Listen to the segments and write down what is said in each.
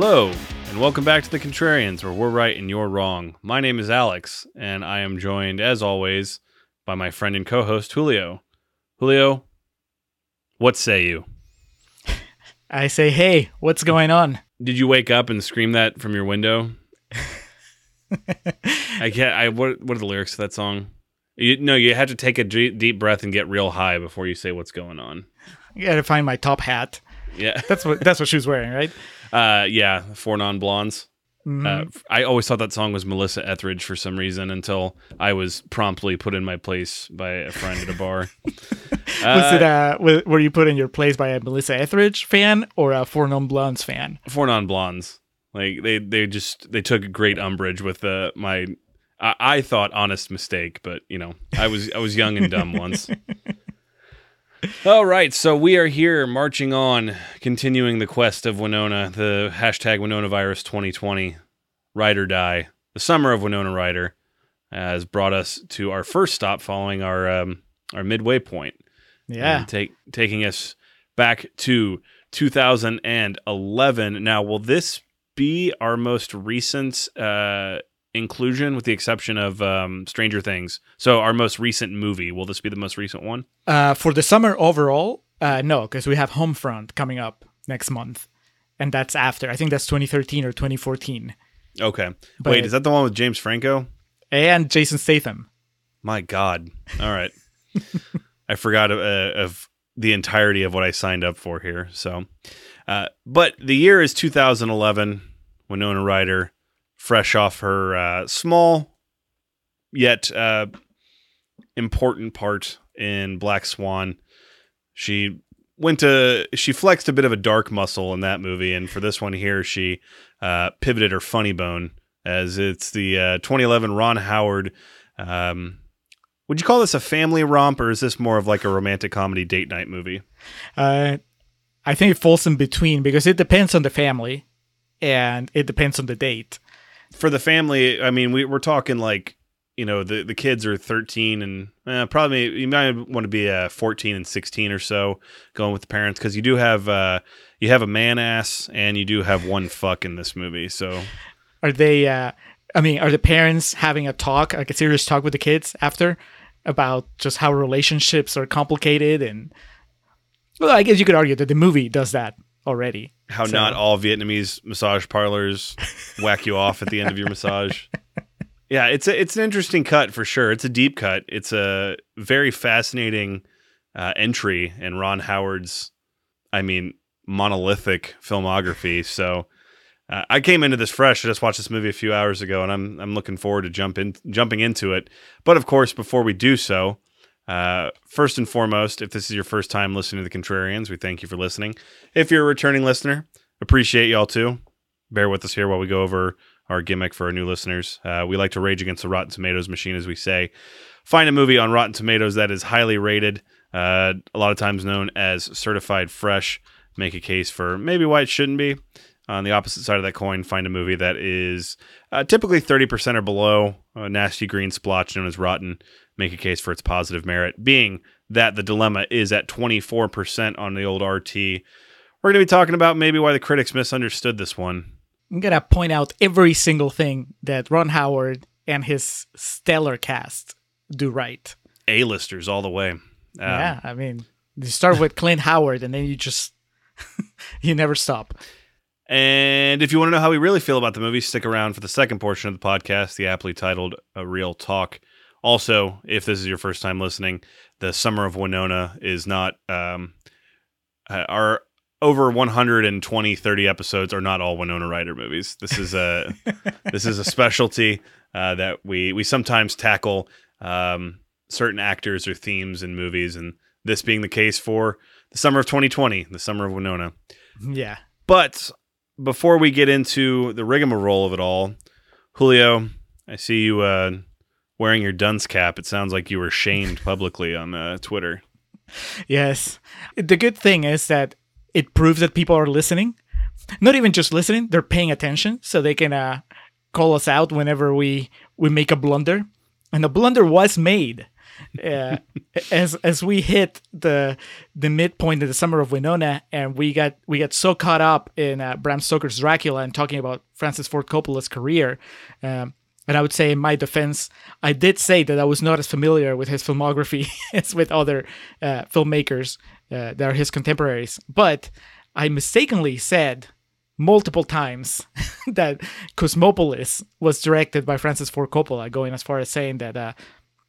Hello, and welcome back to the Contrarians, where we're right and you're wrong. My name is Alex, and I am joined, as always, by my friend and co-host Julio. Julio, what say you? I say, hey, what's going on? Did you wake up and scream that from your window? I can't. I what? What are the lyrics to that song? You, no, you have to take a deep breath and get real high before you say what's going on. I gotta find my top hat. Yeah, That's what that's what she was wearing, right? uh, yeah. Four non blondes. Mhm. Uh, I always thought that song was Melissa Etheridge for some reason until I was promptly put in my place by a friend at a bar. was it uh, were you put in your place by a Melissa Etheridge fan or a Four Non Blondes fan? four non blondes. Like they they just they took great umbrage with uh, my I, I thought honest mistake, but you know I was I was young and dumb once. All right, so we are here marching on, continuing the quest of Winona, the hashtag Winona Virus 2020, Ride or Die. The summer of Winona Ryder has brought us to our first stop following our um, our midway point Yeah. take taking us back to 2011. Now, will this be our most recent uh, inclusion, with the exception of um, Stranger Things? So, our most recent movie. Will this be the most recent one? Uh, for the summer overall, uh, no, because we have Homefront coming up next month, and that's after. I think that's 2013 or 2014, Okay. But- Wait, is that the one with James Franco? and Jason Statham. My God. All right. I forgot uh, of the entirety of what I signed up for here. So, uh, but the year is 2011. Winona Ryder, fresh off her uh, small yet uh, important part in Black Swan. She went to she flexed a bit of a dark muscle in that movie, and for this one here, she uh, pivoted her funny bone as it's the uh, 2011 Ron Howard. Um, would you call this a family romp, or is this more of like a romantic comedy date night movie? Uh, I think it falls in between because it depends on the family, and it depends on the date. For the family, I mean, we, we're talking like you know the the kids are 13 and eh, probably you might want to be uh, 14 and 16 or so going with the parents because you do have uh, you have a man ass and you do have one fuck in this movie. So Are they? Uh, I mean, are the parents having a talk, like a serious talk with the kids after about just how relationships are complicated and? Well, I guess you could argue that the movie does that already. how So- not all Vietnamese massage parlors whack you off at the end of your massage. Yeah, it's a, it's an interesting cut for sure. It's a deep cut. It's a very fascinating uh, entry in Ron Howard's, I mean, monolithic filmography. So uh, I came into this fresh. I just watched this movie a few hours ago, and I'm I'm looking forward to jump in jumping into it. But of course, before we do so, uh, first and foremost, if this is your first time listening to the Contrarians, we thank you for listening. If you're a returning listener, appreciate y'all too. Bear with us here while we go over our gimmick for our new listeners. Uh, we like to rage against the Rotten Tomatoes machine, as we say. Find a movie on Rotten Tomatoes that is highly rated, uh, a lot of times known as certified fresh. Make a case for maybe why it shouldn't be. On the opposite side of that coin, find a movie that is uh, typically 30% or below, a nasty green splotch known as rotten. Make a case for its positive merit, being that the dilemma is at 24% on the old RT. We're going to be talking about maybe why the critics misunderstood this one. I'm gonna point out every single thing that Ron Howard and his stellar cast do right. A-listers all the way. Um, yeah, I mean, you start with Clint Howard, and then you just you never stop. And if you want to know how we really feel about the movie, stick around for the second portion of the podcast, the aptly titled A Real Talk. Also, if this is your first time listening, the Summer of Winona is not um, uh, our over 120 30 episodes are not all Winona Ryder movies. This is a this is a specialty uh, that we we sometimes tackle um, certain actors or themes in movies, and this being the case for the summer of 2020, the summer of Winona. Yeah. But before we get into the rigmarole of it all, Julio, I see you uh, wearing your dunce cap. It sounds like you were shamed publicly on uh, Twitter. Yes. The good thing is that it proves that people are listening. Not even just listening, they're paying attention so they can uh, call us out whenever we we make a blunder. And the blunder was made. uh, as as we hit the the midpoint of the summer of Winona, and we got we got so caught up in uh, Bram Stoker's Dracula and talking about Francis Ford Coppola's career. Um, and I would say, in my defense, I did say that I was not as familiar with his filmography as with other uh, filmmakers uh, that are his contemporaries. But I mistakenly said multiple times that Cosmopolis was directed by Francis Ford Coppola, going as far as saying that uh,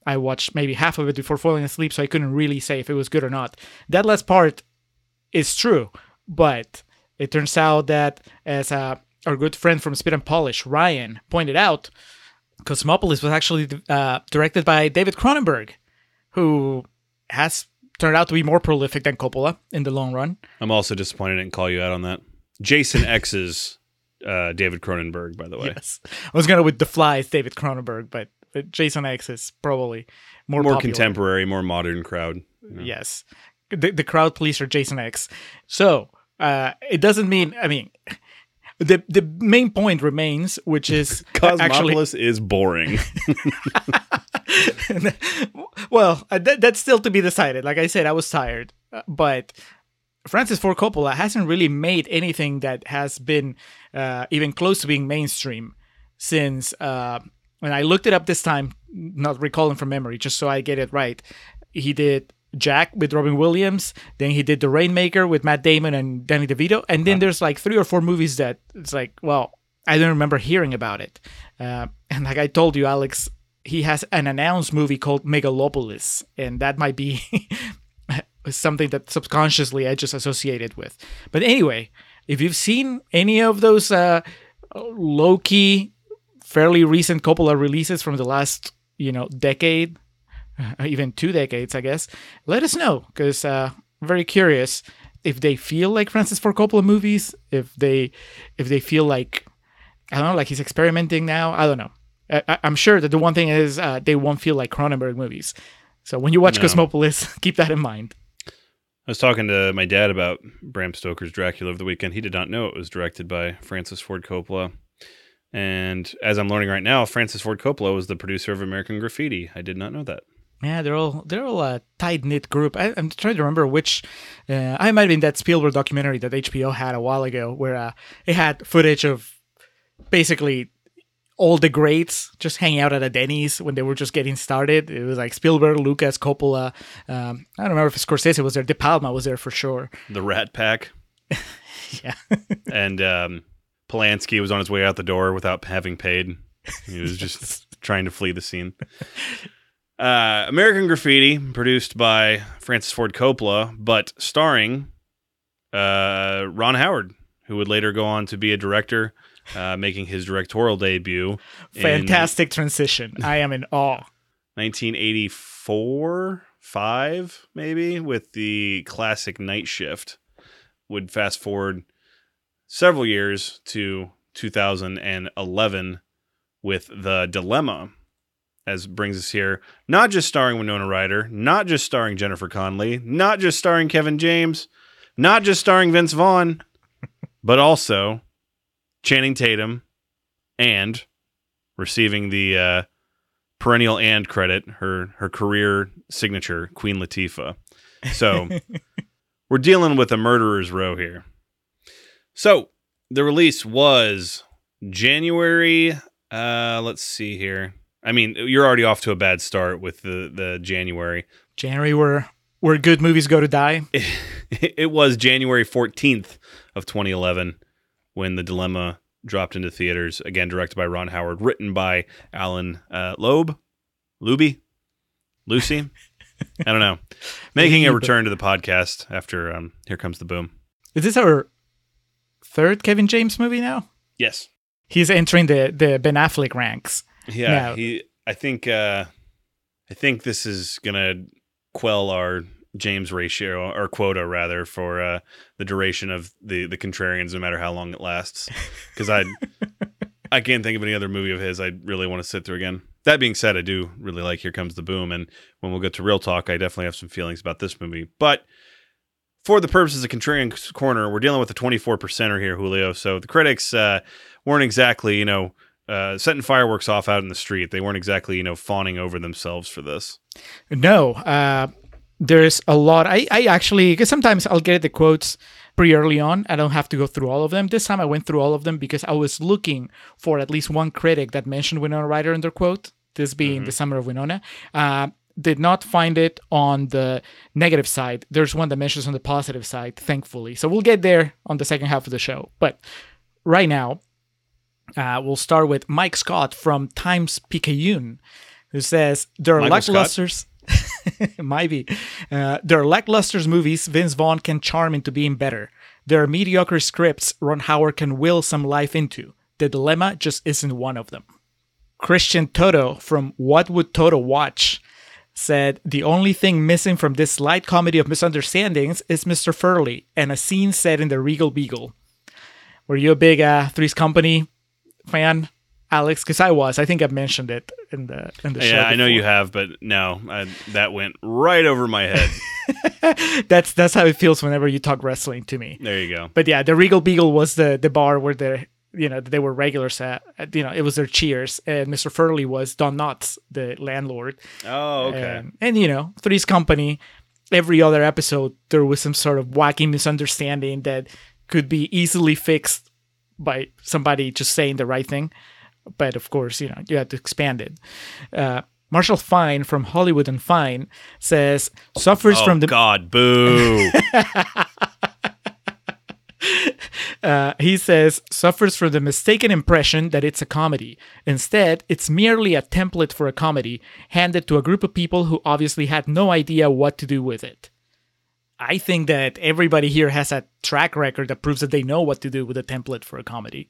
I watched maybe half of it before falling asleep, so I couldn't really say if it was good or not. That last part is true, but it turns out that, as uh, our good friend from Spit and Polish, Ryan, pointed out, Cosmopolis was actually uh, directed by David Cronenberg, who has turned out to be more prolific than Coppola in the long run. I'm also disappointed I didn't call you out on that. Jason X's uh, David Cronenberg, by the way. Yes, I was gonna with The Flies, David Cronenberg, but, but Jason X is probably more More popular. contemporary, more modern crowd. Yes, the the crowd pleaser Jason X. So uh, it doesn't mean. I mean, the the main point remains, which is actually Cosmopolis is boring. well, uh, that, that's still to be decided. Like I said, I was tired, uh, but Francis Ford Coppola hasn't really made anything that has been uh, even close to being mainstream since. Uh, when I looked it up this time, not recalling from memory, just so I get it right, he did Jack with Robin Williams. Then he did The Rainmaker with Matt Damon and Danny DeVito. And then there's like three or four movies that it's like, well, I don't remember hearing about it. Uh, and like I told you, Alex, he has an announced movie called Megalopolis, and that might be something that subconsciously I just associated with. But anyway, if you've seen any of those uh, low key, fairly recent Coppola releases from the last, you know, decade, even two decades, I guess, let us know because uh, I'm very curious if they feel like Francis Ford Coppola movies, if they if they feel like I don't know, like he's experimenting now. I don't know. I, I'm sure that the one thing is uh, they won't feel like Cronenberg movies. So when you watch No. Cosmopolis, keep that in mind. I was talking to my dad about Bram Stoker's Dracula over the weekend. He did not know it was directed by Francis Ford Coppola. And as I'm learning right now, Francis Ford Coppola was the producer of American Graffiti. I did not know that. Yeah, they're all they're all a tight knit group. I, I'm trying to remember which. Uh, I might have been that Spielberg documentary that HBO had a while ago, where uh, it had footage of basically all the greats just hanging out at a Denny's when they were just getting started. It was like Spielberg, Lucas, Coppola. Um, I don't remember if Scorsese was there. De Palma was there for sure. The Rat Pack. Yeah. and um, Polanski was on his way out the door without having paid. He was just trying to flee the scene. Uh, American Graffiti, produced by Francis Ford Coppola, but starring uh, Ron Howard, who would later go on to be a director, uh, making his directorial debut in Fantastic transition. I am in awe. 1984, five maybe, with the classic Night Shift. Would fast forward several years to 2011 with the Dilemma, as brings us here. Not just starring Winona Ryder, not just starring Jennifer Connelly, not just starring Kevin James, not just starring Vince Vaughn, but also Channing Tatum and receiving the uh, perennial and credit, her her career signature, Queen Latifah. So we're dealing with a murderer's row here. So the release was January. Uh, let's see here. I mean, you're already off to a bad start with the the January. January, where where good movies go to die. it was January 14th of 2011 when The Dilemma dropped into theaters. Again, directed by Ron Howard, written by Alan uh, Loeb, Luby, Lucy. I don't know. Making a return to the podcast after um, Here Comes the Boom. Is this our third Kevin James movie now? Yes. He's entering the the Ben Affleck ranks. Yeah. He. I think. Uh, I think this is gonna quell our James ratio or quota rather for uh, the duration of the the Contrarians, no matter how long it lasts. Because I. I can't think of any other movie of his I'd really want to sit through again. That being said, I do really like Here Comes the Boom, and when we'll get to real talk, I definitely have some feelings about this movie. But for the purposes of Contrarian Corner, we're dealing with a 24 percenter here, Julio. So the critics uh, weren't exactly, you know, uh, setting fireworks off out in the street. They weren't exactly, you know, fawning over themselves for this. No, uh, there's a lot. I, I actually, because sometimes I'll get the quotes pretty early on. I don't have to go through all of them. This time I went through all of them because I was looking for at least one critic that mentioned Winona Ryder in their quote, this being the summer of Winona. Uh, did not find it on the negative side. There's one that mentions on the positive side, thankfully. So we'll get there on the second half of the show. But right now, uh, we'll start with Mike Scott from Times Picayune, who says there are Michael lacklusters. Might be. Uh, there are lackluster movies Vince Vaughn can charm into being better. There are mediocre scripts Ron Howard can will some life into. The Dilemma just isn't one of them. Christian Toto from What Would Toto Watch said the only thing missing from this light comedy of misunderstandings is Mr. Furley and a scene set in the Regal Beagle. Were you a big uh, Three's Company fan, Alex? Because I was. I think I've mentioned it in the in the show. yeah, I know you have, but no, I, that went right over my head. That's that's how it feels whenever you talk wrestling to me. there you go. But yeah, the Regal Beagle was the the bar where the you know they were regulars at. You know, it was their cheers, and Mr. Furley was Don Knotts, the landlord. Oh, okay. And, and you know, Three's Company. Every other episode, there was some sort of wacky misunderstanding that could be easily fixed by somebody just saying the right thing. But of course, you know, you had to expand it. Uh, Marshall Fine from Hollywood and Fine says suffers oh from the God, boo! Uh, he says suffers from the mistaken impression that it's a comedy. Instead, it's merely a template for a comedy handed to a group of people who obviously had no idea what to do with it. I think that everybody here has a track record that proves that they know what to do with a template for a comedy.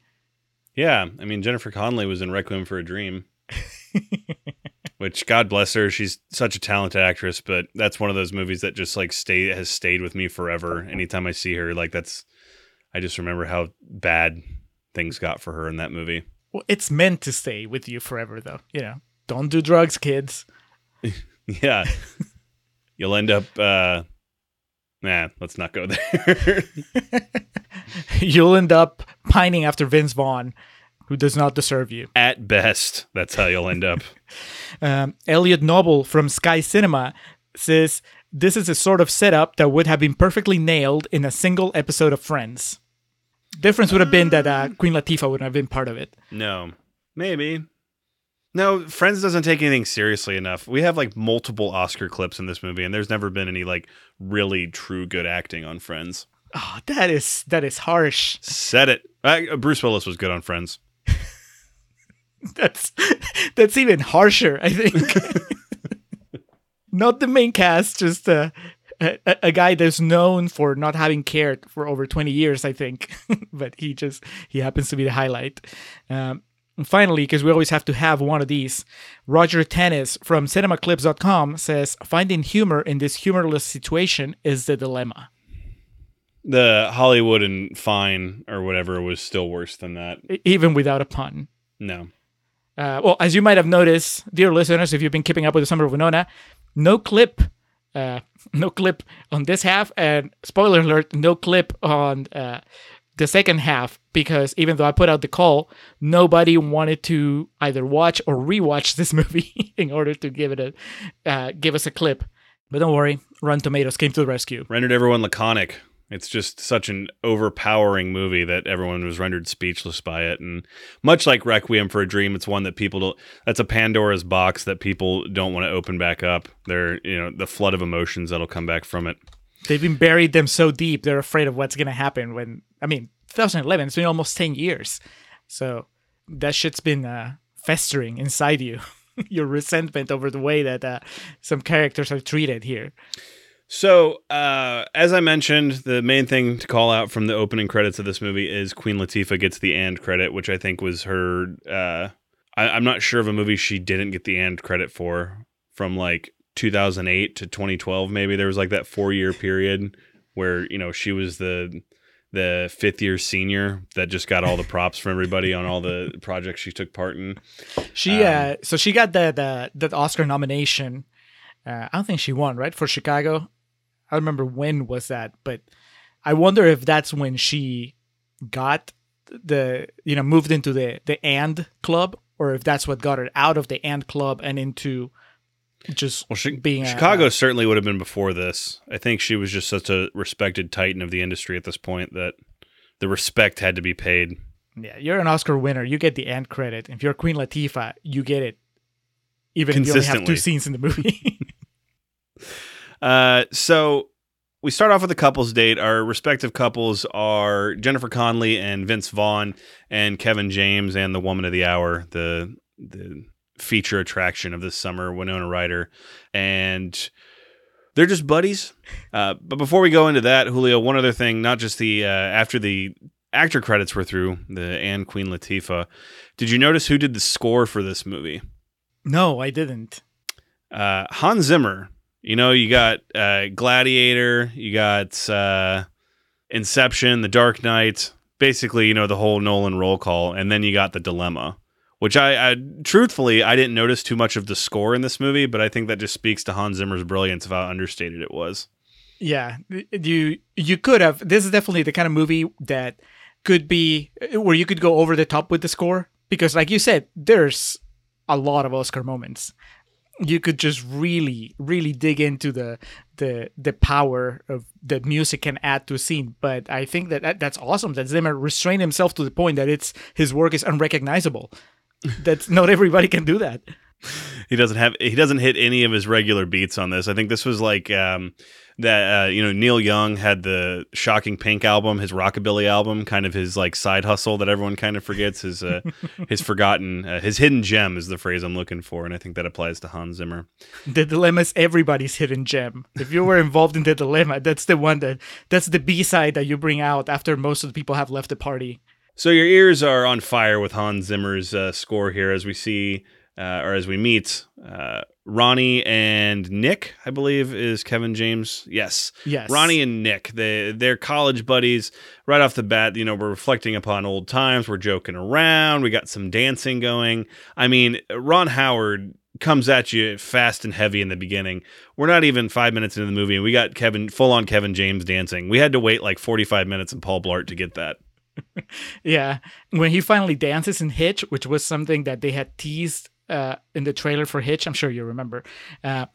yeah, I mean Jennifer Connelly was in Requiem for a Dream. Which God bless her, she's such a talented actress, but that's one of those movies that just like stay has stayed with me forever. Anytime I see her, like that's I just remember how bad things got for her in that movie. Well, it's meant to stay with you forever, though. You know, don't do drugs, kids. Yeah. You'll end up uh Nah, let's not go there. You'll end up pining after Vince Vaughn, who does not deserve you. At best, that's how you'll end up. Um, Elliot Noble from Sky Cinema says this is a sort of setup that would have been perfectly nailed in a single episode of Friends. Difference would have been that uh, Queen Latifah wouldn't have been part of it. No. Maybe. No, Friends doesn't take anything seriously enough. We have like multiple Oscar clips in this movie, and there's never been any like really true good acting on Friends. Oh, that is that is harsh. Said it. Uh, Bruce Willis was good on Friends. That's that's even harsher. I think. not the main cast, just a, a, a guy that's known for not having cared for over 20 years, I think. but he just he happens to be the highlight. Um, and finally, because we always have to have one of these, Roger Tennis from cinemaclips.com says finding humor in this humorless situation is the dilemma. The Hollywood and Fine or whatever was still worse than that. Even without a pun. No. Uh, well, as you might have noticed, dear listeners, if you've been keeping up with the Summer of Winona, no clip, uh, no clip on this half, and spoiler alert, no clip on uh, the second half because even though I put out the call, nobody wanted to either watch or rewatch this movie in order to give it a uh, give us a clip. But don't worry, Rotten Tomatoes came to the rescue. Rendered everyone laconic. It's just such an overpowering movie that everyone was rendered speechless by it. And much like Requiem for a Dream, it's one that people don't, that's a Pandora's box that people don't want to open back up. They're, you know, the flood of emotions that'll come back from it. They've been buried them so deep, they're afraid of what's going to happen when, I mean, 2011, it's been almost 10 years. So that shit's been uh, festering inside you. Your resentment over the way that uh, some characters are treated here. So, uh, as I mentioned, the main thing to call out from the opening credits of this movie is Queen Latifah gets the and credit, which I think was her. Uh, I, I'm not sure of a movie she didn't get the and credit for from like 2008 to 2012. Maybe there was like that four year period where you know she was the the fifth year senior that just got all the props from everybody on all the projects she took part in. She uh, so she got the the, the Oscar nomination. Uh, I don't think she won, right, for Chicago. I don't remember when was that, but I wonder if that's when she got the you know moved into the the and club, or if that's what got her out of the and club and into just Well, Chi- being Chicago certainly would have been before this. I think she was just such a respected titan of the industry at this point that the respect had to be paid. Yeah, you're an Oscar winner. You get the end credit. If you're Queen Latifah, you get it. Even if you only have two scenes in the movie. Uh, so we start off with a couples date. Our respective couples are Jennifer Connelly and Vince Vaughn, and Kevin James and the Woman of the Hour, the the feature attraction of this summer, Winona Ryder, and they're just buddies. Uh, but before we go into that, Julio, one other thing, not just the uh, after the actor credits were through, the and Queen Latifah. Did you notice who did the score for this movie? no, I didn't. uh, Hans Zimmer. You know, you got uh, Gladiator, you got uh, Inception, The Dark Knight, basically, you know, the whole Nolan roll call, and then you got The Dilemma, which I, I truthfully I didn't notice too much of the score in this movie, but I think that just speaks to Hans Zimmer's brilliance of how understated it was. Yeah, you you could have. This is definitely the kind of movie that could be where you could go over the top with the score because, like you said, there's a lot of Oscar moments. You could just really, really dig into the the the power of that music can add to a scene. But I think that, that that's awesome that Zimmer restrained himself to the point that it's his work is unrecognizable. That's not everybody can do that. He doesn't have he doesn't hit any of his regular beats on this. I think this was like um, that uh, you know Neil Young had the Shocking Pink album, his rockabilly album, kind of his like side hustle that everyone kind of forgets. His uh, his forgotten uh, his hidden gem is the phrase I'm looking for, and I think that applies to Hans Zimmer. The dilemma is everybody's hidden gem. If you were involved in the dilemma, that's the one that that's the B side that you bring out after most of the people have left the party. So your ears are on fire with Hans Zimmer's uh, score here as we see, uh, or as we meet uh, Ronnie and Nick. I believe is Kevin James. Yes, Yes. Ronnie and Nick. They they're college buddies. Right off the bat, you know, we're reflecting upon old times. We're joking around. We got some dancing going. I mean, Ron Howard comes at you fast and heavy in the beginning. We're not even five minutes into the movie, and we got Kevin full on Kevin James dancing. We had to wait like forty five minutes in Paul Blart to get that. Yeah. When he finally dances in Hitch, which was something that they had teased uh, in the trailer for Hitch, I'm sure you remember. Uh,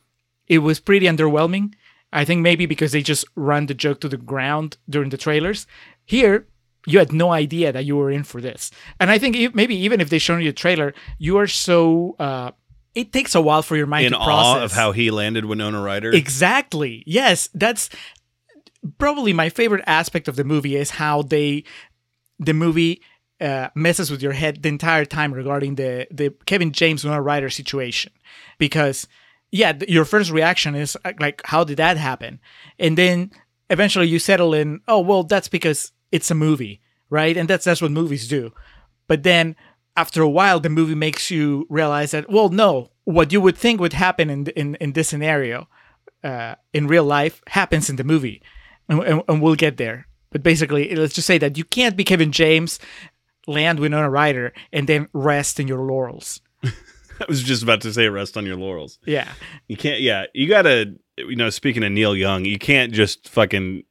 it was pretty underwhelming. I think maybe because they just run the joke to the ground during the trailers. Here, you had no idea that you were in for this. And I think if, maybe even if they shown you a trailer, you are so. Uh, it takes a while for your mind in to awe process of how he landed Winona Ryder. Exactly. Yes, that's probably my favorite aspect of the movie is how they the movie uh, messes with your head the entire time regarding the the Kevin James Winona Ryder situation. Because yeah your first reaction is uh, like how did that happen? And then eventually you settle in oh well that's because it's a movie right? And that's that's what movies do. But then after a while the movie makes you realize that well no what you would think would happen in in, in this scenario uh, in real life happens in the movie. And, and, and we'll get there but basically let's just say that you can't be kevin james land winona ryder and then rest in your laurels I was just about to say rest on your laurels. yeah You can't. Yeah, you gotta. You know, speaking of Neil Young, you can't just fucking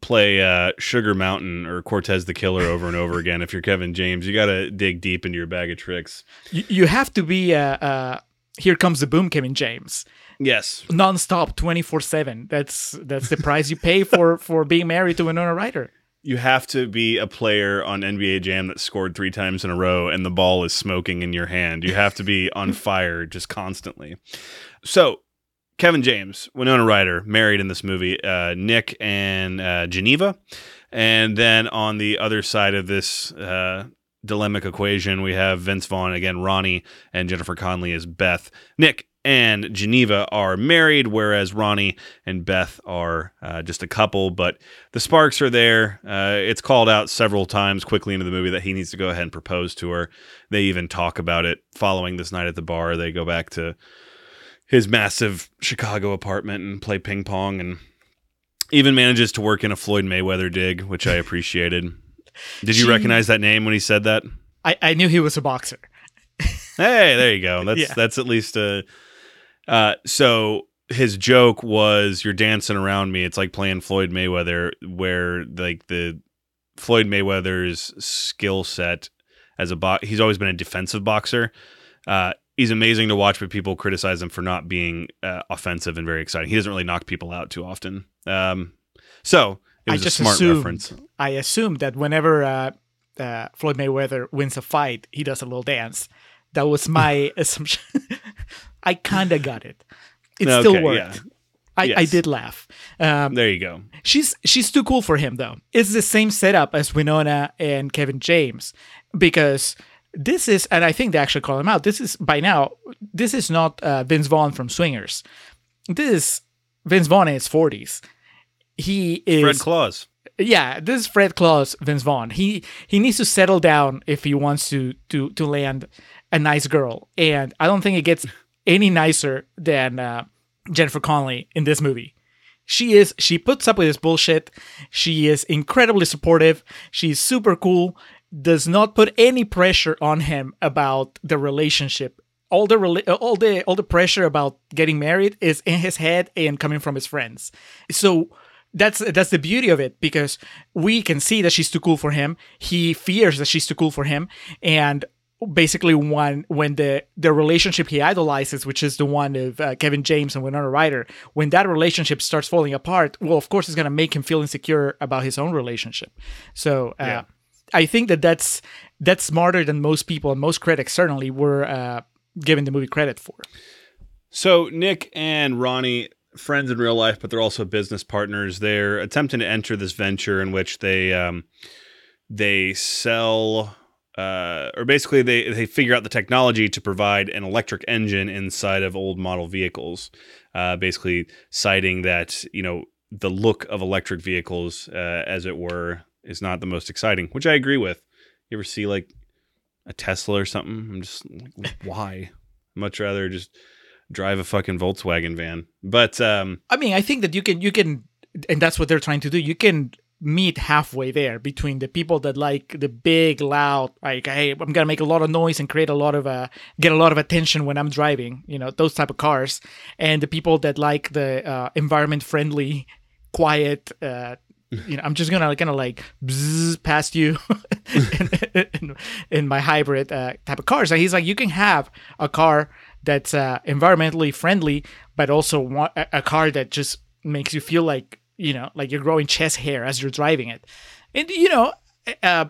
play uh, Sugar Mountain or Cortez the Killer over and over again. If you're Kevin James, you gotta dig deep into your bag of tricks. you, you have to be uh, uh, here comes the boom kevin james Yes, non-stop 24-7 that's that's the price you pay for for being married to winona ryder you have to be a player on NBA Jam that scored three times in a row and the ball is smoking in your hand. You have to be on fire just constantly. So, Kevin James, Winona Ryder, married in this movie, uh, Nick and uh, Geneva. And then on the other side of this uh, dilemmic equation, we have Vince Vaughn, again, Ronnie, and Jennifer Connelly as Beth. Nick and Geneva are married, whereas Ronnie and Beth are uh, just a couple. But the sparks are there. Uh, it's called out several times quickly into the movie that he needs to go ahead and propose to her. They even talk about it following this night at the bar. They go back to his massive Chicago apartment and play ping pong and even manages to work in a Floyd Mayweather dig, which I appreciated. Did you She- recognize that name when he said that? I, I knew he was a boxer. Hey, there you go. That's Yeah. that's at least a. Uh, so his joke was, "You're dancing around me." It's like playing Floyd Mayweather, where like the Floyd Mayweather's skill set as a box. He's always been a defensive boxer. Uh, he's amazing to watch, but people criticize him for not being uh, offensive and very exciting. He doesn't really knock people out too often. Um, so it I was a just smart assumed- reference. I assumed that whenever uh, uh, Floyd Mayweather wins a fight, he does a little dance. That was my assumption. I kind of got it. It Okay, still worked. yeah. I, I did laugh. Um, There you go. she's she's too cool for him though. It's the same setup as Winona and Kevin James because this is, and I think they actually call him out. This is by now. This is not uh, Vince Vaughn from Swingers. This is Vince Vaughn in his forties. He is Fred Claus. yeah, this is Fred Claus, Vince Vaughn. He he needs to settle down if he wants to to to land a nice girl, and I don't think it gets any nicer than uh, Jennifer Connelly in this movie. She is she puts up with this bullshit. She is incredibly supportive. She's super cool. Does not put any pressure on him about the relationship. All the all the all the pressure about getting married is in his head and coming from his friends. So that's that's the beauty of it because we can see that she's too cool for him. He fears that she's too cool for him, and basically when when the the relationship he idolizes, which is the one of uh, Kevin James and Winona Ryder, when that relationship starts falling apart, well, of course, it's gonna make him feel insecure about his own relationship. So. Uh, Yeah. I think that that's that's smarter than most people and most critics certainly were uh, giving the movie credit for. So Nick and Ronnie, friends in real life, but they're also business partners. They're attempting to enter this venture in which they um, they sell. Uh, or basically, they, they figure out the technology to provide an electric engine inside of old model vehicles. Uh, basically, citing that you know the look of electric vehicles, uh, as it were, is not the most exciting, which I agree with. You ever see like a Tesla or something? I'm just why? Much rather just drive a fucking Volkswagen van. But um, I mean, I think that you can you can, and that's what they're trying to do. You can meet halfway there between the people that like the big, loud, like, hey, I'm gonna make a lot of noise and create a lot of uh, get a lot of attention when I'm driving. You know, those type of cars, and the people that like the uh, environment friendly, quiet. Uh, you know, I'm just gonna kind of like bzzz past you in, in, in my hybrid uh, type of cars. And he's like, you can have a car that's uh, environmentally friendly, but also want a, a car that just makes you feel like you know, like you're growing chest hair as you're driving it. And you know, uh,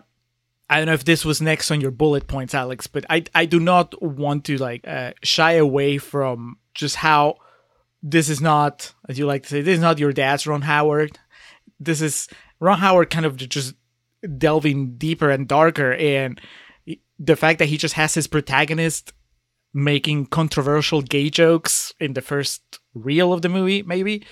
I don't know if this was next on your bullet points, Alex, but I I do not want to like uh, shy away from just how this is not, as you like to say, this is not your dad's Ron Howard. This is Ron Howard kind of just delving deeper and darker, and the fact that he just has his protagonist making controversial gay jokes in the first reel of the movie, maybe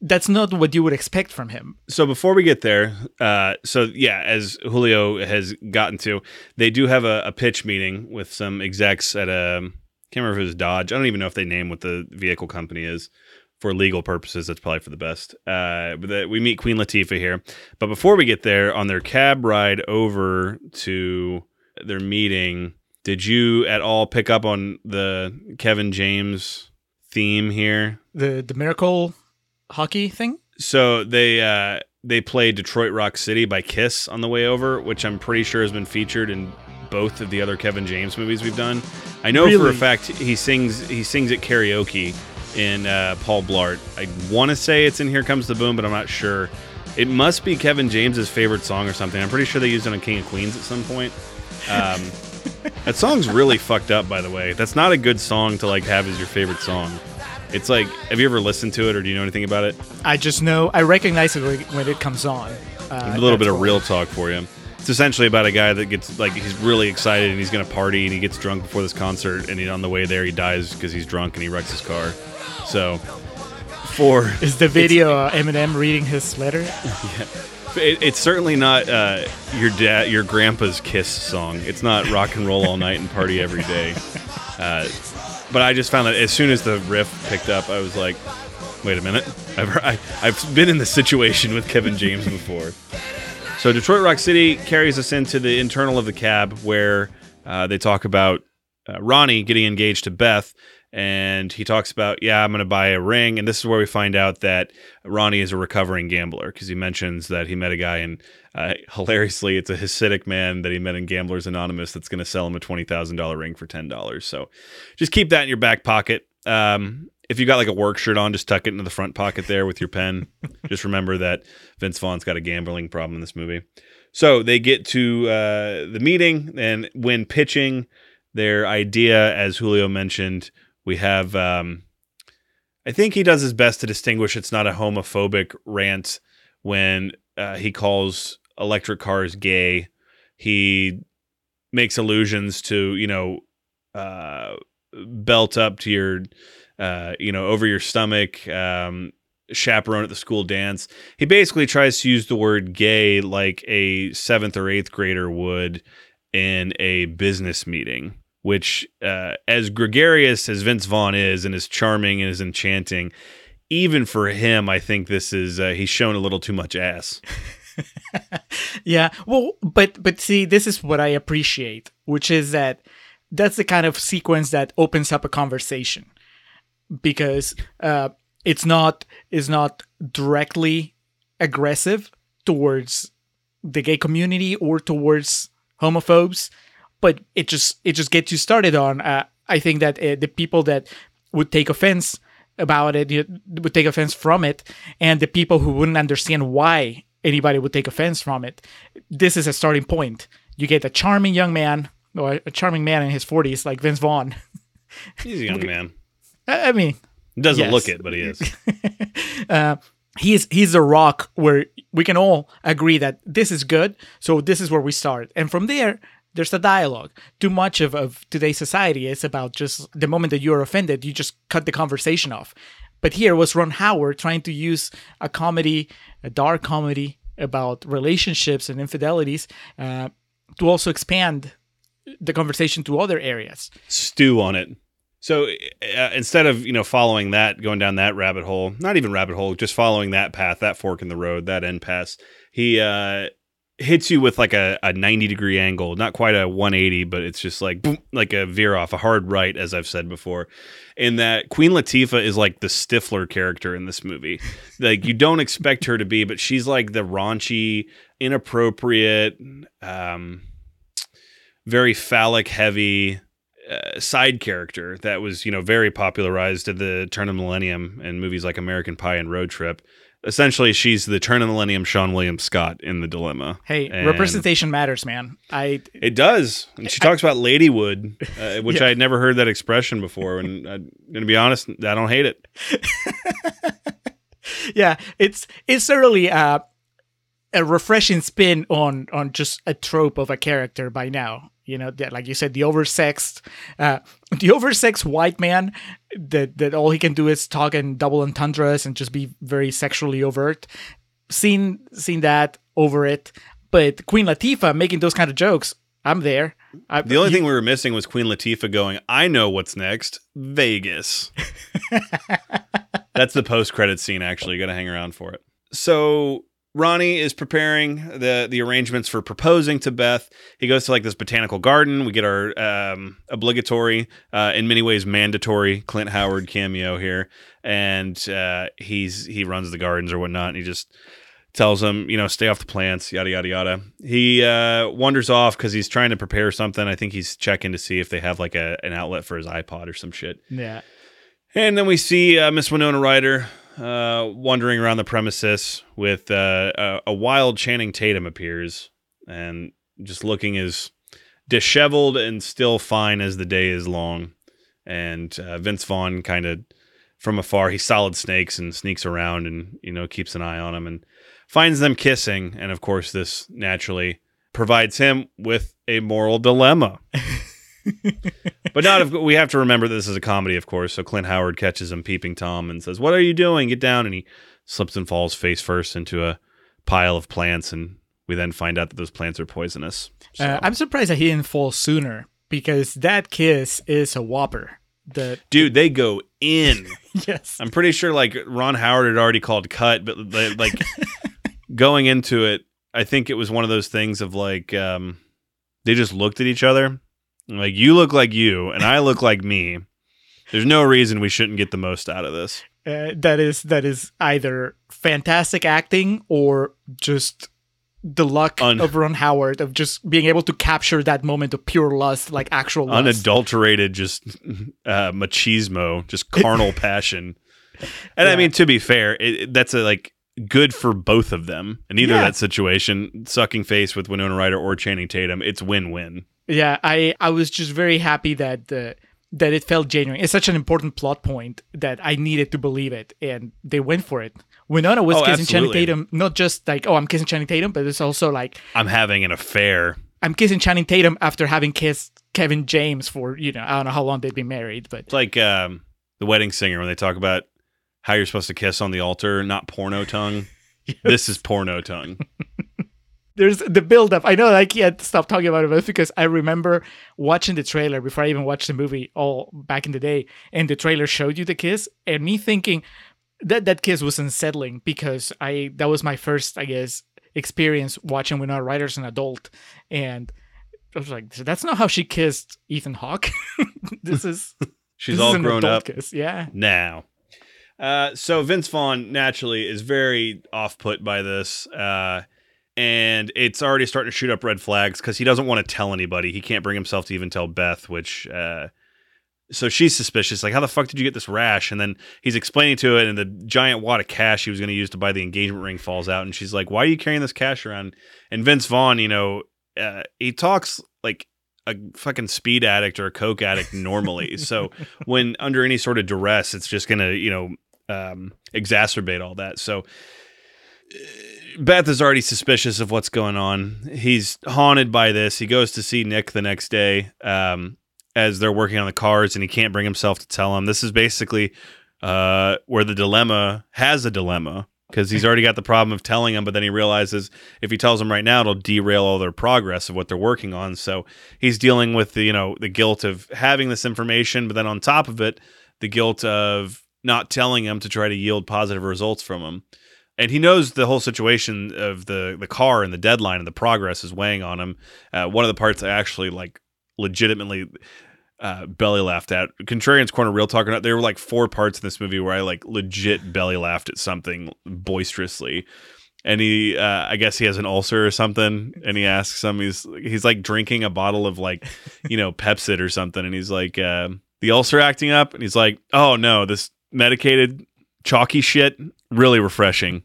that's not what you would expect from him. so before we get there, uh, so yeah, as Julio has gotten to, they do have a, a pitch meeting with some execs at a can't remember if it was Dodge. I don't even know if they name what the vehicle company is. For legal purposes, that's probably for the best. Uh, but the, we meet Queen Latifah here. But before we get there, on their cab ride over to their meeting, did you at all pick up on the Kevin James theme here? The the miracle hockey thing. So they uh, they play Detroit Rock City by Kiss on the way over, which I'm pretty sure has been featured in both of the other Kevin James movies we've done. I know for a fact he sings he sings at karaoke in uh, Paul Blart. I want to say it's in Here Comes the Boom, but I'm not sure. It must be Kevin James's favorite song or something. I'm pretty sure they used it on King of Queens at some point. Um, that song's really fucked up, by the way. That's not a good song to like have as your favorite song. It's like, have you ever listened to it or do you know anything about it? I just know I recognize it when- it comes on. Uh, a little bit of real talk for you. It's essentially about a guy that gets like he's really excited and he's gonna party and he gets drunk before this concert and he, on the way there he dies because he's drunk and he wrecks his car. So for Is the video uh, Eminem reading his letter? it, it's certainly not uh, your dad your grandpa's kiss song. It's not rock and roll all night and party every day. Uh, but I just found that as soon as the riff picked up, I was like, wait a minute, I've I, I've been in this situation with Kevin James before. So Detroit Rock City carries us into the internal of the cab where uh, they talk about uh, Ronnie getting engaged to Beth, and he talks about, yeah, I'm going to buy a ring, and this is where we find out that Ronnie is a recovering gambler because he mentions that he met a guy, and uh, hilariously, it's a Hasidic man that he met in Gamblers Anonymous that's going to sell him a twenty thousand dollar ring for ten dollars. So just keep that in your back pocket. Um, if you got like a work shirt on, just tuck it into the front pocket there with your pen. just remember that Vince Vaughn's got a gambling problem in this movie. So they get to uh, the meeting, and when pitching their idea, as Julio mentioned, we have. Um, I think he does his best to distinguish it's not a homophobic rant when uh, he calls electric cars gay. He makes allusions to you know uh, belt up to your uh, you know over your stomach. Um, chaperone at the school dance. He basically tries to use the word gay like a seventh or eighth grader would in a business meeting, which, uh, as gregarious as Vince Vaughn is and as charming and as enchanting, even for him, I think this is, uh, he's shown a little too much ass. Yeah. Well, but but see, this is what I appreciate, which is that that's the kind of sequence that opens up a conversation because uh, it's not is not directly aggressive towards the gay community or towards homophobes, but it just it just gets you started on. Uh, I think that uh, the people that would take offense about it you- would take offense from it, and the people who wouldn't understand why anybody would take offense from it. This is a starting point. You get a charming young man or a charming man in his 40s like Vince Vaughn. He's a young man. I mean, He doesn't Yes. look it, but he is. he's he's a rock where we can all agree that this is good so this is where we start and from there there's a dialogue. Too much of, of today's society is about just the moment that you're offended you just cut the conversation off. But here was ron howard trying to use a comedy a dark comedy about relationships and infidelities uh, to also expand the conversation to other areas. Stew on it. So uh, instead of you know following that, going down that rabbit hole, not even rabbit hole, just following that path, that fork in the road, that end pass, he uh, hits you with like a, a ninety degree angle, not quite a one eighty, but it's just like boom, like a veer off, a hard right, as I've said before. In that Queen Latifah is like the Stifler character in this movie. Like you don't expect her to be, but she's like the raunchy, inappropriate, um, very phallic heavy uh, side character that was you know very popularized at the turn of millennium in movies like American Pie and Road Trip. Essentially, she's the turn of the millennium Seann William Scott in the dilemma. hey And representation matters man i It does, and she talks about Ladywood, uh, which Yeah. I had never heard that expression before. And I'm gonna be honest, I don't hate it. yeah, it's it's certainly uh, a refreshing spin on on just a trope of a character by now. You know, that, like you said, the oversexed, uh, the oversexed white man that that all he can do is talk in double entendres and just be very sexually overt. Seen seen that over it, but Queen Latifah making those kind of jokes, I'm there. I, The only you- thing we were missing was Queen Latifah going, "I know what's next, Vegas." That's the post-credit scene. Actually, you got to hang around for it. So Ronnie is preparing the the arrangements for proposing to Beth. He goes to like this botanical garden. We get our um, obligatory, uh, in many ways mandatory Clint Howard cameo here, and uh, he's he runs the gardens or whatnot. And he just tells him, you know, stay off the plants, yada yada yada. He uh, wanders off because he's trying to prepare something. I think he's checking to see if they have like a, an outlet for his iPod or some shit. yeah, And then we see uh, Miss Winona Ryder uh, wandering around the premises with uh, a, a wild Channing Tatum appears and just looking as disheveled and still fine as the day is long. And uh, Vince Vaughn kind of from afar. He solid snakes and sneaks around and you know keeps an eye on him and finds them kissing. And of course, this naturally provides him with a moral dilemma. but not if we have to remember this is a comedy, of course. So Clint Howard catches him peeping Tom and says, "What are you doing? Get down!" And he slips and falls face first into a pile of plants, and we then find out that those plants are poisonous. So, Uh, I'm surprised that he didn't fall sooner because that kiss is a whopper. The dude, they go in. yes, I'm pretty sure like Ron Howard had already called cut, but li- like going into it, I think it was one of those things of like um, they just looked at each other, like you look like you and I look like me. There's no reason we shouldn't get the most out of this. uh, that is that is either fantastic acting or just the luck Un- of Ron Howard of just being able to capture that moment of pure lust, like actual lust. Unadulterated, just uh, machismo, just carnal passion. And I mean, to be fair, it, that's a, like good for both of them. In either Yeah. that situation, sucking face with Winona Ryder or Channing Tatum, it's win-win. Yeah, I I was just very happy that the that it felt genuine. It's such an important plot point that I needed to believe it, and they went for it. Winona was Oh, kissing Channing. Tatum, not just like oh I'm kissing Channing Tatum, but it's also like I'm having an affair. I'm kissing Channing Tatum after having kissed Kevin James for you know I don't know how long they've been married, but It's like um, the wedding singer when they talk about how you're supposed to kiss on the altar, not porno tongue. This is porno tongue. there's the build up. I know I can't stop talking about it, but because I remember watching the trailer before I even watched the movie all back in the day, and the trailer showed you the kiss, and me thinking that that kiss was unsettling because I that was my first, I guess, experience watching Winona Ryder as an adult, and I was like, that's not how she kissed Ethan Hawke. this is She's this is all an grown up Kiss. Yeah, now. Uh, so Vince Vaughn naturally is very off put by this. Uh, and it's already starting to shoot up red flags because he doesn't want to tell anybody. He can't bring himself to even tell Beth, which uh, so she's suspicious. Like, how the fuck did you get this rash? And then he's explaining to it, and the giant wad of cash he was going to use to buy the engagement ring falls out. And she's like, "Why are you carrying this cash around?" And Vince Vaughn, you know, uh, he talks like a fucking speed addict or a coke addict normally. so when under any sort of duress, it's just going to, you know, um, exacerbate all that. So. uh, Beth is already suspicious of what's going on. He's haunted by this. He goes to see Nick the next day um, as they're working on the cars, and he can't bring himself to tell him. This is basically uh, where the dilemma has a dilemma because he's already got the problem of telling him, but then he realizes if he tells him right now, it'll derail all their progress of what they're working on. So he's dealing with the you know the guilt of having this information, but then on top of it, the guilt of not telling him to try to yield positive results from him and he knows the whole situation of the the car and the deadline and the progress is weighing on him. Uh, one of the parts I actually like legitimately uh, belly laughed at. Contrarian's Corner, Real Talk or Not. There were like four parts in this movie where I like legit belly laughed at something boisterously. And he, uh, I guess he has an ulcer or something, and he asks him, he's he's like drinking a bottle of like, you know, Pepcid or something, and he's like, uh, the ulcer acting up, and he's like, oh no, this medicated chalky shit, really refreshing.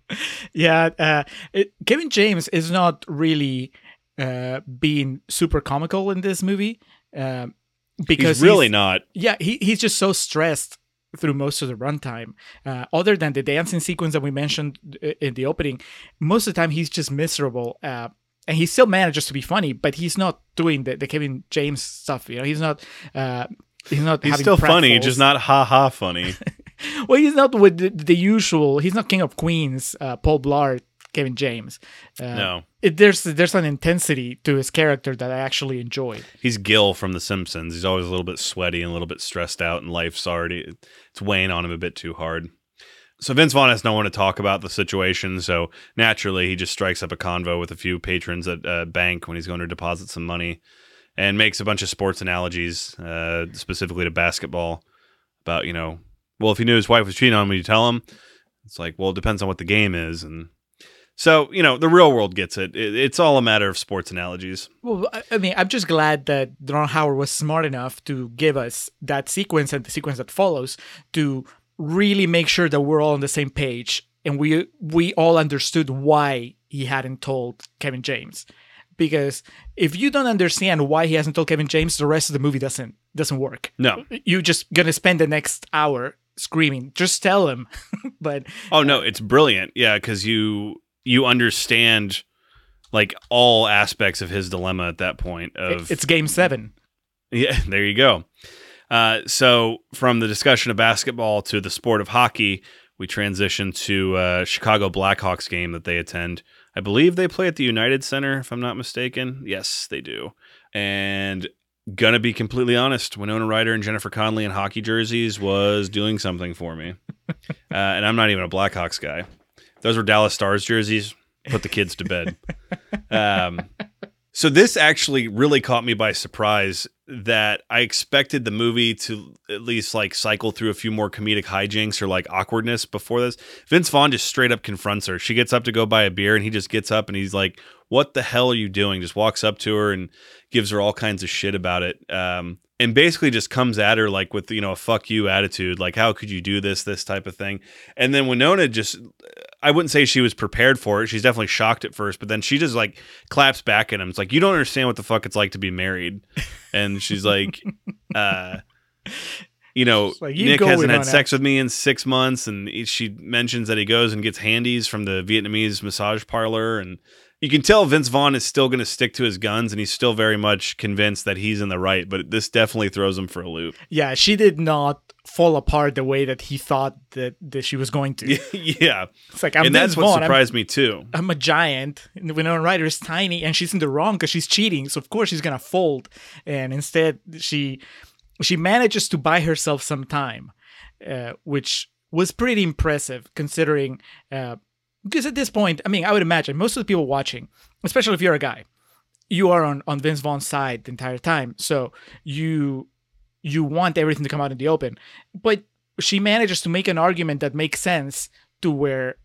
yeah. Uh, it, Kevin James is not really uh, being super comical in this movie um, because he's really not. yeah he, he's just so stressed through most of the runtime uh, other than the dancing sequence that we mentioned uh, in the opening most of the time he's just miserable uh, and he still manages to be funny but he's not doing the, the kevin james stuff you know he's not uh, he's not He's still funny, just not ha ha funny. well he's not with the, the usual he's not king of queens uh, paul blart kevin james uh, no, it, there's there's an intensity to his character that i actually enjoyed he's Gil from The Simpsons. He's always a little bit sweaty and a little bit stressed out, and life's already it's weighing on him a bit too hard. So Vince Vaughn has no one to talk about the situation. So naturally, he just strikes up a convo with a few patrons at a bank when he's going to deposit some money, and makes a bunch of sports analogies, uh, specifically to basketball, about you know, well, if he knew his wife was cheating on him, would you tell him? It's like, well, it depends on what the game is, and so you know, the real world gets it. it it's all a matter of sports analogies. Well, I- mean, I'm just glad that Ron Howard was smart enough to give us that sequence and the sequence that follows to really make sure that we're all on the same page and we we all understood why he hadn't told Kevin James. Because if you don't understand why he hasn't told Kevin James, the rest of the movie doesn't doesn't work. No, You're just gonna spend the next hour screaming. Just tell him. but Oh no, it's brilliant. Yeah, because you you understand like all aspects of his dilemma at that point. Of it's game seven. yeah, there you go. Uh, so from the discussion of basketball to the sport of hockey, we transition to uh, Chicago Blackhawks game that they attend. I believe they play at the United Center, if I'm not mistaken. Yes, they do. And gonna be completely honest, Winona Ryder and Jennifer Connelly in hockey jerseys was doing something for me. uh, and I'm not even a Blackhawks guy. Those were Dallas Stars jerseys. Put the kids to bed. Um, so this actually really caught me by surprise that I expected the movie to at least like cycle through a few more comedic hijinks or like awkwardness before this. Vince Vaughn just straight up confronts her. She gets up to go buy a beer and he just gets up and he's like, "What the hell are you doing?" Just walks up to her and gives her all kinds of shit about it. Um, and basically just comes at her like with you know a fuck you attitude like how could you do this this type of thing and then winona just i wouldn't say she was prepared for it. She's definitely shocked at first but then she just like claps back at him. It's like you don't understand what the fuck it's like to be married. And she's like uh you know like, you nick hasn't had sex with me in six months. And he- she mentions that he goes and gets handies from the vietnamese massage parlor and you can tell Vince Vaughn is still going to stick to his guns and he's still very much convinced that he's in the right, but this definitely throws him for a loop. Yeah, she did not fall apart the way that he thought that, that she was going to. yeah. It's like I'm and Vince that's what Vaughn. I'm- surprised me too. I'm a giant. And Winona Ryder is tiny, and she's in the wrong because she's cheating. So of course she's gonna fold. And instead, she she manages to buy herself some time, uh, which was pretty impressive considering. Uh, because at this point, I mean, I would imagine most of the people watching, especially if you're a guy, you are on on Vince Vaughn's side the entire time. So you you want everything to come out in the open, but she manages to make an argument that makes sense to where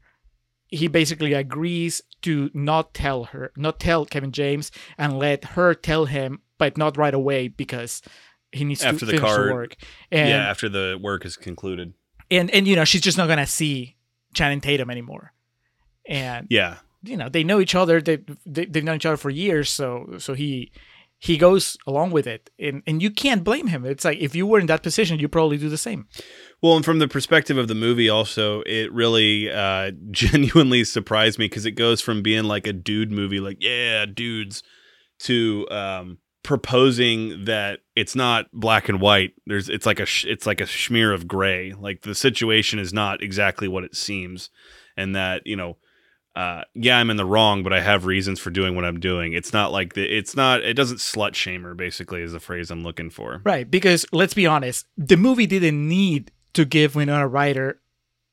he basically agrees to not tell her, not tell Kevin James, and let her tell him, but not right away because he needs After to the finish card- the work. And, yeah, after the work is concluded. and and you know she's just not gonna see Channing Tatum anymore. And Yeah. you know they know each other. They, they they've known each other for years. So so he he goes along with it, and and you can't blame him. It's like if you were in that position, you probably do the same. Well, and from the perspective of the movie, also, it really uh, genuinely surprised me because it goes from being like a dude movie, like, yeah, dudes, to um, proposing that it's not black and white. There's, it's like a, sh- it's like a smear of gray. Like the situation is not exactly what it seems, and that you know, uh, yeah, I'm in the wrong, but I have reasons for doing what I'm doing. It's not like the, it's not, it doesn't slut shame her. Basically, is the phrase I'm looking for. Right, because let's be honest, the movie didn't need to give Winona Ryder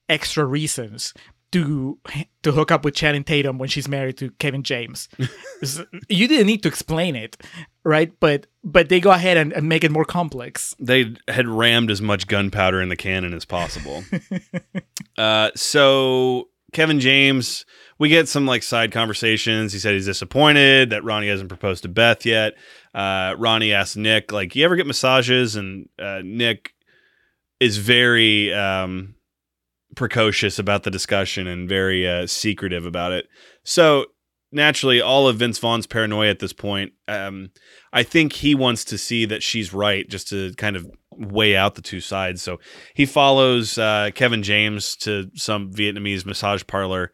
extra reasons to to hook up with Channing Tatum when she's married to Kevin James. you didn't need to explain it, right? But but they go ahead and, and make it more complex. they had rammed as much gunpowder in the cannon as possible. uh, so Kevin James, we get some like side conversations. He said he's disappointed that Ronnie hasn't proposed to Beth yet. Uh, Ronnie asked Nick, like, "You ever get massages?" And uh, Nick is very um, precocious about the discussion and very uh, secretive about it. So naturally, all of Vince Vaughn's paranoia at this point. Um, I think he wants to see that she's right, just to kind of weigh out the two sides. So he follows uh, Kevin James to some Vietnamese massage parlor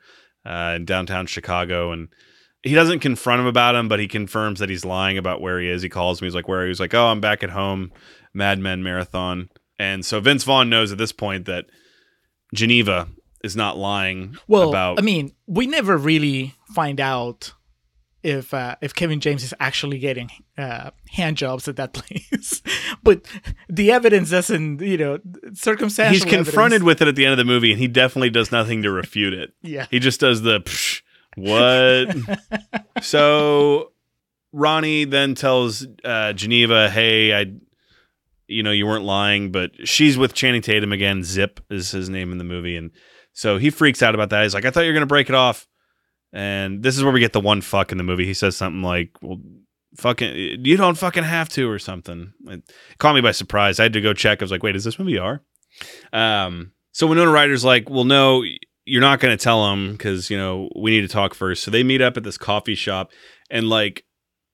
uh, in downtown Chicago, and he doesn't confront him about him, but he confirms that he's lying about where he is. He calls me. He's like, "Where?" are you?" He's like, "Oh, I'm back at home, Mad Men marathon." And so Vince Vaughn knows at this point that Geneva is not lying Well, about. I mean, we never really find out if uh, if Kevin James is actually getting uh, hand jobs at that place, but the evidence doesn't, you know, circumstantial. he's confronted evidence- with it at the end of the movie, and he definitely does nothing to refute it. Yeah. He just does the Psh, what? so Ronnie then tells uh, Geneva, "Hey, I, you know, you weren't lying, but she's with Channing Tatum again. Zip is his name in the movie, and so he freaks out about that. He's like, I thought you were gonna break it off, and this is where we get the one fuck in the movie. He says something like, well." Fucking, you don't fucking have to, or something. It caught me by surprise. I had to go check. I was like, "Wait, is this movie R?" Um, so Winona Ryder's like, "Well, no, you're not going to tell him because you know we need to talk first. So they meet up at this coffee shop, and like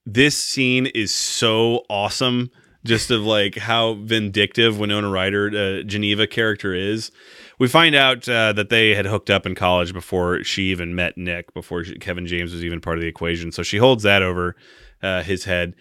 this scene is so awesome just of like how vindictive Winona Ryder, uh, Geneva character is. We find out uh, that they had hooked up in college before she even met Nick, before she, Kevin James was even part of the equation. So she holds that over uh, his head.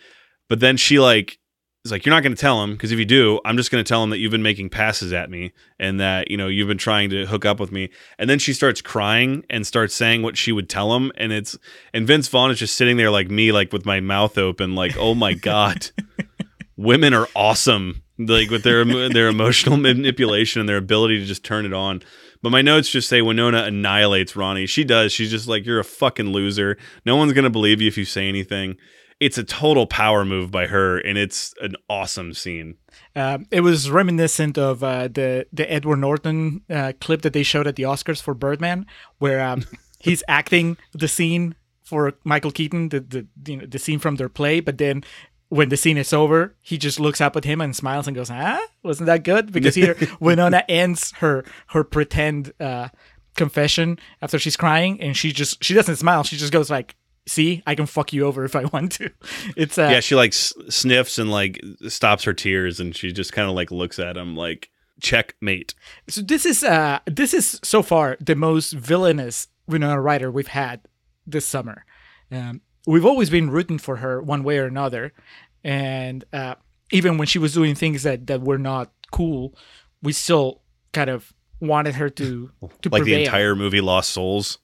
But then she like is like, "You're not going to tell him because if you do, I'm just going to tell him that you've been making passes at me and that you know you've been trying to hook up with me." And then she starts crying and starts saying what she would tell him, and it's and Vince Vaughn is just sitting there like me, like with my mouth open, like, "Oh my god." women are awesome like with their their emotional manipulation and their ability to just turn it on. But my notes just say winona annihilates ronnie. She does. She's just like you're a fucking loser. No one's gonna believe you if you say anything. It's a total power move by her and it's an awesome scene. Um, it was reminiscent of uh, the the Edward Norton uh, clip that they showed at the Oscars for Birdman, where um, he's acting the scene for Michael Keaton, the the you know, the scene from their play, but then when the scene is over, he just looks up at him and smiles and goes, "Ah, wasn't that good?" Because here Winona ends her her pretend uh, confession after she's crying, and she just she doesn't smile. She just goes like, "See, I can fuck you over if I want to." It's uh, yeah she like s- sniffs and like stops her tears and she just kind of like looks at him like checkmate So this is uh this is so far the most villainous Winona Ryder we've had this summer. Um, we've always been rooting for her one way or another, and uh, even when she was doing things that that were not cool, we still kind of wanted her to to like prevail. the entire movie lost souls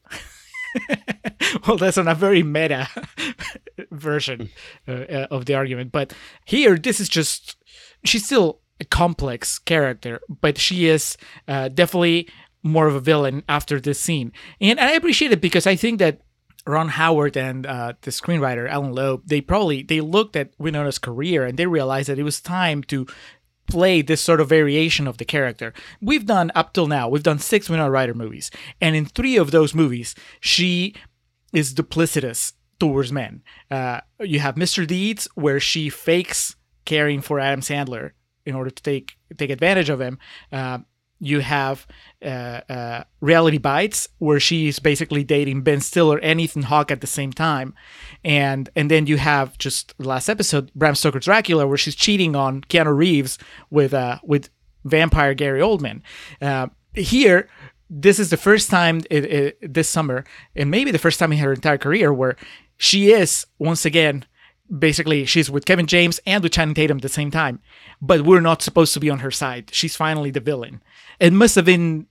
well, that's on a very meta version uh, uh, of the argument. But here, this is just she's still a complex character, but she is uh, definitely more of a villain after this scene, and I appreciate it because I think that Ron Howard and uh, the screenwriter Allan Loeb they probably they looked at Winona's career and they realized that it was time to play this sort of variation of the character. We've done up till now, we've done six Winona Ryder movies, and in three of those movies, she is duplicitous towards men. Uh, you have Mr. Deeds, where she fakes caring for Adam Sandler in order to take take advantage of him. Uh, you have uh, uh, Reality Bites, where she's basically dating Ben Stiller and Ethan Hawke at the same time, and and then you have just the last episode, Bram Stoker's Dracula, where she's cheating on Keanu Reeves with uh, with vampire Gary Oldman. Uh, here, this is the first time it, it, this summer, and maybe the first time in her entire career, where she is once again basically she's with Kevin James and with Channing Tatum at the same time, but we're not supposed to be on her side. She's finally the villain. It must have been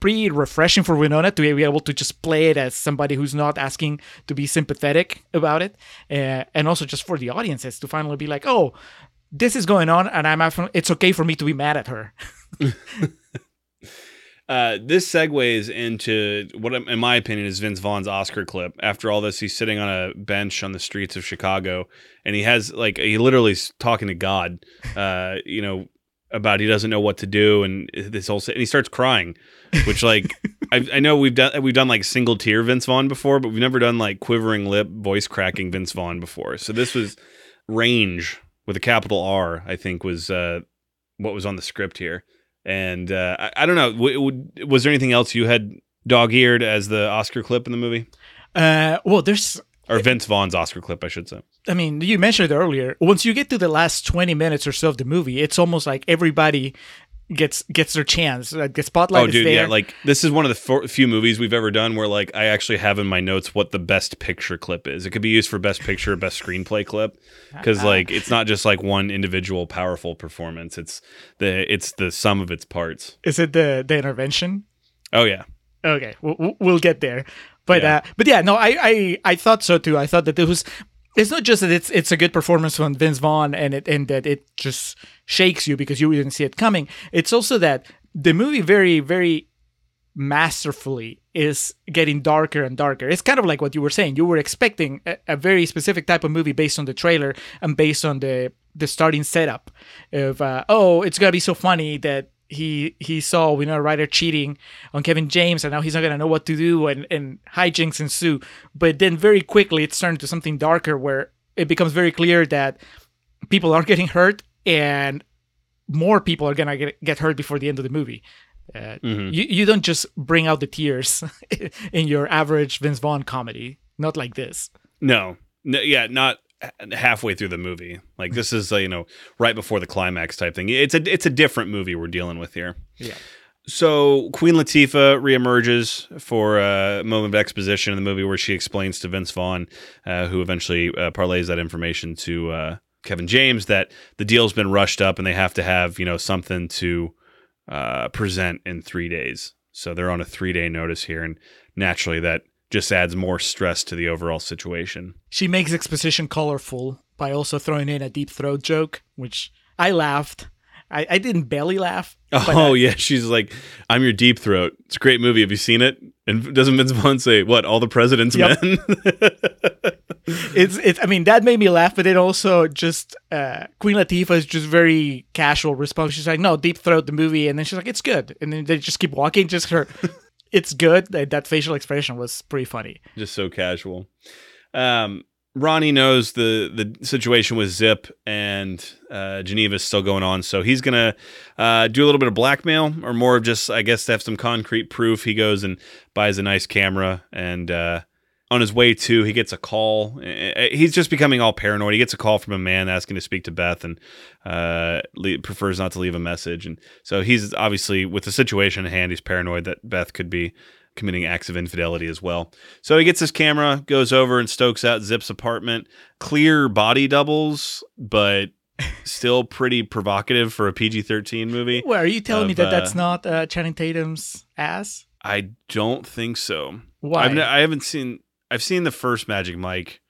pretty refreshing for Winona to be able to just play it as somebody who's not asking to be sympathetic about it, uh, and also just for the audiences to finally be like, oh. This is going on, and I'm. It's okay for me to be mad at her. Uh, this segues into what, in my opinion, is Vince Vaughn's Oscar clip. After all this, he's sitting on a bench on the streets of Chicago, and he has like he literally is talking to God. Uh, you know about he doesn't know what to do, and this whole and he starts crying, which like I, I know we've done we've done like single tear Vince Vaughn before, but we've never done like quivering lip, voice cracking Vince Vaughn before. So this was range with a capital R. I think was uh, what was on the script here. And uh, I, I, don't know. W- w- was there anything else you had dog eared as the Oscar clip in the movie? Uh, well, there's or Vince Vaughn's Oscar clip, I should say. I mean, you mentioned it earlier. Once you get to the last twenty minutes or so of the movie, it's almost like everybody gets gets their chance. Like the spotlight oh, dude, yeah. Like this is one of the few movies we've ever done where like I actually have in my notes what the best picture clip is. It could be used for best picture, best screenplay clip, because like it's not just like one individual powerful performance. It's the it's the sum of its parts. is it the the intervention? Oh yeah. Okay, we'll, we'll get there. But Yeah. uh, but yeah, no, I, I I thought so too. I thought that it was. It's not just that it's it's a good performance from Vince Vaughn and it and that it just shakes you because you didn't see it coming. It's also that the movie very very masterfully is getting darker and darker. It's kind of like what you were saying. You were expecting a, a very specific type of movie based on the trailer and based on the the starting setup of uh, oh, it's gonna be so funny that he he saw Winona Ryder cheating on Kevin James and now he's not gonna know what to do and and hijinks ensue. But then very quickly it's turned to something darker where it becomes very clear that people are getting hurt and more people are gonna get, get hurt before the end of the movie. Uh, you, you don't just bring out the tears in your average Vince Vaughn comedy. Not like this. No. no yeah, not halfway through the movie. Like this is uh, you know right before the climax type thing. It's a it's a different movie we're dealing with here. Yeah. So Queen Latifah reemerges for a moment of exposition in the movie where she explains to Vince Vaughn, uh, who eventually uh, parlays that information to uh, Kevin James, that the deal's been rushed up and they have to have you know something to uh, present in three days. So they're on a three day notice here, and naturally that just adds more stress to the overall situation. She makes exposition colorful by also throwing in a deep throat joke, which I laughed. I, I didn't belly laugh. Oh I- yeah, she's like, "I'm your deep throat." It's a great movie. Have you seen it? And doesn't Vince Vaughn say what? All the president's Yep. men. it's it's. I mean, that made me laugh, but then also just uh, Queen Latifah is just very casual response. She's like, "No, deep throat the movie," and then she's like, "It's good," and then they just keep walking. Just her, it's good. That, that facial expression was pretty funny. just so casual. Um, Ronnie knows the the situation with Zip and uh, Geneva is still going on, so he's gonna uh, do a little bit of blackmail, or more of just, I guess, to have some concrete proof. He goes and buys a nice camera, and uh, on his way to, he gets a call. Uh, He's just becoming all paranoid. He gets a call from a man asking to speak to Beth, and uh, le- prefers not to leave a message. And so he's obviously, with the situation at hand, he's paranoid that Beth could be committing acts of infidelity as well. So he gets his camera, goes over and stokes out Zip's apartment. Clear body doubles, but still pretty provocative for a PG 13 movie. Well, are you telling me Of, that that's uh, not uh, Channing Tatum's ass? I don't think so. Why? I've, I haven't seen, I've seen the first Magic Mike.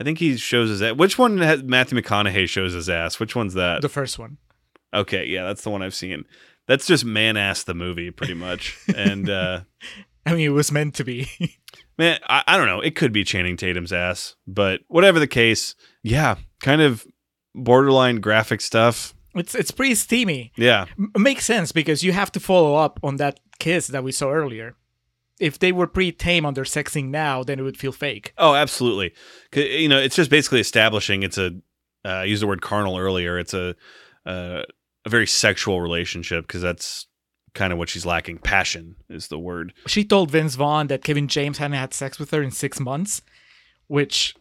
I think he shows his ass. Which one has Matthew McConaughey shows his ass? Which one's that? the first one. Okay, yeah, that's the one I've seen. That's just man ass the movie, pretty much. and uh I mean, it was meant to be. Man, I, I don't know. It could be Channing Tatum's ass, but whatever the case, yeah, kind of borderline graphic stuff. it's it's pretty steamy. Yeah, M- makes sense because you have to follow up on that kiss that we saw earlier. If they were pretty tame on their sexing now, then it would feel fake. Oh, absolutely. You know, it's just basically establishing it's a. Uh, I used the word carnal earlier. It's a uh, a very sexual relationship because that's kind of what she's lacking. Passion is the word. She told Vince Vaughn that Kevin James hadn't had sex with her in six months, which,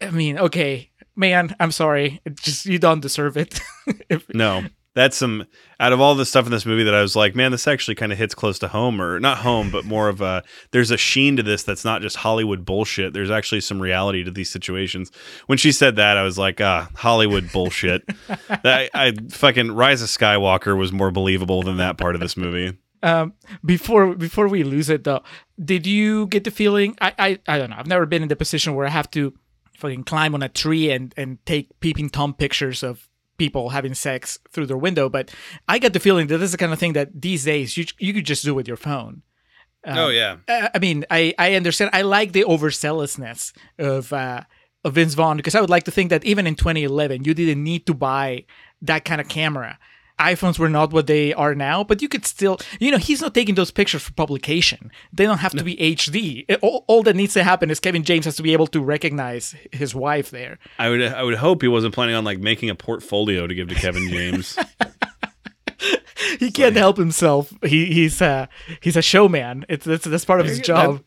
I mean, okay, man, I'm sorry. It just you don't deserve it. If- No, that's some out of all the stuff in this movie that I was like, man, this actually kind of hits close to home, or not home, but more of a. There's a sheen to this that's not just Hollywood bullshit. There's actually some reality to these situations. When she said that, I was like, ah, Hollywood bullshit. I, I fucking Rise of Skywalker was more believable than that part of this movie. um, before before we lose it though, did you get the feeling? I, I I don't know. I've never been in the position where I have to fucking climb on a tree and and take peeping tom pictures of people having sex through their window, but I get the feeling that this is the kind of thing that these days you you could just do with your phone. oh yeah, Uh, I mean, I, I understand. I like the overzealousness of uh, of Vince Vaughn because I would like to think that even in 2011, you didn't need to buy that kind of camera. iPhones were not what they are now, but you could still, you know, he's not taking those pictures for publication. They don't have to be HD. It- all, all that needs to happen is Kevin James has to be able to recognize his wife there. I would I would hope he wasn't planning on like making a portfolio to give to Kevin James. He can't help himself. He he's uh he's a showman. It's that's that's part of his job.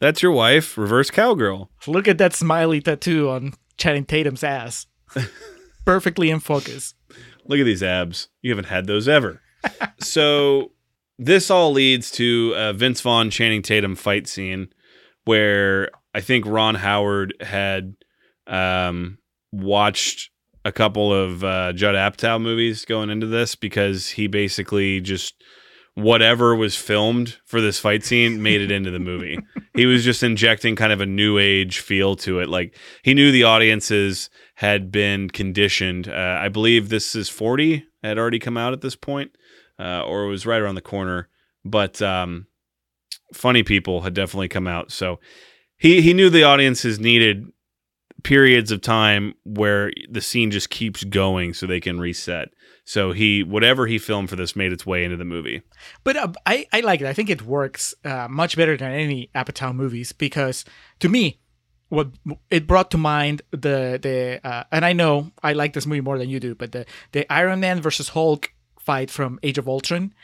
That's your wife, reverse cowgirl. Look at that smiley tattoo on Channing Tatum's ass. Perfectly in focus. Look at these abs. You haven't had those ever. so this all leads to a Vince Vaughn Channing Tatum fight scene where I think Ron Howard had um, watched a couple of uh, Judd Apatow movies going into this because he basically just whatever was filmed for this fight scene made it into the movie. he was just injecting kind of a new age feel to it. Like he knew the audiences had been conditioned. Uh, I believe this is 40 had already come out at this point, uh, or it was right around the corner. But um, funny people had definitely come out. So he he knew the audiences needed periods of time where the scene just keeps going so they can reset. So he whatever he filmed for this made its way into the movie. But uh, I, I like it. I think it works uh, much better than any Apatow movies because to me, what it brought to mind the the uh, and I know I like this movie more than you do, but the the Iron Man versus Hulk fight from Age of Ultron,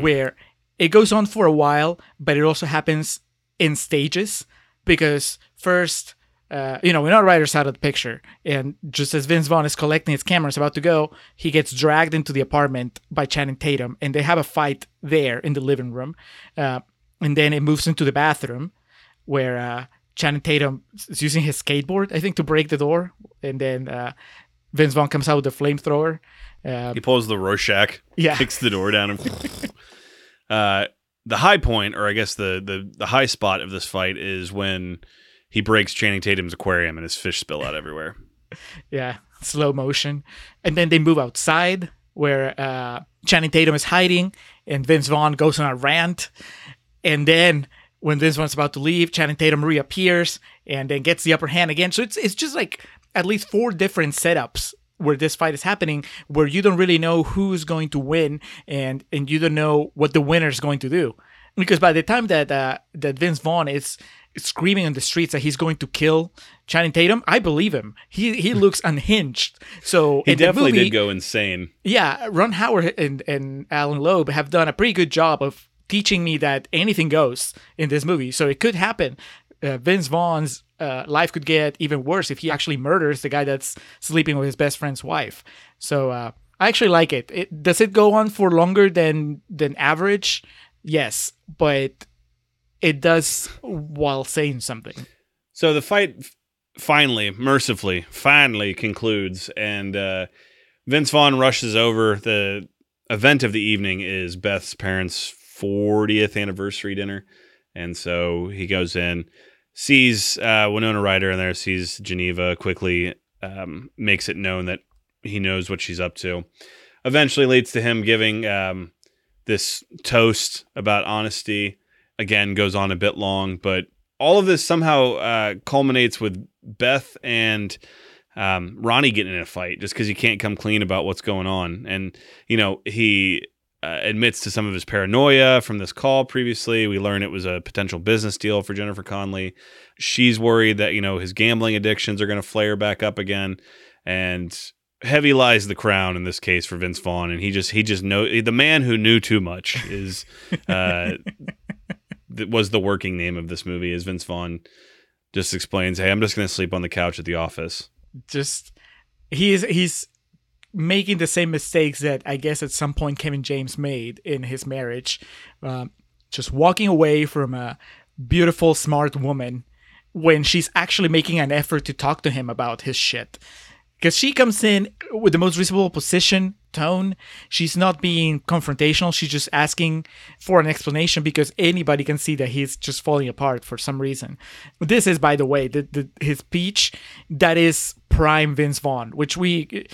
where it goes on for a while, but it also happens in stages because first uh, you know, Winona Ryder's out of the picture, and just as Vince Vaughn is collecting his cameras, about to go, he gets dragged into the apartment by Channing Tatum, and they have a fight there in the living room, uh, and then it moves into the bathroom, where uh, Channing Tatum is using his skateboard, I think, to break the door, and then uh, Vince Vaughn comes out with a flamethrower. Uh, He pulls the Rorschach, Yeah. kicks the door down, and uh, the high point, or I guess the, the the high spot of this fight is when he breaks Channing Tatum's aquarium and his fish spill out everywhere. yeah, slow motion. And then they move outside where uh, Channing Tatum is hiding and Vince Vaughn goes on a rant. And then when Vince Vaughn's about to leave, Channing Tatum reappears and then gets the upper hand again. So it's it's just like at least four different setups where this fight is happening where you don't really know who's going to win and and you don't know what the winner is going to do. Because by the time that uh, that Vince Vaughn is screaming on the streets that he's going to kill Channing Tatum, I believe him. He he looks unhinged. So He definitely movie- did go insane. yeah, Ron Howard and, and Allan Loeb have done a pretty good job of teaching me that anything goes in this movie. So it could happen. Uh, Vince Vaughn's uh, life could get even worse if he actually murders the guy that's sleeping with his best friend's wife. So uh, I actually like it. it. Does it go on for longer than than average? Yes, but it does while saying something. So the fight finally, mercifully, finally concludes, and uh, Vince Vaughn rushes over. The event of the evening is Beth's parents' 40th anniversary dinner, and so he goes in, sees uh, Winona Ryder in there, sees Geneva, quickly um, makes it known that he knows what she's up to. Eventually leads to him giving um, this toast about honesty. Again, goes on a bit long, but all of this somehow uh, culminates with Beth and um, Ronnie getting in a fight just because he can't come clean about what's going on. And, you know, he uh, admits to some of his paranoia from this call previously. We learn it was a potential business deal for Jennifer Connelly. She's worried that, you know, his gambling addictions are going to flare back up again. And heavy lies the crown in this case for Vince Vaughn. And he just, he just know the man who knew too much is, uh, that was the working name of this movie is Vince Vaughn just explains, "Hey, I'm just going to sleep on the couch at the office." just he's he's making the same mistakes that I guess at some point Kevin James made in his marriage, um, just walking away from a beautiful, smart woman when she's actually making an effort to talk to him about his shit. Because she comes in with the most reasonable position, tone. She's not being confrontational. She's just asking for an explanation because anybody can see that he's just falling apart for some reason. This is, by the way, the, the his speech that is prime Vince Vaughn, which we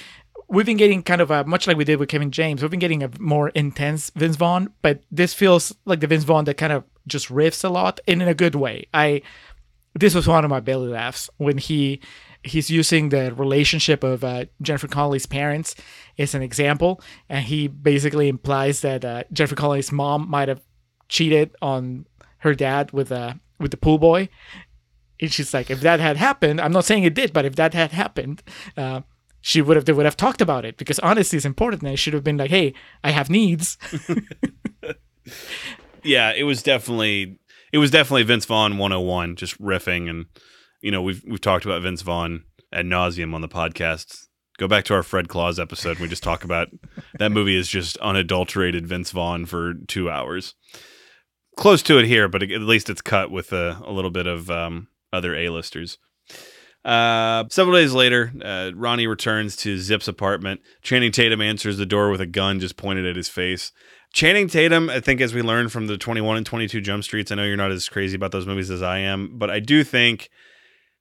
we've been getting kind of a much like we did with Kevin James. We've been getting a more intense Vince Vaughn, but this feels like the Vince Vaughn that kind of just riffs a lot and in a good way. I this was one of my belly laughs when he he's using the relationship of uh, Jennifer Connelly's parents as an example, and he basically implies that uh, Jennifer Connelly's mom might have cheated on her dad with uh, with the pool boy. And she's like, if that had happened, I'm not saying it did, but if that had happened, uh, she would have they would have talked about it because honesty is important. And it should have been like, hey, I have needs. Yeah, it was definitely it was definitely Vince Vaughn 101, just riffing, and you know we've we've talked about Vince Vaughn ad nauseum on the podcast. Go back to our Fred Claus episode. We just talk about that movie is just unadulterated Vince Vaughn for two hours. Close to it here, but at least it's cut with a, a little bit of um, other A-listers. Uh, several days later, uh, Ronnie returns to Zip's apartment. Channing Tatum answers the door with a gun just pointed at his face. Channing Tatum, I think, as we learned from the 21 and 22 Jump Streets, I know you're not as crazy about those movies as I am, but I do think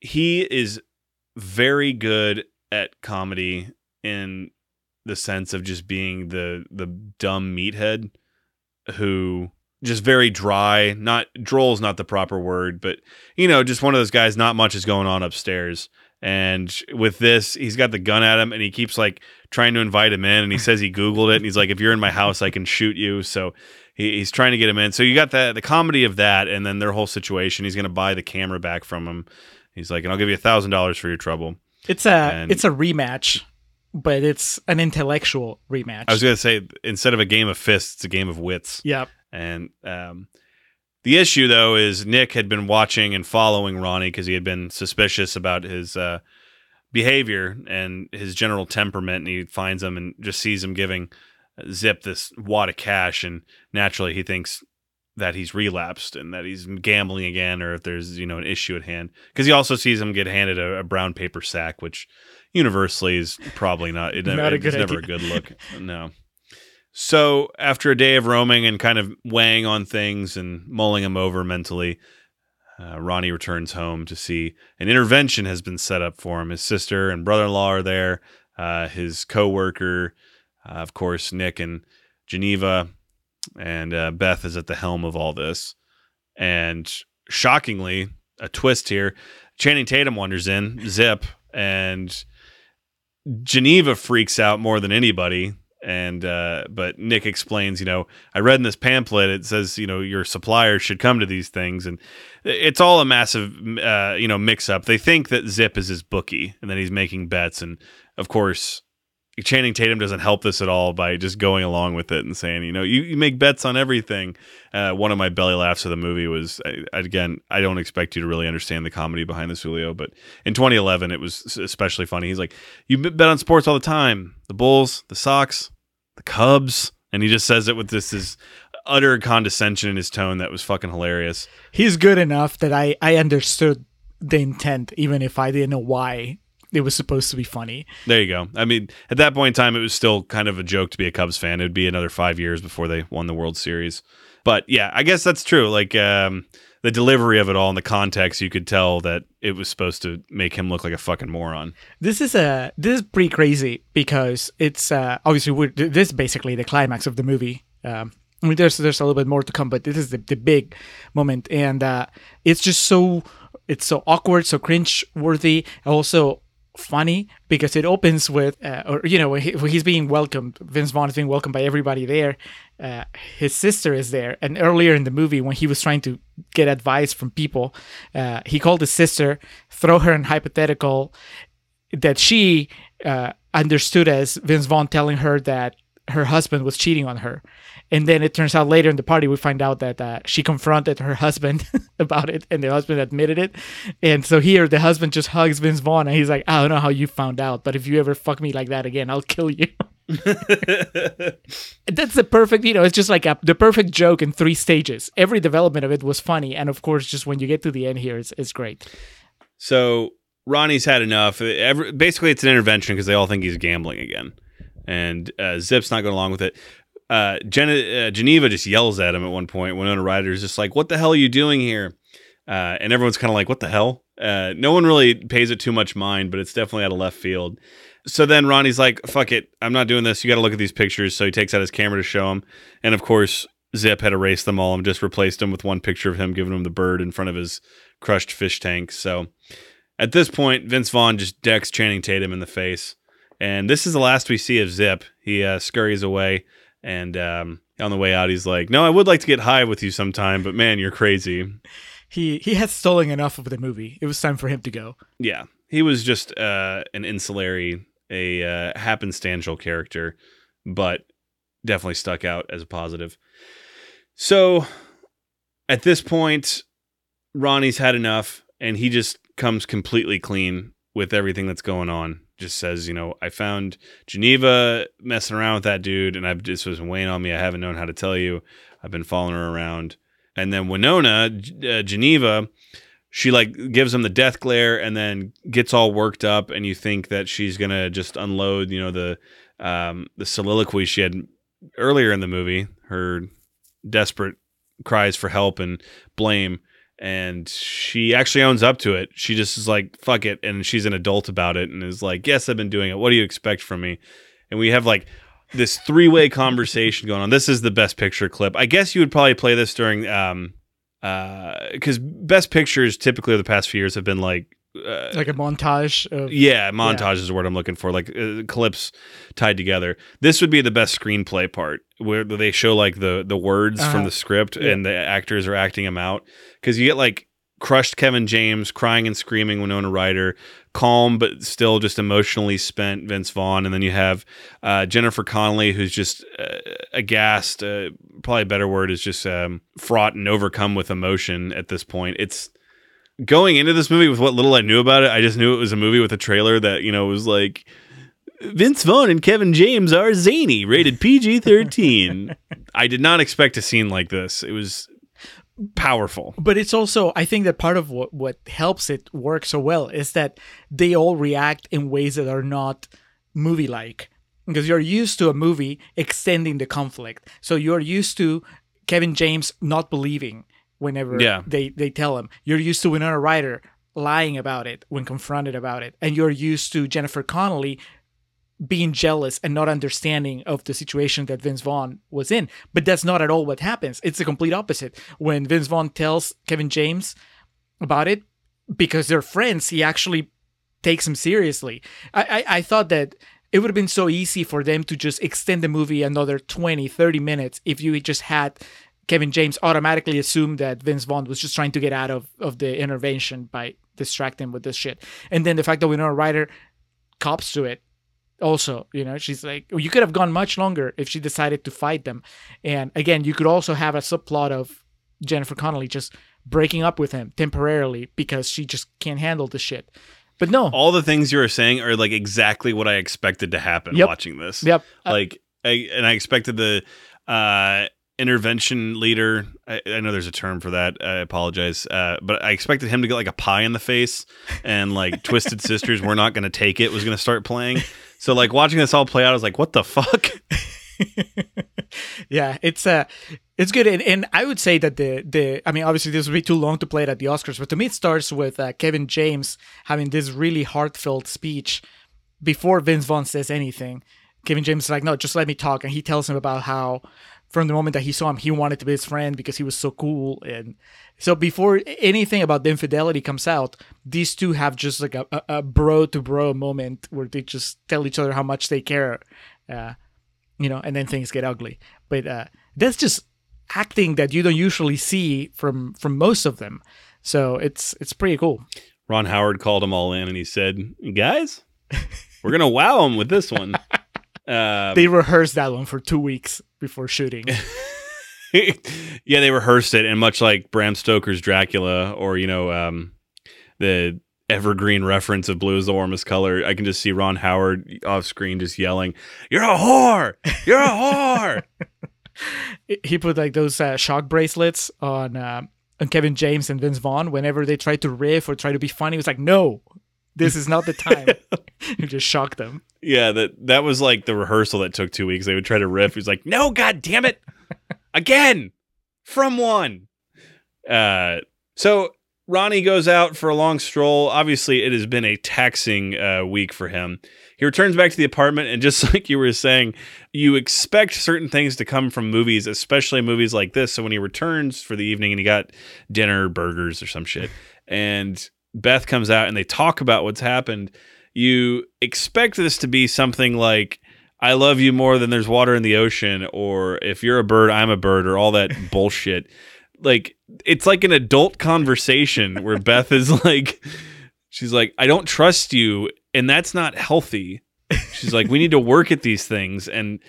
he is very good at comedy in the sense of just being the the dumb meathead who just very dry. Not droll's not the proper word, but you know, just one of those guys. Not much is going on upstairs. And with this, he's got the gun at him, and he keeps like trying to invite him in. And he says he googled it, and he's like, "If you're in my house, I can shoot you." So he, he's trying to get him in. So you got the the comedy of that, and then their whole situation. He's going to buy the camera back from him. He's like, "And I'll give you a thousand dollars for your trouble." It's a And- it's a rematch, but it's an intellectual rematch. I was going to say instead of a game of fists, it's a game of wits. yeah, and um, The issue, though, is Nick had been watching and following Ronnie because he had been suspicious about his uh, behavior and his general temperament. And he finds him and just sees him giving Zip this wad of cash. And naturally, he thinks that he's relapsed and that he's gambling again or if there's, you know, an issue at hand. Because he also sees him get handed a, a brown paper sack, which universally is probably not, it, Not a it's good never a good look. no. So after a day of roaming and kind of weighing on things and mulling them over mentally, uh, Ronnie returns home to see an intervention has been set up for him. His sister and brother-in-law are there. Uh, his co-worker, uh, of course, Nick and Geneva, and uh, Beth is at the helm of all this. And shockingly, a twist here: Channing Tatum wanders in, Zip, and Geneva freaks out more than anybody. And uh, but Nick explains, you know, I read in this pamphlet it says, you know, your supplier should come to these things, and it's all a massive, uh, you know, mix up. They think that Zip is his bookie, and that he's making bets, and of course, Channing Tatum doesn't help this at all by just going along with it and saying, you know, you, you make bets on everything. Uh, one of my belly laughs of the movie was, I, again, I don't expect you to really understand the comedy behind this, Julio, but in 2011, it was especially funny. He's like, you bet on sports all the time the Bulls, the Sox, the Cubs. And he just says it with this, this utter condescension in his tone that was fucking hilarious. He's good enough that I I understood the intent, even if I didn't know why it was supposed to be funny. There you go. I mean, at that point in time, it was still kind of a joke to be a Cubs fan. It would be another five years before they won the World Series. But yeah, I guess that's true. Like um, the delivery of it all in the context, you could tell that it was supposed to make him look like a fucking moron. This is a this is pretty crazy because it's uh, obviously we're, this is basically the climax of the movie. Um, I mean, there's there's a little bit more to come, but this is the, the big moment, and uh, it's just so it's so awkward, so cringe worthy, also funny because it opens with, uh, or you know, he, he's being welcomed, Vince Vaughn is being welcomed by everybody there. Uh, his sister is there, and earlier in the movie, when he was trying to get advice from people, uh, he called his sister, throw her in hypothetical that she uh, understood as Vince Vaughn telling her that her husband was cheating on her. And then it turns out later in the party, we find out that uh, she confronted her husband about it, and the husband admitted it. And so here, the husband just hugs Vince Vaughn, and he's like, I don't know how you found out, but if you ever fuck me like that again, I'll kill you. That's the perfect, you know, it's just like a, the perfect joke in three stages. Every development of it was funny. And of course, just when you get to the end here, it's, it's great. So Ronnie's had enough. Every, basically, it's an intervention because they all think he's gambling again. And uh, Zip's not going along with it. Uh, Gen- uh, Geneva just yells at him at one point. Winona Ryder is just like, What the hell are you doing here? Uh, and everyone's kind of like, What the hell? Uh, no one really pays it too much mind, but it's definitely out of left field. So then Ronnie's like, Fuck it. I'm not doing this. You got to look at these pictures. So he takes out his camera to show him. And of course, Zip had erased them all and just replaced them with one picture of him giving him the bird in front of his crushed fish tank. So at this point, Vince Vaughn just decks Channing Tatum in the face. And this is the last we see of Zip. He uh, scurries away. And um, on the way out, he's like, No, I would like to get high with you sometime, but man, you're crazy. He he has stolen enough of the movie. It was time for him to go. Yeah. He was just uh, an insulary, a uh, happenstantial character, but definitely stuck out as a positive. So at this point, Ronnie's had enough and he just comes completely clean with everything that's going on. Just says, you know, I found Geneva messing around with that dude and I've just was weighing on me. I haven't known how to tell you. I've been following her around. And then Winona, uh, Geneva, she like gives him the death glare and then gets all worked up and you think that she's to just unload, you know, the um the soliloquy she had earlier in the movie, her desperate cries for help and blame and she actually owns up to it. She just is like, fuck it. And she's an adult about it and is like, yes, I've been doing it. What do you expect from me? And we have like this three way conversation going on. This is the best picture clip. I guess you would probably play this during, um, uh, because best pictures typically over the past few years have been like, uh, Like a montage of yeah, montage is the word I'm looking for, like uh, clips tied together. This would be the best screenplay part, where they show like the the words Uh-huh. from the script Yeah. and the actors are acting them out, because you get like crushed Kevin James, crying and screaming Winona Ryder, calm but still just emotionally spent Vince Vaughn, and then you have uh, Jennifer Connelly, who's just uh, aghast. Uh, probably a better word is just um, fraught and overcome with emotion at this point. It's going into this movie with what little I knew about it. I just knew it was a movie with a trailer that you know was like. Vince Vaughn and Kevin James are zany, rated PG 13. I did not expect a scene like this. It was powerful. But it's also, I think that part of what, what helps it work so well is that they all react in ways that are not movie like. Because you're used to a movie extending the conflict. So you're used to Kevin James not believing whenever Yeah. they, they tell him. You're used to Winona Ryder lying about it when confronted about it. And you're used to Jennifer Connelly being jealous and not understanding of the situation that Vince Vaughn was in. But that's not at all what happens. It's the complete opposite. When Vince Vaughn tells Kevin James about it, because they're friends, he actually takes him seriously. I, I, I thought that it would have been so easy for them to just extend the movie another 20, 30 minutes if you just had Kevin James automatically assumed that Vince Vaughn was just trying to get out of, of the intervention by distracting him with this shit. And then the fact that Winona Ryder cops to it also you know she's like you could have gone much longer if she decided to fight them and again you could also have a subplot of jennifer connelly just breaking up with him temporarily because she just can't handle the shit but no All the things you were saying are like exactly what I expected to happen Yep. watching this. yep Uh, Like, I, and I expected the uh, intervention leader. I, I know there's a term for that. I apologize, uh, but I expected him to get like a pie in the face, and like Twisted Sisters, we're not going to take it, was going to start playing. So like watching this all play out, I was like, what the fuck? yeah it's uh it's good and, and i would say that the the i mean obviously this would be too long to play it at the oscars but to me it starts with uh, kevin james having this really heartfelt speech before vince vaughn says anything kevin james is like no just let me talk and he tells him about how from the moment that he saw him he wanted to be his friend because he was so cool and so before anything about the infidelity comes out these two have just like a, a, bro to bro moment where they just tell each other how much they care uh, you know, and then things get ugly. But uh, that's just acting that you don't usually see from from most of them. So it's it's pretty cool. Ron Howard called them all in, and he said, "Guys, we're gonna wow them with this one." Uh, They rehearsed that one for two weeks before shooting. yeah, they rehearsed it, and much like Bram Stoker's Dracula, or you know, um, the evergreen reference of Blue is the warmest color, I can just see Ron Howard off screen just yelling, "You're a whore! You're a whore!" he put like those uh, shock bracelets on uh, on Kevin James and Vince Vaughn whenever they tried to riff or try to be funny. He was like, no, this is not the time. he just shocked them. Yeah, that that was like the rehearsal that took two weeks. They would try to riff. He's like, "No, god damn it, again from one." Uh, so Ronnie goes out for a long stroll. Obviously, it has been a taxing uh, week for him. He returns back to the apartment, and just like you were saying, you expect certain things to come from movies, especially movies like this. So when he returns for the evening and he got dinner, burgers, or some shit, and Beth comes out and they talk about what's happened, you expect this to be something like. I love you more than there's water in the ocean, or if you're a bird, I'm a bird, or all that bullshit. Like, it's like an adult conversation where Beth is like, she's like, I don't trust you, and that's not healthy. She's like, we need to work at these things, and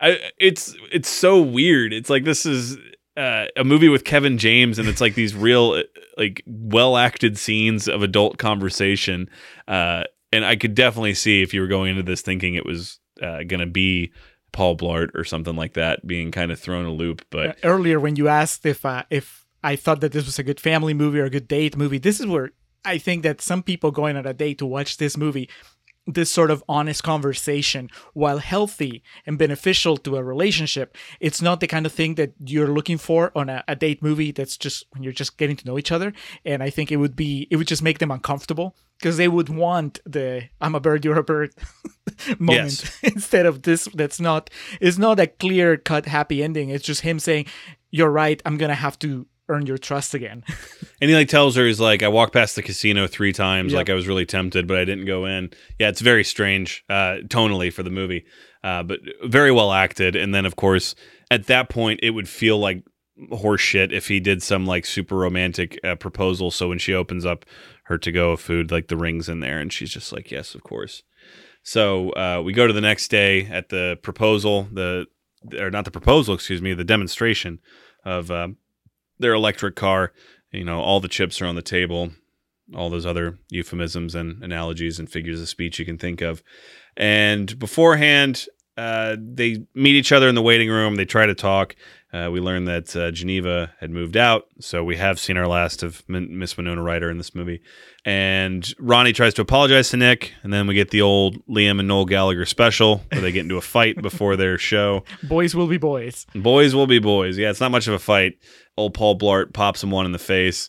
I, it's it's so weird. It's like this is uh, a movie with Kevin James, and it's like these real like well acted scenes of adult conversation. Uh, and I could definitely see if you were going into this thinking it was uh, going to be Paul Blart or something like that, being kind of thrown a loop. But Uh, earlier when you asked if uh, if I thought that this was a good family movie or a good date movie, this is where I think that some people going on a date to watch this movie, this sort of honest conversation, while healthy and beneficial to a relationship, it's not the kind of thing that you're looking for on a, a date movie. That's just when you're just getting to know each other, and I think it would be it would just make them uncomfortable because they would want the "I'm a bird, you're a bird" moment Yes. instead of this. That's not it's not a clear cut happy ending. It's just him saying, "You're right. I'm gonna have to earn your trust again." And he like tells her he's like, I walked past the casino three times, Yep. like I was really tempted, but I didn't go in. Yeah, it's very strange, uh, tonally for the movie, uh, but very well acted. And then of course, at that point, it would feel like horse shit if he did some like super romantic uh, proposal. So when she opens up her to go food, like the rings in there, and she's just like, yes, of course. So uh, we go to the next day at the proposal, the or not the proposal, excuse me, the demonstration of uh, their electric car. You know, all the chips are on the table, all those other euphemisms and analogies and figures of speech you can think of. And beforehand, uh, they meet each other in the waiting room. They try to talk. Uh, we learned that uh, Geneva had moved out, so we have seen our last of Min- Miss Winona Ryder in this movie. And Ronnie tries to apologize to Nick, and then we get the old Liam and Noel Gallagher special where they get into a fight before their show. Boys will be boys. Boys will be boys. Yeah, it's not much of a fight. Old Paul Blart pops him one in the face,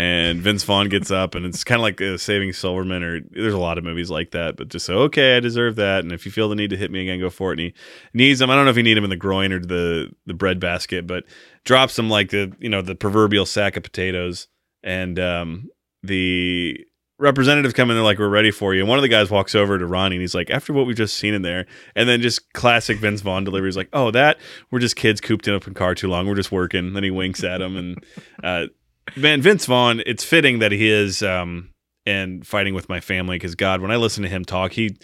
and Vince Vaughn gets up, and it's kind of like uh, Saving Silverman, or there's a lot of movies like that. But just say, okay, I deserve that, and if you feel the need to hit me again, go for it. And he him. I don't know if he need him in the groin or the the bread basket, but drops him like the you know the proverbial sack of potatoes, and um, the representatives come in they're like we're ready for you and one of the guys walks over to ronnie and he's like after what we've just seen in there and then just classic vince vaughn delivery is like oh that we're just kids cooped in a car too long we're just working then he winks at him and uh, man vince vaughn it's fitting that he is um and fighting with my family because god when i listen to him talk he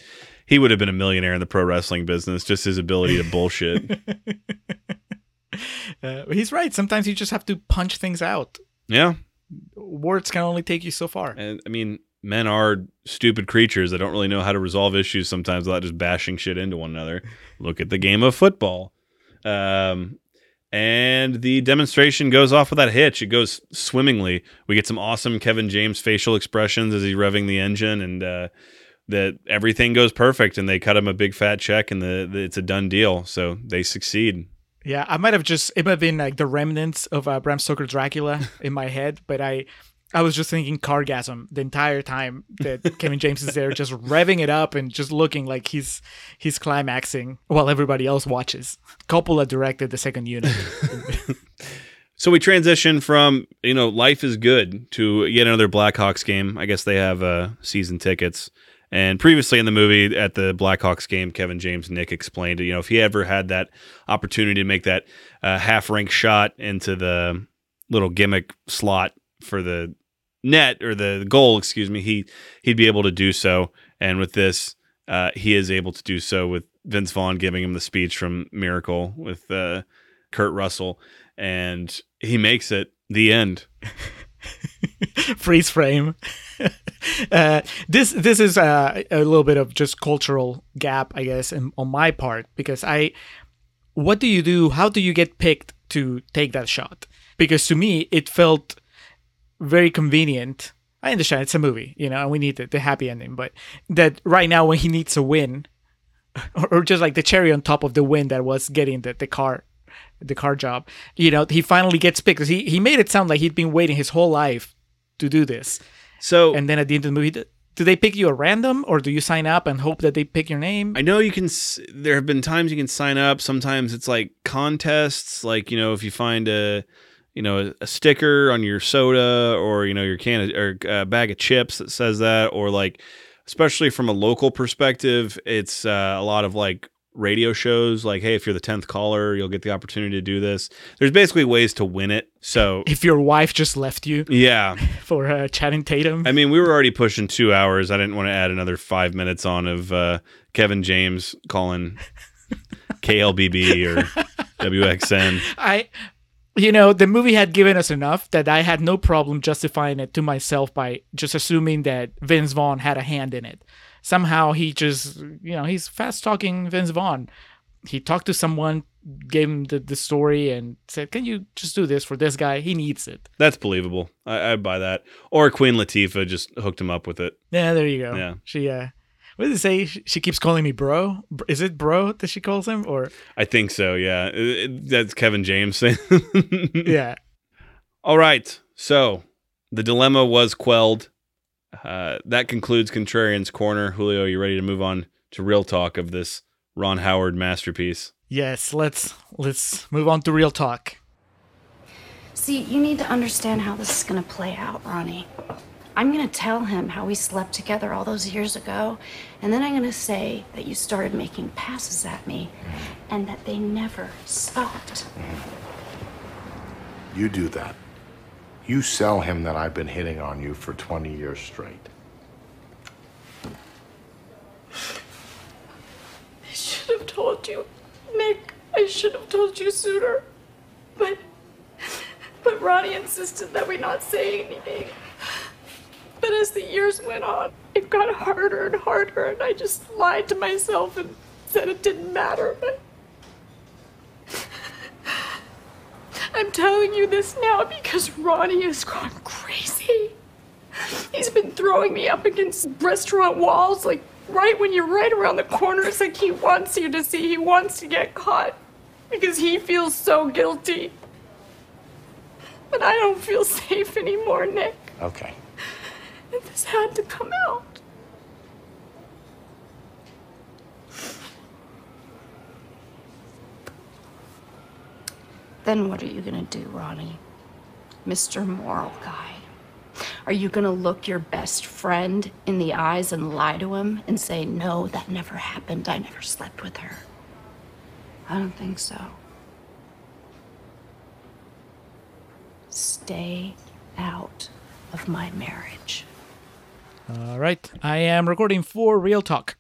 he would have been a millionaire in the pro wrestling business just his ability to bullshit Uh, he's right. Sometimes you just have to punch things out. yeah Words can only take you so far. And I mean, men are stupid creatures that don't really know how to resolve issues sometimes without just bashing shit into one another. Look at the game of football. Um, and the demonstration goes off without a hitch. It goes swimmingly. We get some awesome Kevin James facial expressions as he's revving the engine, and uh, that everything goes perfect. And they cut him a big fat check, and the, the it's a done deal. So they succeed. Yeah, I might have just it might have been like the remnants of uh, Bram Stoker Dracula in my head, but I I was just thinking cargasm the entire time that Kevin James is there, just revving it up and just looking like he's he's climaxing while everybody else watches. Coppola directed the second unit. So we transition from you know life is good to yet another Blackhawks game. I guess they have uh, season tickets. And previously in the movie at the Blackhawks game, Kevin James Nick explained, you know, if he ever had that opportunity to make that uh, half rank shot into the little gimmick slot for the net or the goal, excuse me, he he'd be able to do so. And with this, uh, he is able to do so with Vince Vaughn giving him the speech from Miracle with uh, Kurt Russell, and he makes it the end. Freeze frame. uh, this this is uh, a little bit of just cultural gap, I guess, in, on my part because I. What do you do? How do you get picked to take that shot? Because to me, it felt very convenient. I understand it's a movie, you know, and we need the, the happy ending, but that right now when he needs a win, or, or just like the cherry on top of the win that was getting the, the car the car job. You know, he finally gets picked because he, he made it sound like he'd been waiting his whole life to do this. So And then at the end of the movie, do do they pick you at random or do you sign up and hope that they pick your name? I know you can. There have been times you can sign up. Sometimes it's like contests, like you know, if you find a, you know, a sticker on your soda or you know your can of, or a bag of chips that says that, or like, especially from a local perspective, it's uh, a lot of like radio shows. Like, hey, if you're the tenth caller, you'll get the opportunity to do this. There's basically ways to win it. So if your wife just left you yeah, for uh, Channing Tatum. I mean, we were already pushing two hours. I didn't want to add another five minutes on of uh, Kevin James calling KLBB or WXN. I, you know, the movie had given us enough that I had no problem justifying it to myself by just assuming that Vince Vaughn had a hand in it. Somehow he just, you know, he's fast talking Vince Vaughn. He talked to someone, gave him the, the story, and said, Can you just do this for this guy? He needs it. That's believable. I, I'd buy that. Or Queen Latifah just hooked him up with it. Yeah, there you go. Yeah. She, uh, what does it say? She she keeps calling me bro. Is it bro that she calls him? Or, I think so. Yeah, It- it- that's Kevin James saying. yeah. All right. So the dilemma was quelled. Uh, that concludes Contrarian's Corner. Julio, you ready to move on to real talk of this Ron Howard masterpiece? Yes, let's let's move on to real talk. See, you need to understand how this is gonna play out, Ronnie. I'm gonna tell him how we slept together all those years ago, and then I'm gonna say that you started making passes at me mm-hmm. and that they never stopped. Mm-hmm. You do that. You sell him that I've been hitting on you for 20 years straight. I should have told you, Nick. I should have told you sooner. But. But Ronnie insisted that we not say anything. But as the years went on, it got harder and harder, and I just lied to myself and said it didn't matter, but. I'm telling you this now because Ronnie has gone crazy. He's been throwing me up against restaurant walls, like right when you're right around the corner. It's like he wants you to see, he wants to get caught because he feels so guilty. But I don't feel safe anymore, Nick. Okay. This had to come out. Then what are you gonna do, Ronnie? Mr. Moral Guy. Are you gonna look your best friend in the eyes and lie to him and say, no, that never happened. I never slept with her? I don't think so. Stay out of my marriage. All right. I am recording for Real Talk.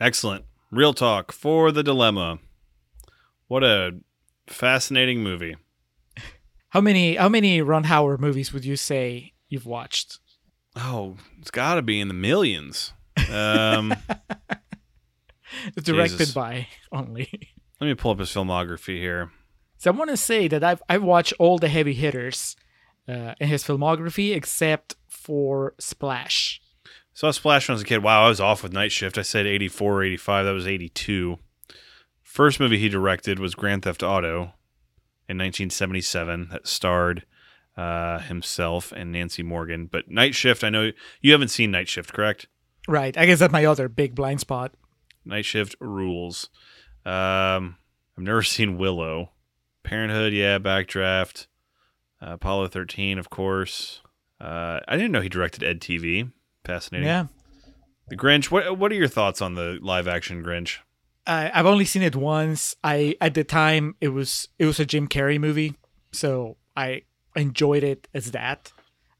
Excellent. Real talk for the dilemma. What a fascinating movie. How many how many Ron Howard movies would you say you've watched? Oh, it's got to be in the millions. Um, Directed Jesus. by only. let me pull up his filmography here. So I want to say that I've I've watched all the heavy hitters uh, in his filmography except for Splash. Saw Splash when I was a kid. Wow, I was off with Night Shift. I said 84 or 85. That was 82. First movie he directed was Grand Theft Auto in 1977 that starred uh, himself and Nancy Morgan. But Night Shift, I know you haven't seen Night Shift, correct? Right. I guess that's my other big blind spot. Night Shift rules. Um, I've never seen Willow. Parenthood, yeah. Backdraft. Uh, Apollo 13, of course. Uh, I didn't know he directed Ed TV. Fascinating. Yeah. The Grinch. What What are your thoughts on the live action Grinch? I, I've only seen it once. I at the time it was it was a Jim Carrey movie, so I enjoyed it as that.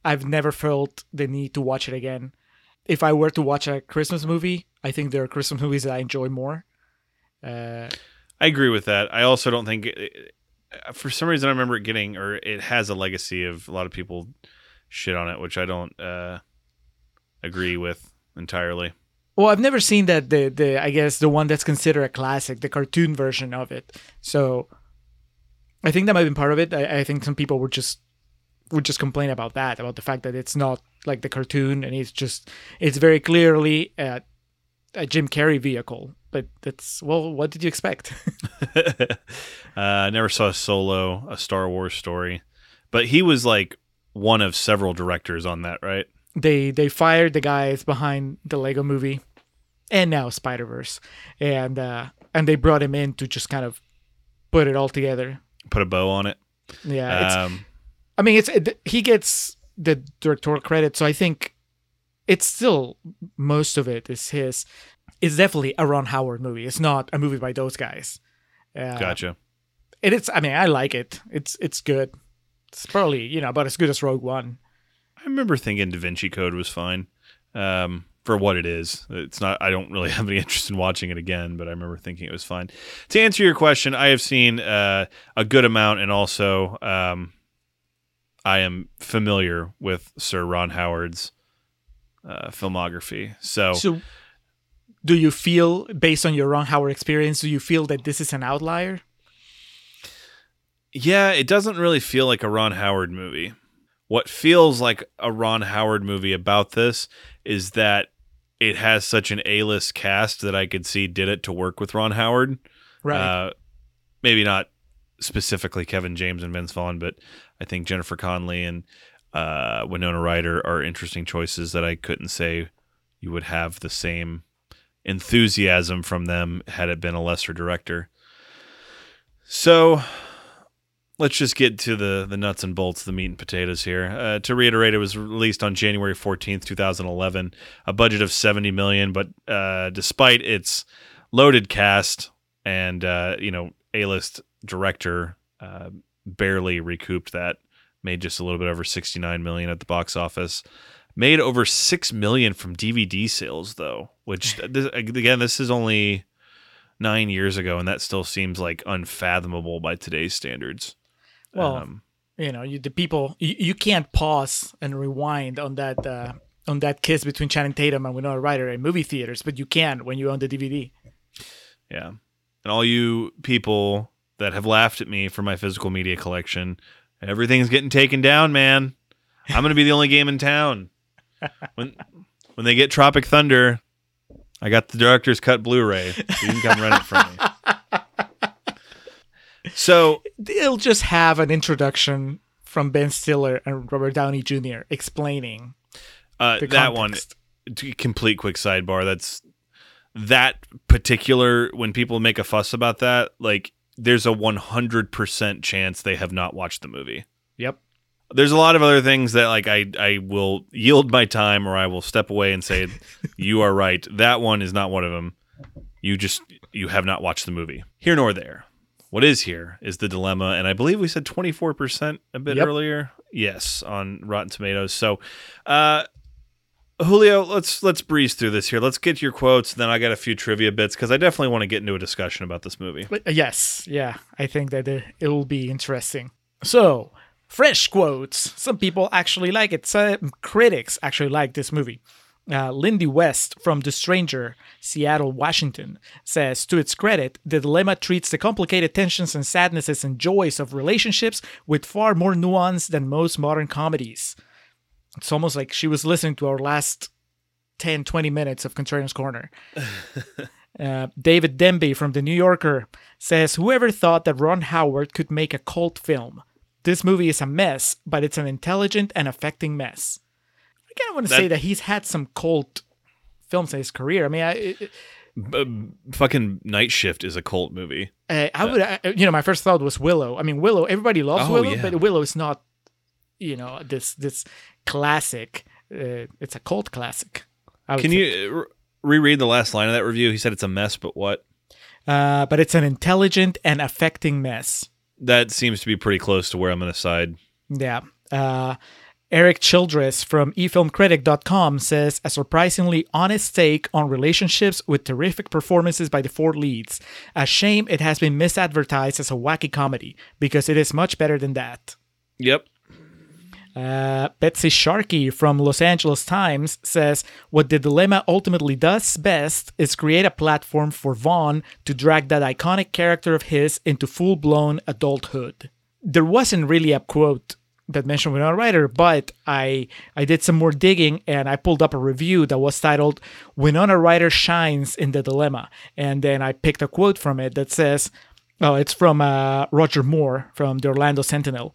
I've never felt the need to watch it again. If I were to watch a Christmas movie, I think there are Christmas movies that I enjoy more. Uh, I agree with that. I also don't think, for some reason, I remember it getting or it has a legacy of a lot of people shit on it, which I don't uh, agree with entirely. well, I've never seen that the the I guess the one that's considered a classic, the cartoon version of it. So I think that might have been part of it. I, I think some people would just would just complain about that, about the fact that it's not like the cartoon and it's just it's very clearly a, a Jim Carrey vehicle. But that's well, what did you expect? uh, I never saw a Solo, a Star Wars story, but he was like one of several directors on that, right? they they fired the guys behind the Lego movie and now Spider Verse, and uh, and they brought him in to just kind of put it all together. Put a bow on it. Yeah, Um, I mean, it's it, he gets the directorial credit, so I think it's still most of it is his. It's definitely a Ron Howard movie. It's not a movie by those guys. Uh, gotcha. And it's. I mean, I like it. It's it's good. It's probably you know about as good as Rogue One. I remember thinking Da Vinci Code was fine um, for what it is. It's not. I don't really have any interest in watching it again, but I remember thinking it was fine. To answer your question, I have seen uh, a good amount, and also um, I am familiar with Sir Ron Howard's uh, filmography. So, So, do you feel, based on your Ron Howard experience, do you feel that this is an outlier? yeah, it doesn't really feel like a Ron Howard movie. What feels like a Ron Howard movie about this is that it has such an A-list cast that I could see did it to work with Ron Howard. Right. Uh, maybe not specifically Kevin James and Vince Vaughn, but I think Jennifer Connelly and uh, Winona Ryder are interesting choices that I couldn't say you would have the same enthusiasm from them had it been a lesser director. So let's just get to the the nuts and bolts, the meat and potatoes here. Uh, to reiterate, it was released on January fourteenth, two thousand eleven. A budget of seventy million, but uh, despite its loaded cast and uh, you know A list director, uh, barely recouped that. Made just a little bit over 69 million at the box office. Made over 6 million from DVD sales though, which this, again this is only 9 years ago and that still seems like unfathomable by today's standards. Well, Um, you know, you, the people you, you can't pause and rewind on that uh, on that kiss between Channing Tatum and Winona Ryder in movie theaters, but you can when you own the DVD. Yeah. And all you people that have laughed at me for my physical media collection, everything's getting taken down, man. I'm going to be the only game in town. When when they get Tropic Thunder, I got the director's cut Blu-ray. So you can come rent it from me. So, They'll just have an introduction from Ben Stiller and Robert Downey Jr. explaining uh, that one complete quick sidebar that's that particular when people make a fuss about that like there's a 100% chance they have not watched the movie Yep. there's a lot of other things that like I I will yield my time or I will step away and say you are right. That one is not one of them. You just you have not watched the movie. Here nor there. What is here is the dilemma and I believe we said 24% a bit Yep. earlier. Yes, on Rotten Tomatoes. So, uh Julio, let's let's breeze through this here. Let's get your quotes. Then I got a few trivia bits because I definitely want to get into a discussion about this movie. But, uh, yes, yeah, I think that it, it will be interesting. So, fresh quotes. Some people actually like it. Some critics actually like this movie. Uh, Lindy West from The Stranger, Seattle, Washington, says To its credit, The Dilemma treats the complicated tensions and sadnesses and joys of relationships with far more nuance than most modern comedies. It's almost like she was listening to our last 10, 20 minutes of Contrarian's Corner. Uh, David Denby from The New Yorker says, Whoever thought that Ron Howard could make a cult film? This movie is a mess, but it's an intelligent and affecting mess. I kind of want to That- say that he's had some cult films in his career. I mean, I, it- B- uh, fucking Night Shift is a cult movie. Uh, I, I would, I, you know, my first thought was Willow. I mean, Willow. Everybody loves Oh, Willow, yeah. but Willow is not, you know, this this classic. Uh, it's a cult classic. Can think. you uh, re- reread the last line of that review? He said it's a mess, but what? Uh, but it's an intelligent and affecting mess. That seems to be pretty close to where I'm going to side. Yeah. Uh, Erik Childress from eFilmCritic.com says a surprisingly honest take on relationships with terrific performances by the four leads. A shame it has been misadvertised as a wacky comedy because it is much better than that. Yep. Uh, Betsy Sharkey from Los Angeles Times says what the dilemma ultimately does best is create a platform for Vaughn to drag that iconic character of his into full blown adulthood. There wasn't really a quote that mentioned Winona Ryder, but I I did some more digging and I pulled up a review that was titled "Winona Ryder shines in the dilemma," and then I picked a quote from it that says, "Oh, it's from uh, Roger Moore from the Orlando Sentinel."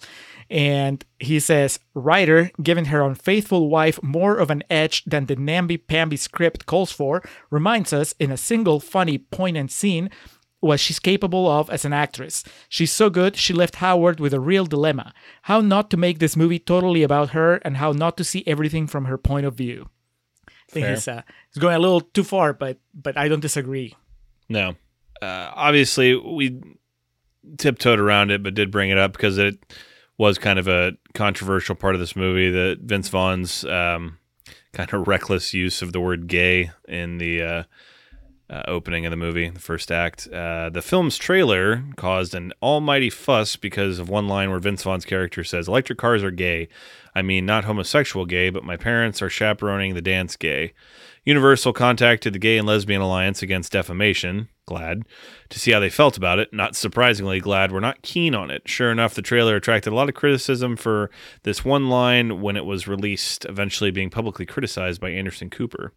And he says, Ryder, giving her unfaithful wife more of an edge than the namby-pamby script calls for, reminds us in a single funny, poignant scene what she's capable of as an actress. She's so good, she left Howard with a real dilemma how not to make this movie totally about her and how not to see everything from her point of view. I think he's, uh, he's going a little too far, but but I don't disagree. No. Uh, obviously, we tiptoed around it, but did bring it up because it was kind of a controversial part of this movie that Vince Vaughn's um, kind of reckless use of the word gay in the uh, uh, opening of the movie, the first act. Uh, the film's trailer caused an almighty fuss because of one line where Vince Vaughn's character says, Electric cars are gay. I mean, not homosexual gay, but my parents are chaperoning the dance gay. Universal contacted the Gay and Lesbian Alliance against defamation, GLAAD, to see how they felt about it. Not surprisingly, GLAAD were not keen on it. Sure enough, the trailer attracted a lot of criticism for this one line when it was released, eventually being publicly criticized by Anderson Cooper.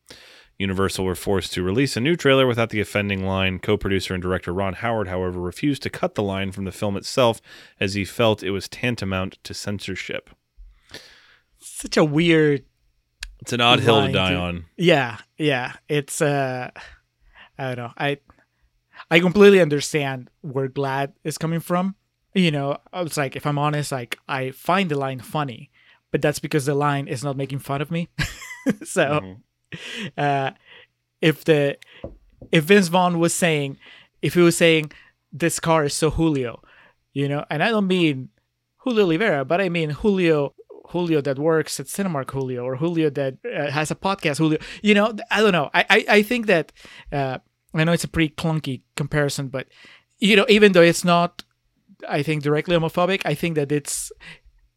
Universal were forced to release a new trailer without the offending line. Co producer and director Ron Howard, however, refused to cut the line from the film itself as he felt it was tantamount to censorship. Such a weird It's an odd hill to die to- on. Yeah, yeah. It's uh I don't know. I I completely understand where GLAAD is coming from. You know, I was like, if I'm honest, like I find the line funny, but that's because the line is not making fun of me. so uh if the if Vince Vaughn was saying if he was saying this car is so Julio, you know, and I don't mean Julio Oliveira, but I mean Julio Julio that works at Cinemark Julio or Julio that uh, has a podcast Julio. You know, I don't know. I I, I think that uh, I know it's a pretty clunky comparison, but you know, even though it's not, I think directly homophobic, I think that it's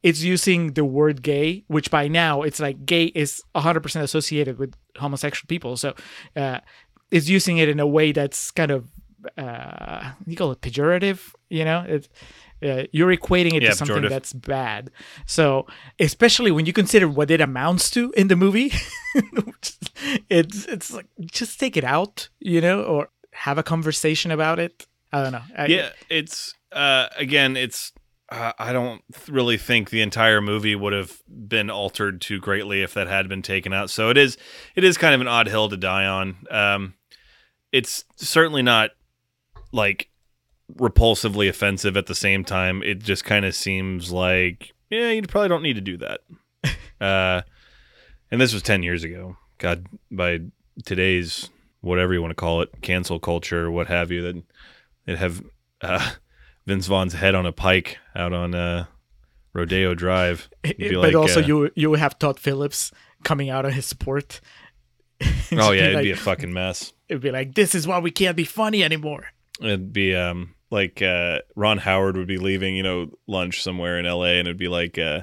it's using the word gay, which by now it's like gay is 100% associated with homosexual people. So uh, it's using it in a way that's kind of uh, you call it pejorative. You know, it's uh, you're equating it Yeah, to something pejorative. that's bad. So especially when you consider what it amounts to in the movie, it's it's like just take it out, you know, or have a conversation about it. I don't know. I, yeah, it's uh, again, it's. Uh, I don't really think the entire movie would have been altered too greatly if that had been taken out. So it is, it is kind of an odd hill to die on. Um, it's certainly not like repulsively offensive at the same time. It just kind of seems like, yeah, you probably don't need to do that. uh, and this was 10 years ago. God, by today's, whatever you want to call it, cancel culture, what have you, that it have uh, Vince Vaughn's head on a pike out on uh, Rodeo Drive. But like, also uh, you you have Todd Phillips coming out of his support. oh yeah, it'd like, be a fucking mess. it'd be like this is why we can't be funny anymore. It'd be um like uh, Ron Howard would be leaving, you know, lunch somewhere in L.A. and it'd be like, uh,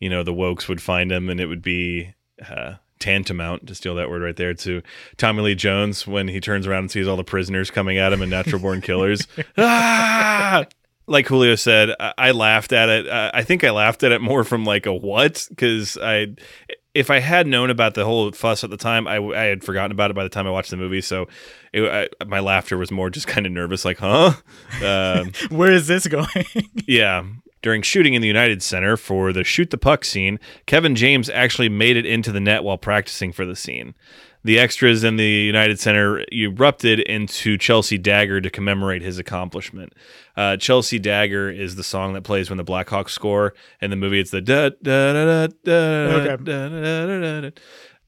you know, the wokes would find him, and it would be uh, tantamount to steal that word right there to Tommy Lee Jones when he turns around and sees all the prisoners coming at him and natural born killers. ah! Like Julio said, I, I laughed at it. Uh, I think I laughed at it more from like a what because I. If I had known about the whole fuss at the time, I, I had forgotten about it by the time I watched the movie. So, it, I, my laughter was more just kind of nervous, like, huh? Um, Where is this going? yeah. During shooting in the United Center for the shoot the puck scene, Kevin James actually made it into the net while practicing for the scene. The extras in the United Center erupted into Chelsea Dagger to commemorate his accomplishment. Uh, Chelsea Dagger is the song that plays when the Blackhawks score. In the movie, it's the da da da da da da da da da.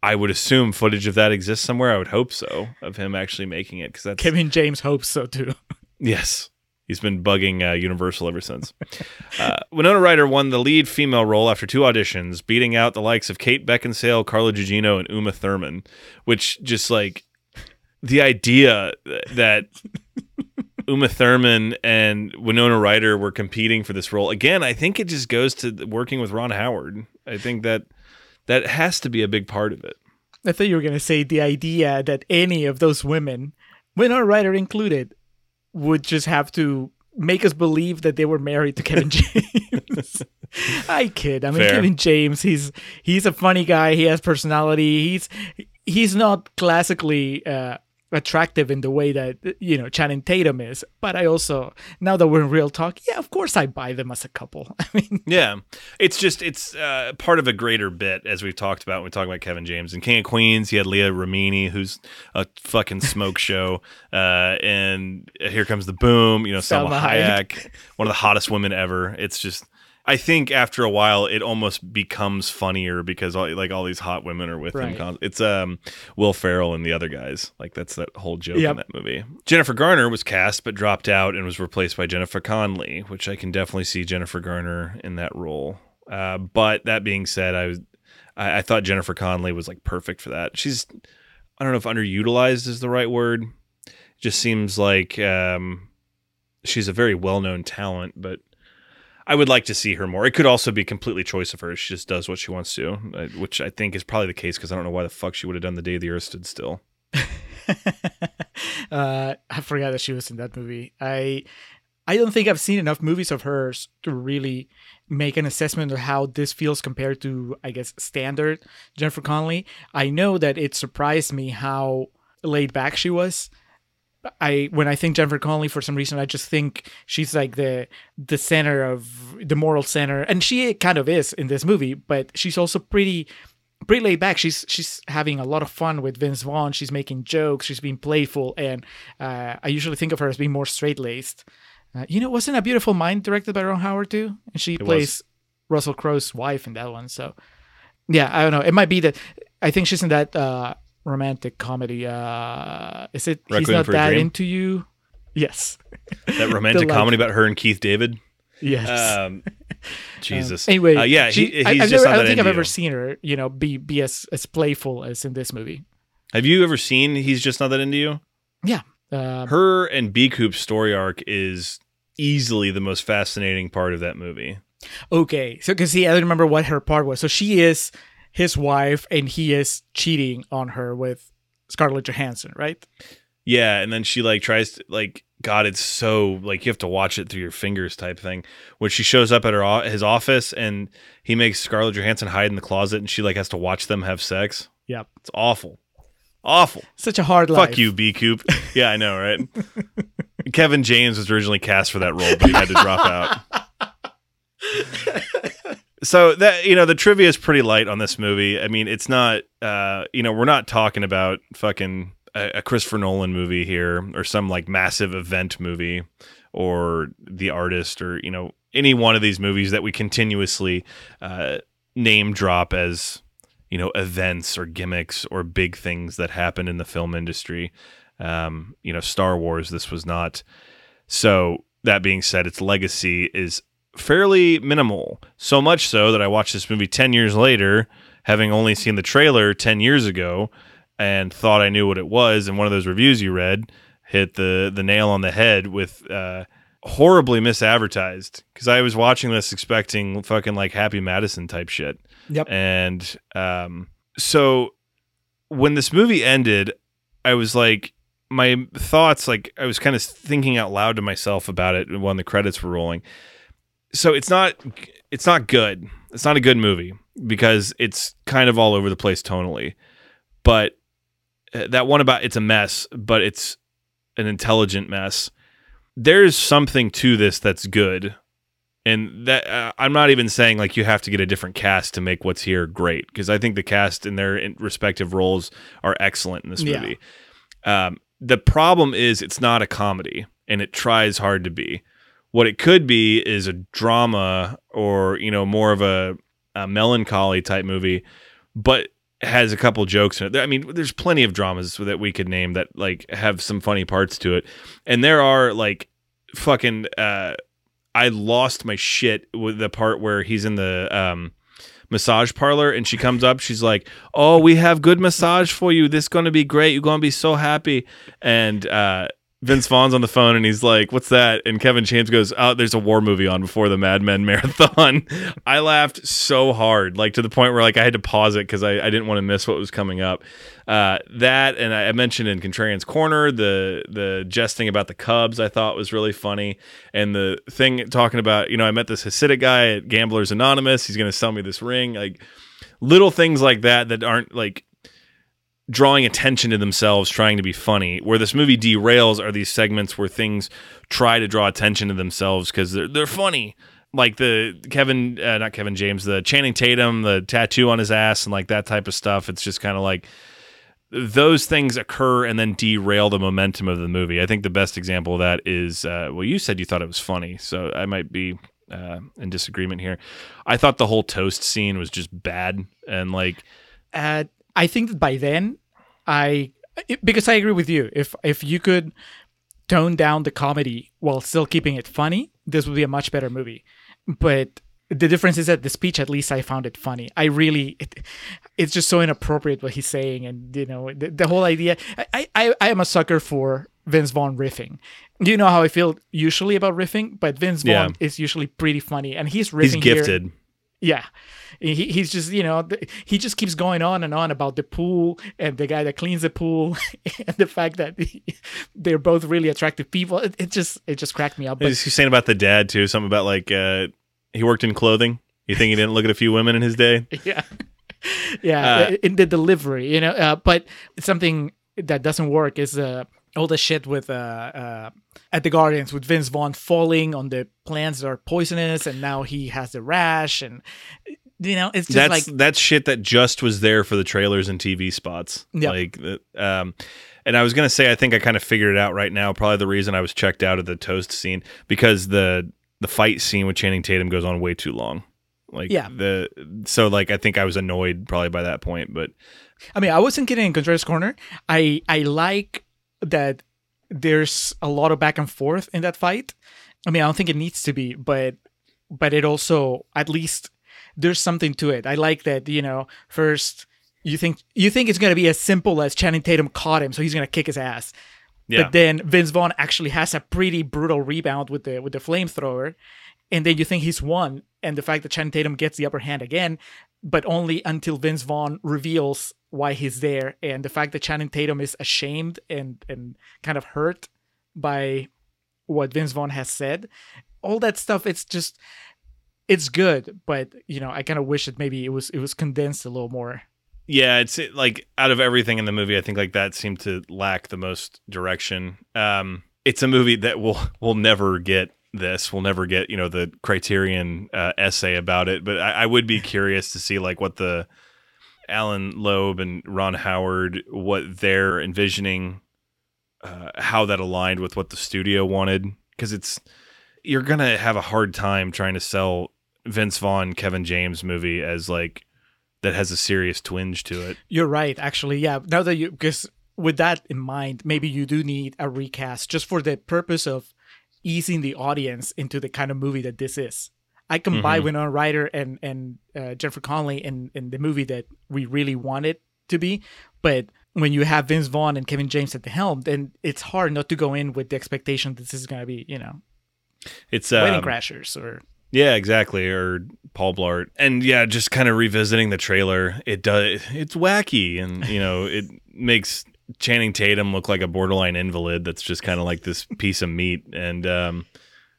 I would assume footage of that exists somewhere. I would hope so, of him actually making it because that's Kevin James hopes so too. Yes. He's been bugging uh, Universal ever since. Uh, Winona Ryder won the lead female role after two auditions, beating out the likes of Kate Beckinsale, Carla Gugino, and Uma Thurman, which just like the idea that Uma Thurman and Winona Ryder were competing for this role. Again, I think it just goes to working with Ron Howard. I think that that has to be a big part of it. I thought you were gonna say the idea that any of those women, Winona Ryder included, would just have to make us believe that they were married to Kevin James. I kid. I mean, Fair. Kevin James. He's he's a funny guy. He has personality. He's he's not classically uh, attractive in the way that you know Channing Tatum is. But I also now that we're in real talk, yeah, of course I buy them as a couple. I mean, Yeah, it's just it's uh, part of a greater bit as we've talked about when we talk about Kevin James and King of Queens. He had Leah Remini, who's a fucking smoke show, uh, and here comes the boom. You know, Selma, Salma Hayek. Hayek, one of the hottest women ever. It's just. I think after a while it almost becomes funnier because all, like all these hot women are with him. Right. con- It's um Will Ferrell and the other guys. Like that's that whole joke Yep. in that movie. Jennifer Garner was cast but dropped out and was replaced by Jennifer Connelly, which I can definitely see Jennifer Garner in that role. Uh, but that being said, I was I, I thought Jennifer Connelly was like perfect for that. She's I don't know if underutilized is the right word. It just seems like um, she's a very well known talent, but I would like to see her more. It could also be completely choice of hers. She just does what she wants to, uh, which I think is probably the case because I don't know why the fuck she would have done the day the earth stood still. uh, I forgot that she was in that movie. I I don't think I've seen enough movies of hers to really make an assessment of how this feels compared to, I guess, standard Jennifer Connelly. I know that it surprised me how laid back she was. I when I think Jennifer Connelly, for some reason, I just think she's like the the center of the moral center, and she kind of is in this movie. But she's also pretty pretty laid back. She's she's having a lot of fun with Vince Vaughn. She's making jokes. She's being playful, and uh, I usually think of her as being more straight laced. Uh, you know, wasn't a Beautiful Mind directed by Ron Howard too? And she was. plays Russell Crowe's wife in that one. So yeah, I don't know. It might be that I think she's in that uh, romantic comedy. Uh, is it? He's not that into you. Yes. That romantic like- comedy about her and Keith David. Yes. Um, Jesus. anyway, uh, yeah, she- he, I, he's I've just never, I don't think I've into ever seen her, you know, be be as as playful as in this movie. Have you ever seen He's Just Not That Into You? Yeah. Um, Her and B Coop's story arc is easily the most fascinating part of that movie. okay, so because see, I don't remember what her part was. So she is his wife, and he is cheating on her with Scarlett Johansson, right? Yeah, and then she like tries to like God, it's so like you have to watch it through your fingers type thing. When she shows up at her his office and he makes Scarlett Johansson hide in the closet and she like has to watch them have sex. Yep. It's awful, awful. Such a hard life. Fuck you, B Coop. Yeah, I know, right? Kevin James was originally cast for that role, but he had to drop out. so that you know, the trivia is pretty light on this movie. I mean, it's not. Uh, you know, we're not talking about fucking a, a Christopher Nolan movie here, or some like massive event movie, or The Artist, or you know, any one of these movies that we continuously uh, name drop as you know events or gimmicks or big things that happen in the film industry. Um, you know, Star Wars. This was not. So that being said, its legacy is fairly minimal. So much so that I watched this movie ten years later, having only seen the trailer ten years ago, and thought I knew what it was. And one of those reviews you read hit the the nail on the head with. Uh, horribly misadvertised because I was watching this expecting fucking like Happy Madison type shit. Yep. And um, so when this movie ended, I was like, my thoughts, like, I was kind of thinking out loud to myself about it when the credits were rolling. So it's not, it's not good. It's not a good movie because it's kind of all over the place tonally. But uh, that one about it's a mess, but it's an intelligent mess. There's something to this that's good and that uh, I'm not even saying like you have to get a different cast to make what's here great because I think the cast in their respective roles are excellent in this Yeah. movie. Um, the problem is it's not a comedy and it tries hard to be. What it could be is a drama or you know more of a, a melancholy type movie, but has a couple jokes in it. I mean, there's plenty of dramas that we could name that like have some funny parts to it, and there are like fucking. Uh, I lost my shit with the part where he's in the um, massage parlor and she comes up. She's like, "Oh, we have good massage for you. This is going to be great. You're going to be so happy." And uh, Vince Vaughn's on the phone and he's like, "What's that?" And Kevin James goes, "Oh, there's a war movie on before the Mad Men marathon." I laughed so hard, like to the point where like I had to pause it because I, I didn't want to miss what was coming up. Uh, that and I I mentioned in Contrarian's Corner the the jesting about the Cubs I thought was really funny, and the thing talking about you know I met this Hasidic guy at Gamblers Anonymous. He's going to sell me this ring, like little things like that that aren't like drawing attention to themselves trying to be funny. Where this movie derails are these segments where things try to draw attention to themselves because they're, they're funny. Like the kevin uh, not kevin james the channing tatum the tattoo on his ass and like that type of stuff. It's just kind of like those things occur and then derail the momentum of the movie. I think the best example of that is uh, well you said you thought it was funny so i might be uh, in disagreement here. I thought the whole toast scene was just bad and like uh, I think that by then, I because I agree with you. If if you could tone down the comedy while still keeping it funny, this would be a much better movie. But the difference is that the speech, at least, I found it funny. I really, it, it's just so inappropriate what he's saying, and you know the, the whole idea. I, I I am a sucker for Vince Vaughn riffing. You know how I feel usually about riffing, but Vince Vaughn Yeah. is usually pretty funny, and he's riffing he's here- gifted yeah. He, he's just, you know, he just keeps going on and on about the pool and the guy that cleans the pool and the fact that they're both really attractive people. It, it just, it just cracked me up. But He's saying about the dad too, something about like uh, he worked in clothing. You think he didn't look at a few women in his day? yeah. Yeah. Uh, in the delivery, you know, uh, but something that doesn't work is uh, all the shit with uh, uh, at the Guardians with Vince Vaughn falling on the plants that are poisonous and now he has the rash and, you know, it's just that's like, that's shit that just was there for the trailers and TV spots. Yeah. Like, um, and I was gonna say, I think I kind of figured it out right now. Probably the reason I was checked out of the toast scene because the the fight scene with Channing Tatum goes on way too long. Like, Yeah. the so like I think I was annoyed probably by that point, but I mean, I wasn't kidding in Contrarian's Corner. I I like that there's a lot of back and forth in that fight. I mean, I don't think it needs to be, but but it also at least there's something to it. I like that you know first you think you think it's gonna be as simple as Channing Tatum caught him, so he's gonna kick his ass. Yeah. But then Vince Vaughn actually has a pretty brutal rebound with the with the flamethrower, and then you think he's won, and the fact that Channing Tatum gets the upper hand again, but only until Vince Vaughn reveals why he's there, and the fact that Channing Tatum is ashamed and and kind of hurt by what Vince Vaughn has said, all that stuff. It's just it's good, but you know I kind of wish that maybe it was it was condensed a little more. Yeah, it's it- like out of everything in the movie, I think like that seemed to lack the most direction. Um, it's a movie that will will never get this. We'll never get you know the Criterion uh, essay about it. But I, I would be curious to see like what the Allan Loeb and Ron Howard what they're envisioning, uh, how that aligned with what the studio wanted. Because it's you're gonna have a hard time trying to sell Vince Vaughn Kevin James movie as like that has a serious twinge to it. You're right, actually. Yeah. Now that you, because with that in mind, maybe you do need a recast just for the purpose of easing the audience into the kind of movie that this is. I can buy Winona Ryder and and uh, Jennifer Connelly in in the movie that we really want it to be, but when you have Vince Vaughn and Kevin James at the helm, then it's hard not to go in with the expectation that this is going to be, you know, It's Wedding um, Crashers or Yeah, exactly. Or Paul Blart. And yeah, just kind of revisiting the trailer. It does. It's wacky, and you know, it makes Channing Tatum look like a borderline invalid. That's just kind of like this piece of meat, and um,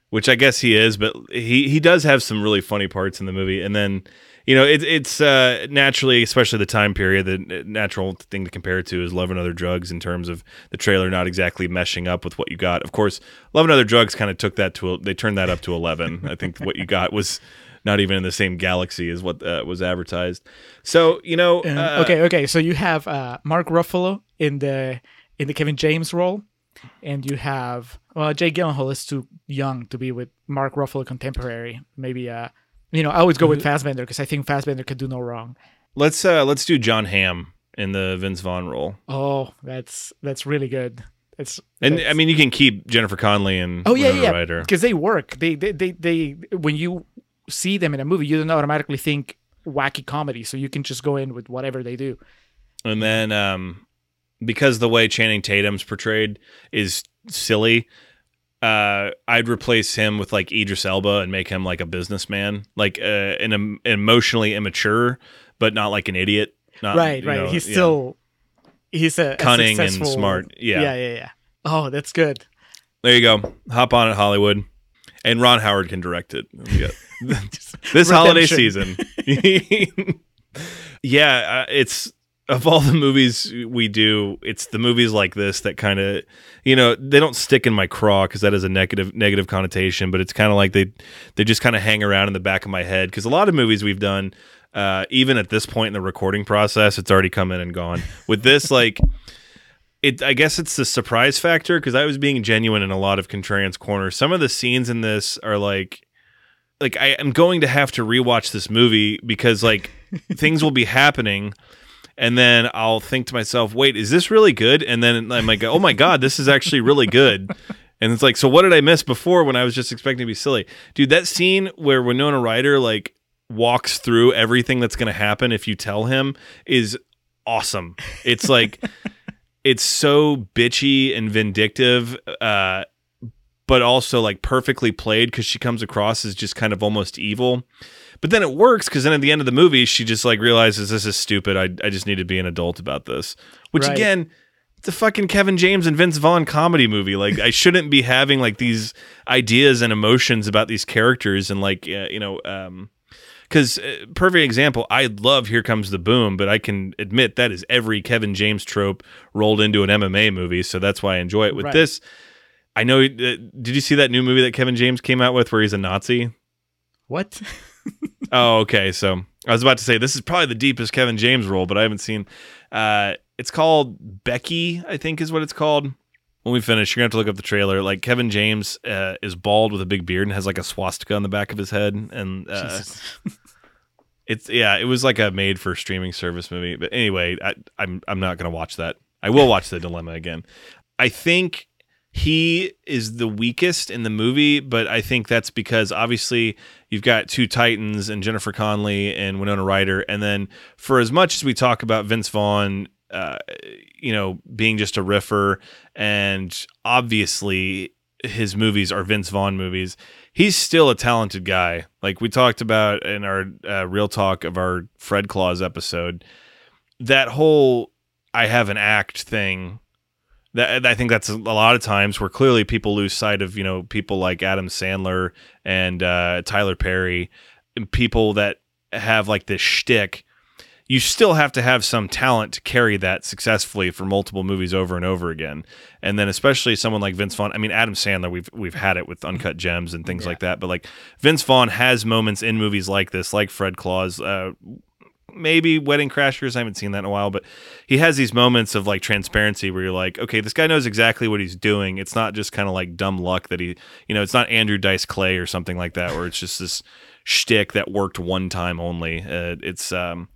which I guess he is. But he he does have some really funny parts in the movie, and then. You know, it, it's uh, naturally, especially the time period, the natural thing to compare it to is Love and Other Drugs in terms of the trailer not exactly meshing up with what you got. Of course, Love and Other Drugs kind of took that to, a, they turned that up to 11. I think what you got was not even in the same galaxy as what uh, was advertised. So, you know, uh, okay, okay. So you have uh, Mark Ruffalo in the in the Kevin James role, and you have well, Jake Gyllenhaal is too young to be with Mark Ruffalo contemporary. Maybe uh, you know, I always go Mm-hmm. with Fassbender because I think Fassbender could do no wrong. let's uh, let's do Jon Hamm in the Vince Vaughn role. Oh, that's that's really good. It's And that's- I mean, you can keep Jennifer Connelly and oh yeah, yeah, because they work. They, they they they when you see them in a movie, you don't automatically think wacky comedy, so you can just go in with whatever they do. And then um, because the way Channing Tatum's portrayed is silly, uh, I'd replace him with like Idris Elba and make him like a businessman, like uh, an em- emotionally immature, but not like an idiot. Not, right, right. know, he's yeah. still he's a a Cunning and smart. Yeah. yeah, yeah, yeah. Oh, that's good. There you go. Hop on it, Hollywood. And Ron Howard can direct it. Got- this holiday season. yeah, uh, it's of all the movies we do, it's the movies like this that kind of, you know, they don't stick in my craw because that is a negative negative connotation. But it's kind of like they they just kind of hang around in the back of my head because a lot of movies we've done, uh, even at this point in the recording process, it's already come in and gone. With this, like it I guess it's the surprise factor because I was being genuine in a lot of Contrarian's corner. Some of the scenes in this are like like I am going to have to rewatch this movie because like things will be happening and then I'll think to myself, "Wait, is this really good?" And then I'm like, "Oh my god, this is actually really good." And it's like, "So what did I miss before when I was just expecting to be silly?" Dude, that scene where Winona Ryder like walks through everything that's going to happen if you tell him is awesome. It's like it's so bitchy and vindictive uh but also like perfectly played because she comes across as just kind of almost evil. But then it works because then at the end of the movie she just like realizes this is stupid. I, I just need to be an adult about this. Which Right. again it's a fucking kevin james and vince vaughn comedy movie. Like i shouldn't be having like these ideas and emotions about these characters and like uh, you know um because uh, perfect example i love here comes the boom but i can admit that is every kevin james trope rolled into an mma movie so that's why i enjoy it. With Right. this i know uh, did you see that new movie that kevin james came out with where he's a nazi What? oh okay so i was about to say this is probably the deepest kevin james role but i haven't seen uh it's called becky i think is what it's called when we finish, you're gonna have to look up the trailer. Like Kevin James uh, is bald with a big beard and has like a swastika on the back of his head, and uh, it's yeah, it was like a made for streaming service movie. But anyway, I, I'm I'm not gonna watch that. I will watch the dilemma again. I think he is the weakest in the movie, but I think that's because obviously you've got two titans and Jennifer Connelly and Winona Ryder, and then for as much as we talk about Vince Vaughn, uh, you know, being just a riffer, and obviously his movies are Vince Vaughn movies. He's still a talented guy. Like we talked about in our uh, real talk of our Fred Claus episode, that whole I have an act thing that I think that's a lot of times where clearly people lose sight of you know people like Adam Sandler and uh, Tyler Perry, and people that have like this shtick. You still have to have some talent to carry that successfully for multiple movies over and over again, and then especially someone like Vince Vaughn. I mean, Adam Sandler, we've we've had it with Uncut Gems and things like that, but like Vince Vaughn has moments in movies like this, like Fred Claus. Uh, maybe Wedding Crashers. I haven't seen that in a while, but he has these moments of like transparency where you're like, okay, this guy knows exactly what he's doing. It's not just kind of like dumb luck that he, you know, it's not Andrew Dice Clay or something like that, where it's just this shtick that worked one time only. Uh, it's um,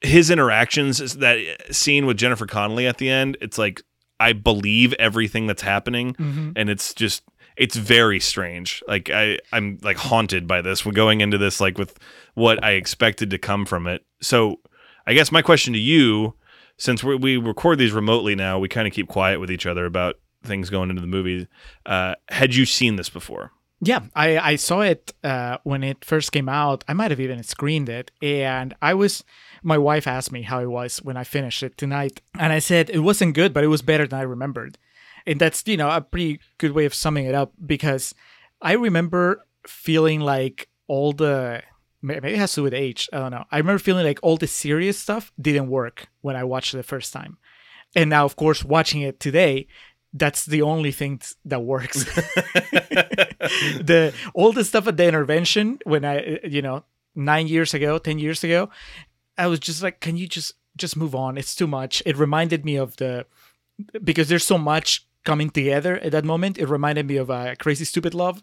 his interactions, that scene with Jennifer Connelly at the end. It's like I believe everything that's happening, and it's just it's very strange. Like I, I'm like haunted by this. We're going into this like with what I expected to come from it. So I guess my question to you, since we we record these remotely now, we kind of keep quiet with each other about things going into the movie. Uh, had you seen this before? Yeah, I, I saw it uh, when it first came out. I might have even screened it. And I was, my wife asked me how it was when I finished it tonight. And I said it wasn't good, but it was better than I remembered. And that's, you know, a pretty good way of summing it up because I remember feeling like all the, maybe it has to do with age. I don't know. I remember feeling like all the serious stuff didn't work when I watched it the first time. And now, of course, watching it today, that's the only thing that works. the all the stuff at the intervention when I, you know, nine years ago, ten years ago, I was just like, can you just just move on? It's too much. It reminded me of the because there's so much coming together at that moment. It reminded me of uh, Crazy Stupid Love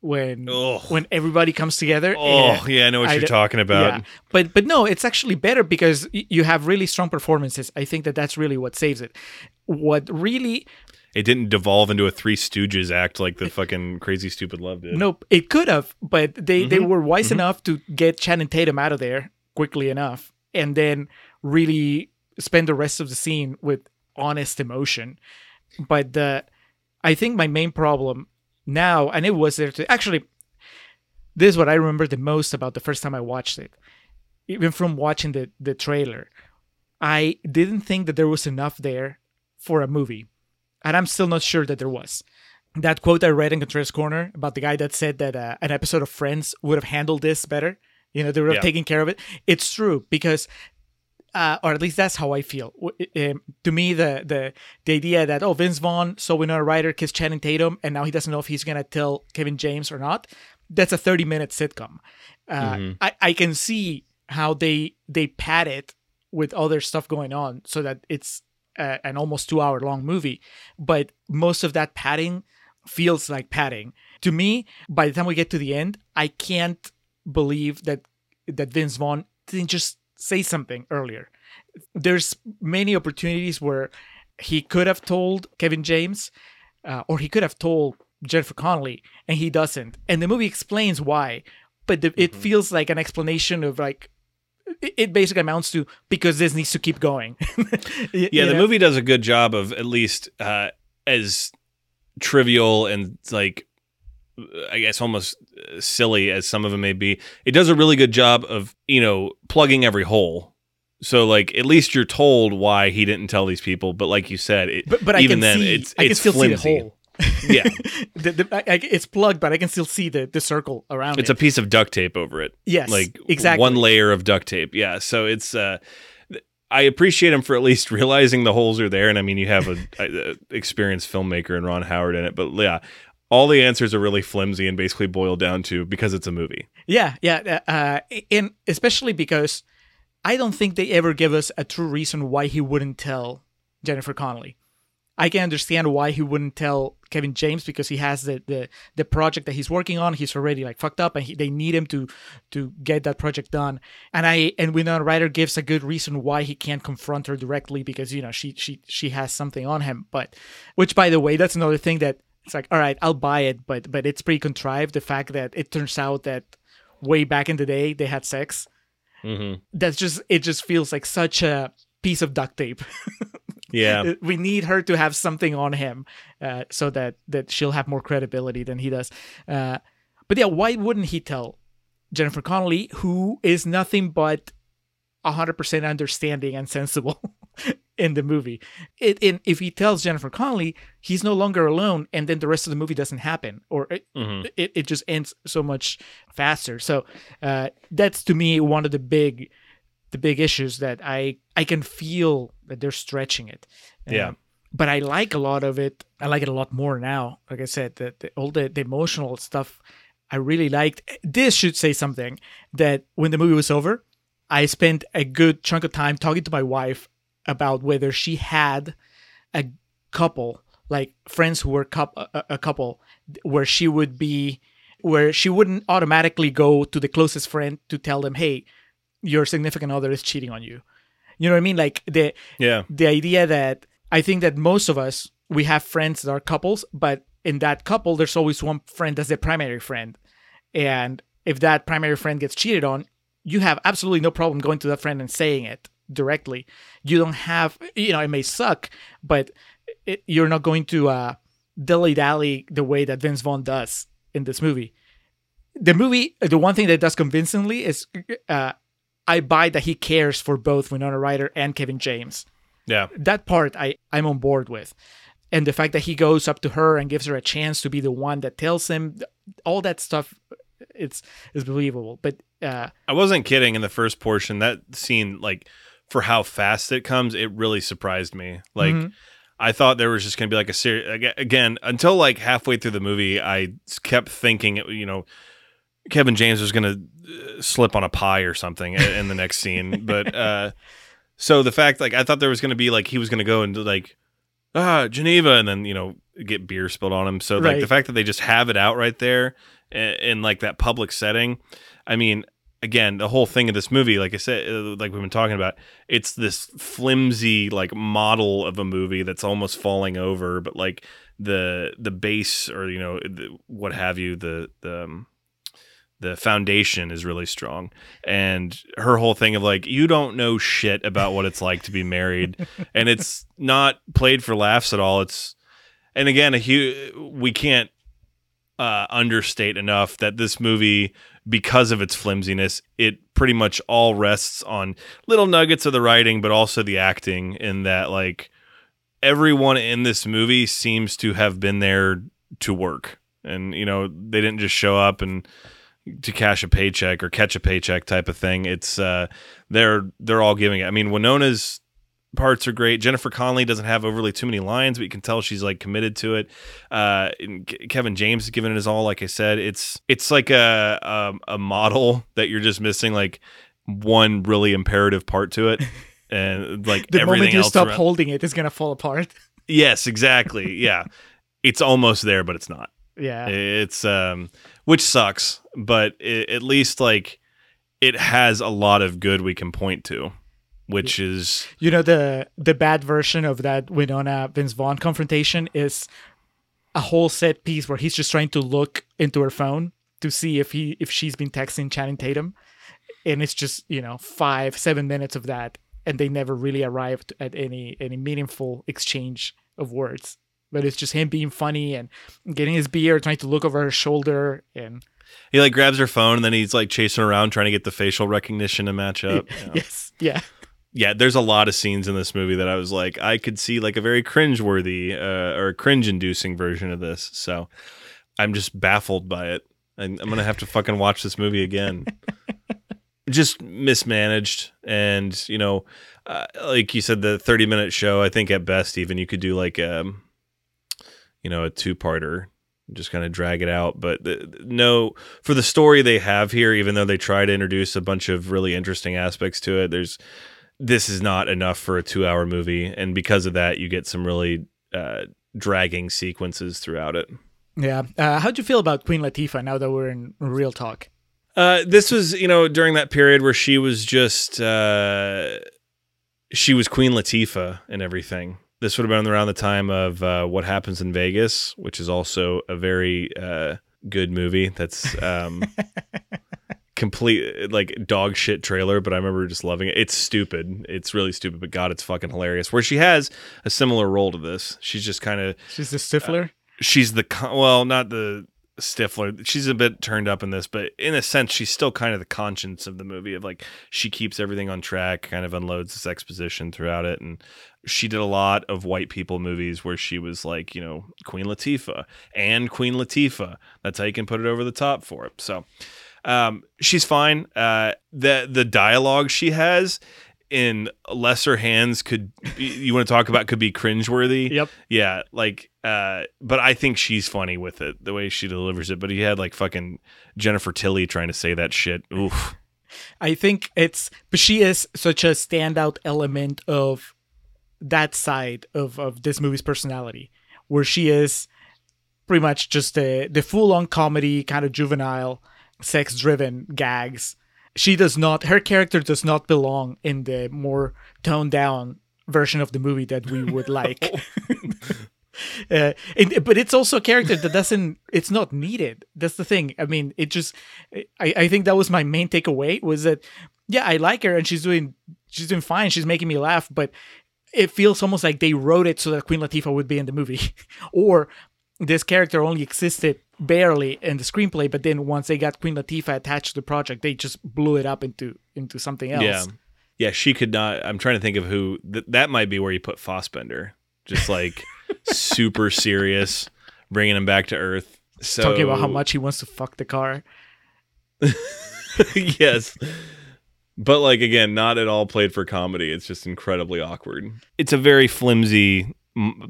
when Ugh. when everybody comes together. Oh, yeah, I know what I you're talking about. yeah. But but no, it's actually better because y- you have really strong performances. I think that that's really what saves it. What really It didn't devolve into a Three Stooges act like the fucking Crazy Stupid Love did. Nope, it could have, but they they Mm-hmm. were wise enough to get Channing Tatum out of there quickly enough, and then really spend the rest of the scene with honest emotion. But the, I think my main problem now, and it was there to actually, this is what I remember the most about the first time I watched it, even from watching the the trailer. I didn't think that there was enough there for a movie, and I'm still not sure that there was that quote I read in Contrarian's Corner about the guy that said that uh, an episode of Friends would have handled this better. You know, they would have Yeah. taken care of it. It's true because, uh, or at least that's how I feel. Um, to me, the the the idea that oh Vince Vaughn so Winona Ryder kiss Channing Tatum and now he doesn't know if he's gonna tell Kevin James or not. That's a thirty minute sitcom. Uh, I I can see how they they pad it with other stuff going on so that it's uh, an almost two hour long movie, but most of that padding feels like padding to me. By the time we get to the end, I can't believe that that Vince Vaughn didn't just say something earlier. There's many opportunities where he could have told Kevin James, uh, or he could have told Jennifer Connelly, and he doesn't. And the movie explains why, but the, it feels like an explanation of like it- basically amounts to because this needs to keep going. Yeah, the know? movie does a good job of at least uh, as trivial and like I guess almost uh, silly as some of them may be. It does a really good job of you know plugging every hole. So like at least you're told why he didn't tell these people. But like you said, it, But, but I even can then see, it's I can it's still flimsy. see the hole. Yeah, the, the, I, it's plugged, but I can still see the, the circle around it. it's it. a piece of duct tape over it. yes, like exactly. one layer of duct tape. Yeah, so it's uh I appreciate him for at least realizing the holes are there and I mean you have a, a experienced filmmaker and Ron Howard in it, but yeah, all the answers are really flimsy and basically boil down to because it's a movie. Yeah, yeah, uh, and especially because I don't think they ever give us a true reason why he wouldn't tell Jennifer Connelly. I can understand why he wouldn't tell Kevin James because he has the the, the project that he's working on. He's already like fucked up, and he, they need him to to get that project done. And I and Winona Ryder gives a good reason why he can't confront her directly because you know she she she has something on him. But which by the way, that's another thing that it's like all right, I'll buy it, but but it's pretty contrived. The fact that it turns out that way back in the day they had sex. Mm-hmm. That's just it. Just feels like such a piece of duct tape. Yeah. we need her to have something on him uh, so that that she'll have more credibility than he does uh, but yeah why wouldn't he tell jennifer connelly who is nothing but 100% understanding and sensible in the movie it, in, if he tells jennifer connelly he's no longer alone and then the rest of the movie doesn't happen or it, Mhm. it, it just ends so much faster so uh, that's to me one of the big the big issues that I I can feel that they're stretching it. Yeah. Um, but I like a lot of it. I like it a lot more now. Like I said, the, the all the, the emotional stuff I really liked. This should say something that when the movie was over, I spent a good chunk of time talking to my wife about whether she had a couple, like friends who were coup- a, a couple, where she would be, where she wouldn't automatically go to the closest friend to tell them, hey, your significant other is cheating on you. You know what I mean? Like the Yeah. the idea that I think that most of us we have friends that are couples, but in that couple there's always one friend that's the primary friend. And if that primary friend gets cheated on, you have absolutely no problem going to that friend and saying it directly. You don't have, you know, it may suck, but it, you're not going to uh, dilly dally the way that Vince Vaughn does in this movie. The movie, the one thing that does convincingly is uh, I buy that he cares for both Winona Ryder and Kevin James. Yeah. That part I, I'm on board with. And the fact that he goes up to her and gives her a chance to be the one that tells him all that stuff, it's is believable. But uh, I wasn't kidding in the first portion. That scene, like, for how fast it comes, it really surprised me. Like, Mhm. I thought there was just going to be like a series again until like halfway through the movie. I kept thinking, you know, Kevin James was going to slip on a pie or something in the next scene. But uh, so the fact, like, I thought there was going to be like he was going to go into like ah Geneva, and then you know get beer spilled on him. So like Right. the fact that they just have it out right there in, in like that public setting. I mean, again, the whole thing of this movie, like I said, uh, like we've been talking about, it's this flimsy like model of a movie that's almost falling over, but like the the base or you know the, what have you, the the um, the foundation is really strong. And her whole thing of like you don't know shit about what it's like to be married and it's not played for laughs at all. It's and again a huge we can't uh, understate enough that this movie because of its flimsiness it pretty much all rests on little nuggets of the writing but also the acting in that like everyone in this movie seems to have been there to work and you know they didn't just show up and to cash a paycheck or catch a paycheck type of thing. It's uh they're they're all giving it. I mean, Winona's parts are great. Jennifer Connelly doesn't have overly too many lines, but you can tell she's like committed to it. Uh Kevin James is giving it his all. Like I said, it's it's like a a, a model that you're just missing like one really imperative part to it. And like the moment you stop around- holding it, it's gonna fall apart. Yes, exactly. Yeah. it's almost there, but it's not. Yeah. It's um, which sucks, but i at least like it has a lot of good we can point to, which is You know the the bad version of that Winona Vince Vaughn confrontation is a whole set piece where he's just trying to look into her phone to see if he if she's been texting Channing Tatum, and it's just you know five seven minutes of that, and they never really arrived at any any meaningful exchange of words. But it's just him being funny and getting his beer, trying to look over her shoulder, and he like grabs her phone and then he's like chasing around trying to get the facial recognition to match up. you know. yes, yeah, Yeah, there's a lot of scenes in this movie that I was like, I could see like a very cringeworthy uh, or cringe-inducing version of this. So I'm just baffled by it. And I'm gonna have to fucking watch this movie again. just mismanaged, and you know, uh, like you said, the 30 minute show. I think at best, even you could do like um, you know, a two parter. Just kind of drag it out, but the, no, for the story they have here, even though they try to introduce a bunch of really interesting aspects to it, there's this is not enough for a two hour movie and because of that you get some really uh, dragging sequences throughout it. Yeah. Uh, how'd you feel about Queen Latifah now that we're in real talk? Uh, this was, you know, during that period where she was just, uh, she was Queen Latifah and everything. This would have been around the time of uh, What Happens in Vegas, which is also a very uh, good movie. That's um, complete like dog shit trailer, but I remember just loving it. It's stupid. It's really stupid, but God, it's fucking hilarious. Where she has a similar role to this. She's just kind of She's the Stifler. Uh, she's the con- well, not the Stifler. She's a bit turned up in this, but in a sense, she's still kind of the conscience of the movie. Of like, she keeps everything on track, kind of unloads this exposition throughout it, and she did a lot of white people movies where she was like, you know, Queen Latifah and Queen Latifah. That's how you can put it over the top for it. So, um, she's fine. Uh, the the dialogue she has in lesser hands could be, you want to talk about could be cringeworthy. Yep. Yeah, like uh but I think she's funny with it, the way she delivers it. But he had like fucking Jennifer Tilly trying to say that shit. Oof. I think it's, but she is such a standout element of that side of, of this movie's personality, where she is pretty much just the, the full on comedy, kind of juvenile, sex driven gags. She does not, her character does not belong in the more toned down version of the movie that we would like. Uh, and, but it's also a character that doesn't it's not needed that's the thing i mean it just I, I think that was my main takeaway was that yeah i like her and she's doing she's doing fine she's making me laugh but it feels almost like they wrote it so that queen latifah would be in the movie or this character only existed barely in the screenplay but then once they got queen latifah attached to the project they just blew it up into into something else Yeah. Yeah, she could not I'm trying to think of who th- that might be where you put Fassbender. Just like super serious, bringing him back to earth. So talking about how much he wants to fuck the car yes. But like again, not at all played for comedy. It's just incredibly awkward. It's a very flimsy m-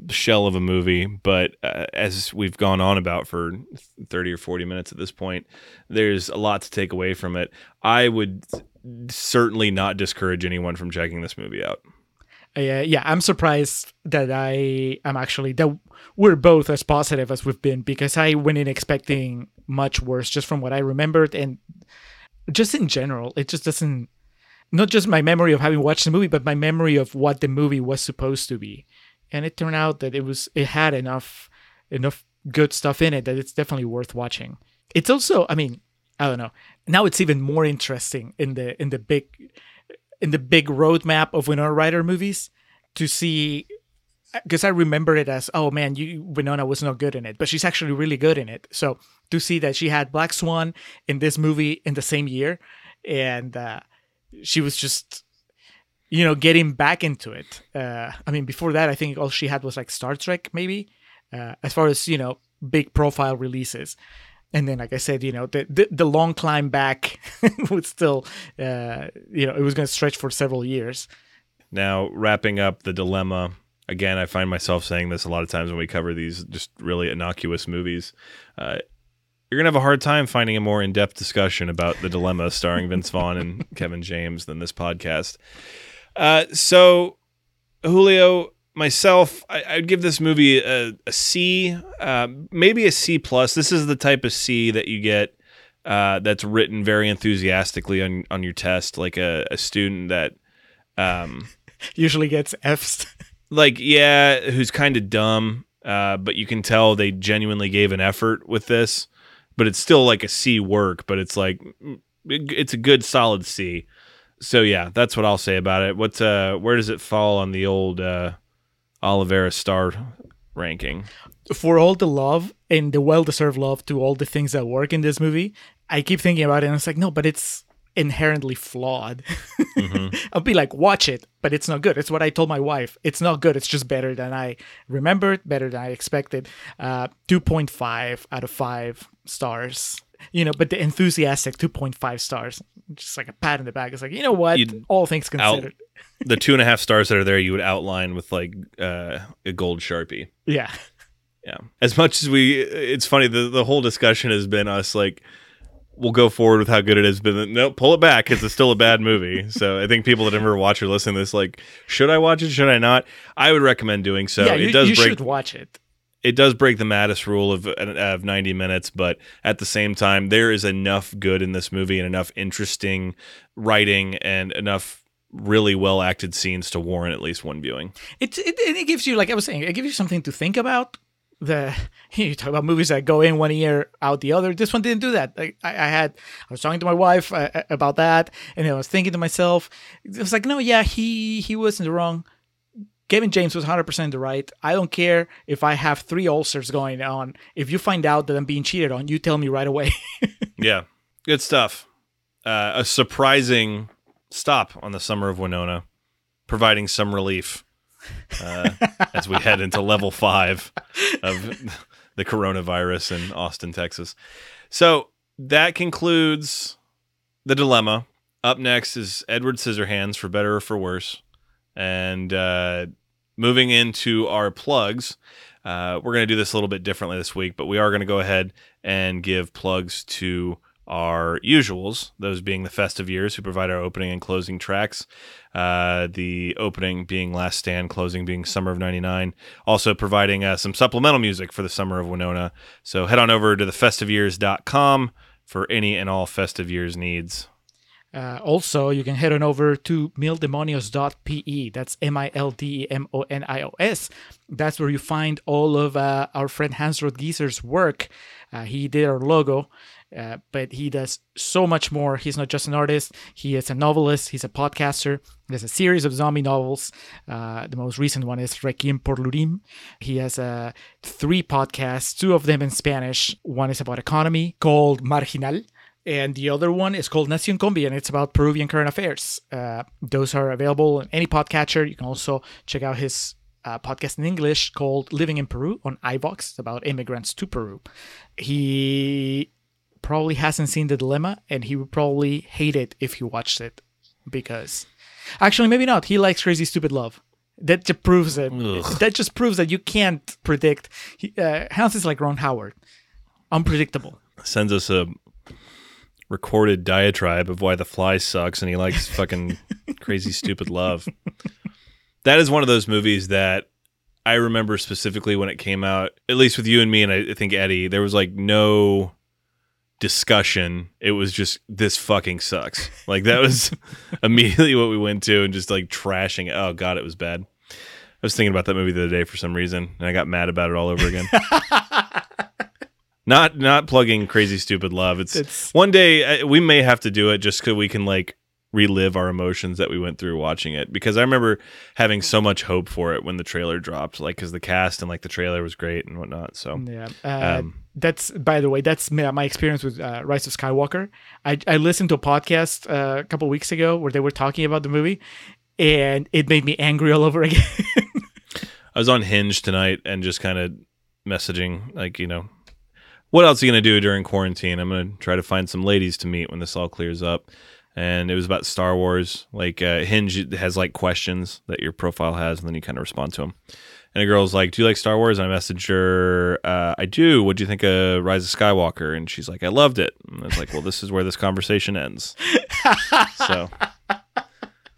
shell of a movie, but uh, as we've gone on about for 30 or 40 minutes at this point, there's a lot to take away from it. I would certainly not discourage anyone from checking this movie out. Uh, yeah, I'm surprised that I am actually that we're both as positive as we've been because I went in expecting much worse just from what I remembered and just in general, it just doesn't not just my memory of having watched the movie, but my memory of what the movie was supposed to be. And it turned out that it was it had enough enough good stuff in it that it's definitely worth watching. It's also, I mean, I don't know. Now it's even more interesting in the in the big in the big roadmap of Winona Ryder movies to see because I remember it as oh man you Winona was not good in it but she's actually really good in it so to see that she had Black Swan in this movie in the same year and uh, she was just you know getting back into it uh, I mean before that I think all she had was like Star Trek maybe uh, as far as you know big profile releases and then like i said you know the the, the long climb back would still uh you know it was going to stretch for several years Now, wrapping up the dilemma, again, I find myself saying this a lot of times when we cover these just really innocuous movies. Uh, you're going to have a hard time finding a more in depth discussion about the dilemma starring Vince Vaughn and Kevin James than this podcast. Uh, so, Julio, myself, I, I'd give this movie a, a C, uh, maybe a C plus. This is the type of C that you get uh, that's written very enthusiastically on on your test, like a, a student that. Um, usually gets f's like yeah who's kind of dumb uh, but you can tell they genuinely gave an effort with this but it's still like a c work but it's like mm, it's a good solid c so yeah that's what i'll say about it. What's uh where does it fall on the old uh olivera star ranking? For all the love and the well-deserved love to all the things that work in this movie i keep thinking about it and it's like no but it's inherently flawed. I'll be like watch it but it's not good. It's what i told my wife. It's not good. It's just better than i remembered better than i expected. Uh 2.5 out of 5 stars you know but the enthusiastic 2.5 stars just like a pat in the back it's like you know what You'd all things out- considered the two and a half stars that are there you would outline with like uh, a gold sharpie yeah Yeah. As much as we, it's funny, the, the whole discussion has been us like we'll go forward with how good it is. But then, no, pull it back because it's still a bad movie. so I think people that never watch or listen to this, like, should I watch it? Should I not? I would recommend doing so. yeah, it you, does you break should watch it. It does break the Mattis rule of of 90 minutes, but at the same time, there is enough good in this movie and enough interesting writing and enough really well acted scenes to warrant at least one viewing. It, it it gives you like I was saying, it gives you something to think about. The you talk about movies that go in one ear out the other. This one didn't do that. I, I had I was talking to my wife uh, about that, and I was thinking to myself, it was like, no, yeah, he he was in the wrong. Kevin James was 100% the right. I don't care if I have three ulcers going on. If you find out that I'm being cheated on, you tell me right away. Yeah, good stuff. Uh, a surprising stop on the summer of Winona, providing some relief uh, as we head into level five of the coronavirus in Austin, Texas. So that concludes the dilemma. Up next is Edward Scissorhands for better or for worse. And uh, moving into our plugs, uh, we're going to do this a little bit differently this week, but we are going to go ahead and give plugs to our usuals, those being the festive years who provide our opening and closing tracks. Uh, the opening being Last Stand, closing being Summer of 99. Also providing uh, some supplemental music for the Summer of Winona. So head on over to thefestiveyears.com for any and all festive years needs. Uh, also, you can head on over to mildemonios.pe. That's M I L D E M O N I O S. That's where you find all of uh, our friend Hans Rothgiesser's work. Uh, he did our logo, uh, but he does so much more. He's not just an artist, he is a novelist, he's a podcaster. He has a series of zombie novels. Uh, the most recent one is Requiem por Lurín. He has uh, three podcasts, two of them in Spanish. One is about economy called Marginal and the other one is called Nacion Combi, and it's about Peruvian current affairs. Uh, those are available in any podcatcher. You can also check out his uh, podcast in English called Living in Peru on iVoox. It's about immigrants to Peru. He probably hasn't seen The Dilemma, and he would probably hate it if he watched it because actually, maybe not. He likes Crazy Stupid Love. That just proves it. Ugh. That just proves that you can't predict. He, uh, Hans is like Ron Howard, unpredictable. Sends us a recorded diatribe of why the fly sucks and he likes fucking crazy stupid love. That is one of those movies that I remember specifically when it came out, at least with you and me and I think Eddie, there was like no discussion. It was just this fucking sucks. Like that was immediately what we went to and just like trashing it. Oh god, it was bad. I was thinking about that movie the other day for some reason and I got mad about it all over again. not not plugging crazy stupid love. It's, It's- one day uh, we may have to do it just because we can like relive our emotions that we went through watching it because I remember having so much hope for it when the trailer dropped, like because the cast and like the trailer was great and whatnot. So Yeah. Uh, Um, that's by the way, that's my, my experience with uh, Rise of Skywalker. I, I listened to a podcast uh, a couple weeks ago where they were talking about the movie, and it made me angry all over again. I was on Hinge tonight and just kind of messaging like you know. What else are you gonna do during quarantine? I'm gonna try to find some ladies to meet when this all clears up. And it was about Star Wars. Like uh, Hinge has like questions that your profile has, and then you kind of respond to them. And a girl's like, "Do you like Star Wars?" And I messaged her, uh, "I do. What do you think of Rise of Skywalker?" And she's like, "I loved it." And I was like, "Well, this is where this conversation ends." so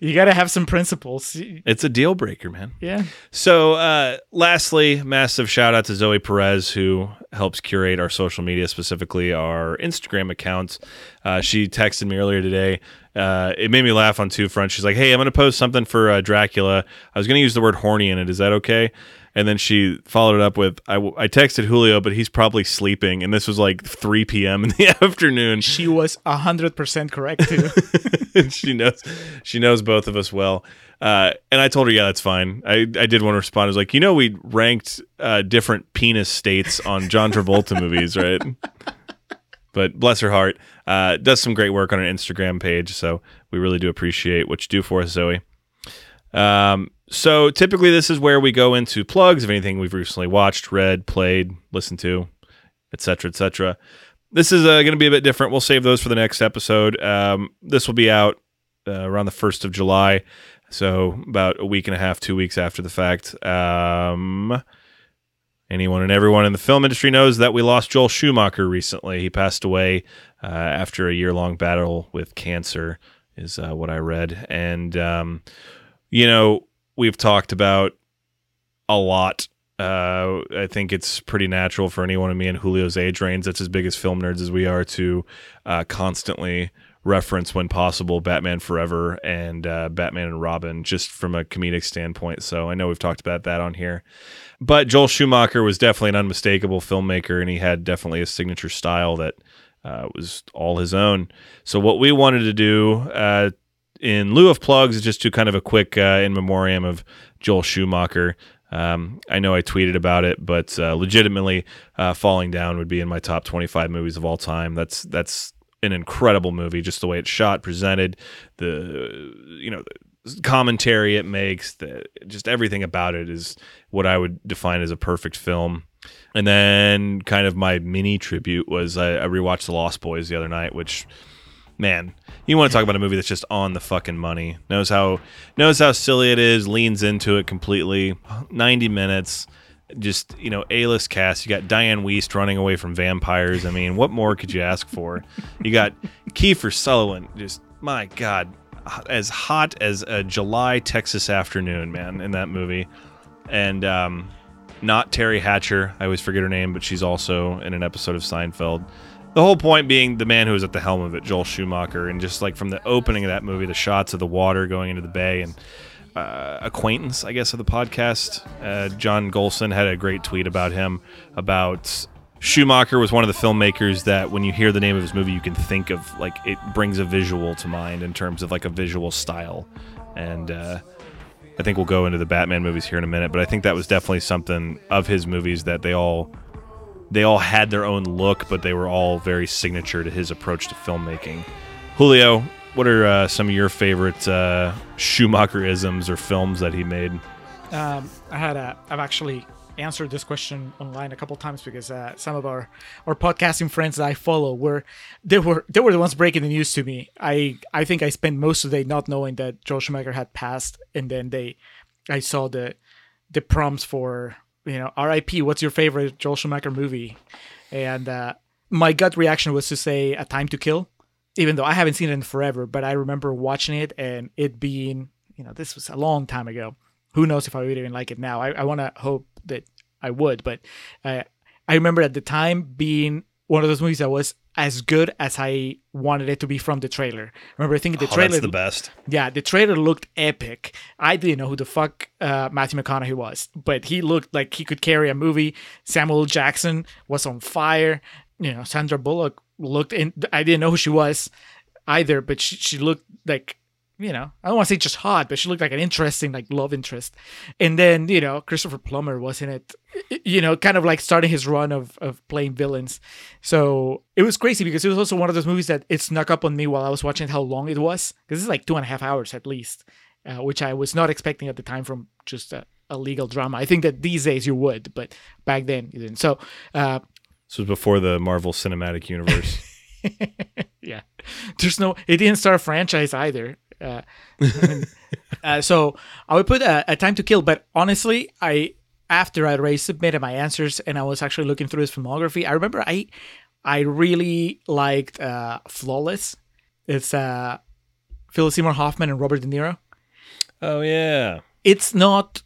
you got to have some principles. it's a deal breaker, man. Yeah. So, uh, lastly, massive shout out to Zoe Perez, who helps curate our social media, specifically our Instagram accounts. Uh, she texted me earlier today. Uh, it made me laugh on two fronts. She's like, "Hey, I'm going to post something for uh, Dracula. I was going to use the word horny in it. Is that okay?" And then she followed it up with, I, w- I texted Julio, but he's probably sleeping. And this was like 3 p.m. in the afternoon. She was 100% correct, too. she knows she knows both of us well. Uh, and I told her, yeah, that's fine. I, I did want to respond. I was like, you know, we ranked uh, different penis states on John Travolta movies, right? But bless her heart, uh, does some great work on her Instagram page. So we really do appreciate what you do for us, Zoe. Um, so typically, this is where we go into plugs of anything we've recently watched, read, played, listened to, etc., etc. This is uh, going to be a bit different. We'll save those for the next episode. Um, this will be out uh, around the first of July, so about a week and a half, two weeks after the fact. Um, Anyone and everyone in the film industry knows that we lost Joel Schumacher recently. He passed away uh, after a year long battle with cancer, is uh, what I read. And, um, you know, we've talked about a lot. Uh, I think it's pretty natural for anyone of me and Julio's age range, that's as big as film nerds as we are, to uh, constantly reference when possible Batman Forever and uh, Batman and Robin, just from a comedic standpoint. So I know we've talked about that on here. But Joel Schumacher was definitely an unmistakable filmmaker, and he had definitely a signature style that uh, was all his own. So what we wanted to do uh, in lieu of plugs just do kind of a quick uh, in memoriam of Joel Schumacher. Um, I know I tweeted about it, but uh, legitimately, uh, Falling Down would be in my top 25 movies of all time. That's that's an incredible movie, just the way it's shot, presented, the you know the commentary it makes, the just everything about it is what I would define as a perfect film. And then, kind of my mini tribute was I, I rewatched The Lost Boys the other night, which man, you want to talk about a movie that's just on the fucking money. Knows how knows how silly it is, leans into it completely. 90 minutes just you know a-list cast. You got dianne wiest running away from vampires. I mean what more could you ask for? You got kiefer sutherland just my god as hot as a july texas afternoon man in that movie. And um, not Teri hatcher i always forget her name but she's also in an episode of seinfeld the whole point being the man who was at the helm of it joel schumacher and just like from the opening of that movie the shots of the water going into the bay and uh, acquaintance, I guess, of the podcast. Uh, John Golson had a great tweet about him about Schumacher was one of the filmmakers that when you hear the name of his movie, you can think of like it brings a visual to mind in terms of like a visual style. And uh, I think we'll go into the Batman movies here in a minute, but I think that was definitely something of his movies that they all they all had their own look, but they were all very signature to his approach to filmmaking. Julio, what are uh, some of your favorite uh, Schumacher-isms or films that he made? Um, I had a, I've actually answered this question online a couple times because uh, some of our our podcasting friends that I follow were they were they were the ones breaking the news to me. I I think I spent most of the day not knowing that Joel Schumacher had passed, and then they I saw the the prompts for you know R.I.P. What's your favorite Joel Schumacher movie? And uh, my gut reaction was to say A Time to Kill even though I haven't seen it in forever, but I remember watching it and it being, you know, this was a long time ago. Who knows if I would even like it now? I, I want to hope that I would, but uh, I remember at the time being one of those movies that was as good as I wanted it to be from the trailer. Remember, I thinking the oh, trailer, that's the best. Yeah, the trailer looked epic. I didn't know who the fuck uh, Matthew McConaughey was, but he looked like he could carry a movie. Samuel Jackson was on fire. You know, Sandra Bullock looked in. I didn't know who she was either, but she, she looked like you know I don't want to say just hot, but she looked like an interesting like love interest. And then you know Christopher Plummer was in it, you know, kind of like starting his run of of playing villains. So it was crazy because it was also one of those movies that it snuck up on me while I was watching how long it was because it's like two and a half hours at least, uh, which I was not expecting at the time from just a, a, legal drama. I think that these days you would, but back then you didn't. So. Uh, this was before the Marvel Cinematic Universe. yeah, there's no. It didn't start a franchise either. Uh, uh, so I would put a, a, time to kill, but honestly, I after I already submitted my answers and I was actually looking through his filmography, I remember I I really liked uh, Flawless. It's uh, Philip Seymour Hoffman and Robert De Niro. Oh yeah, it's not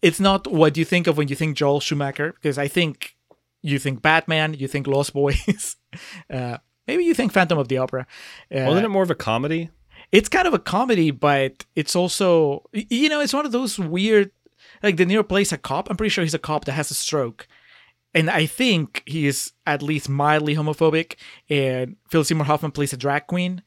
it's not what you think of when you think Joel Schumacher because I think you think Batman, you think Lost Boys, uh, maybe you think Phantom of the Opera. Uh, Wasn't it more of a comedy? It's kind of a comedy, but it's also you know it's one of those weird like De Niro plays a cop. I'm pretty sure he's a cop that has a stroke. And I think he is at least mildly homophobic. And Phil Seymour Hoffman plays a drag queen.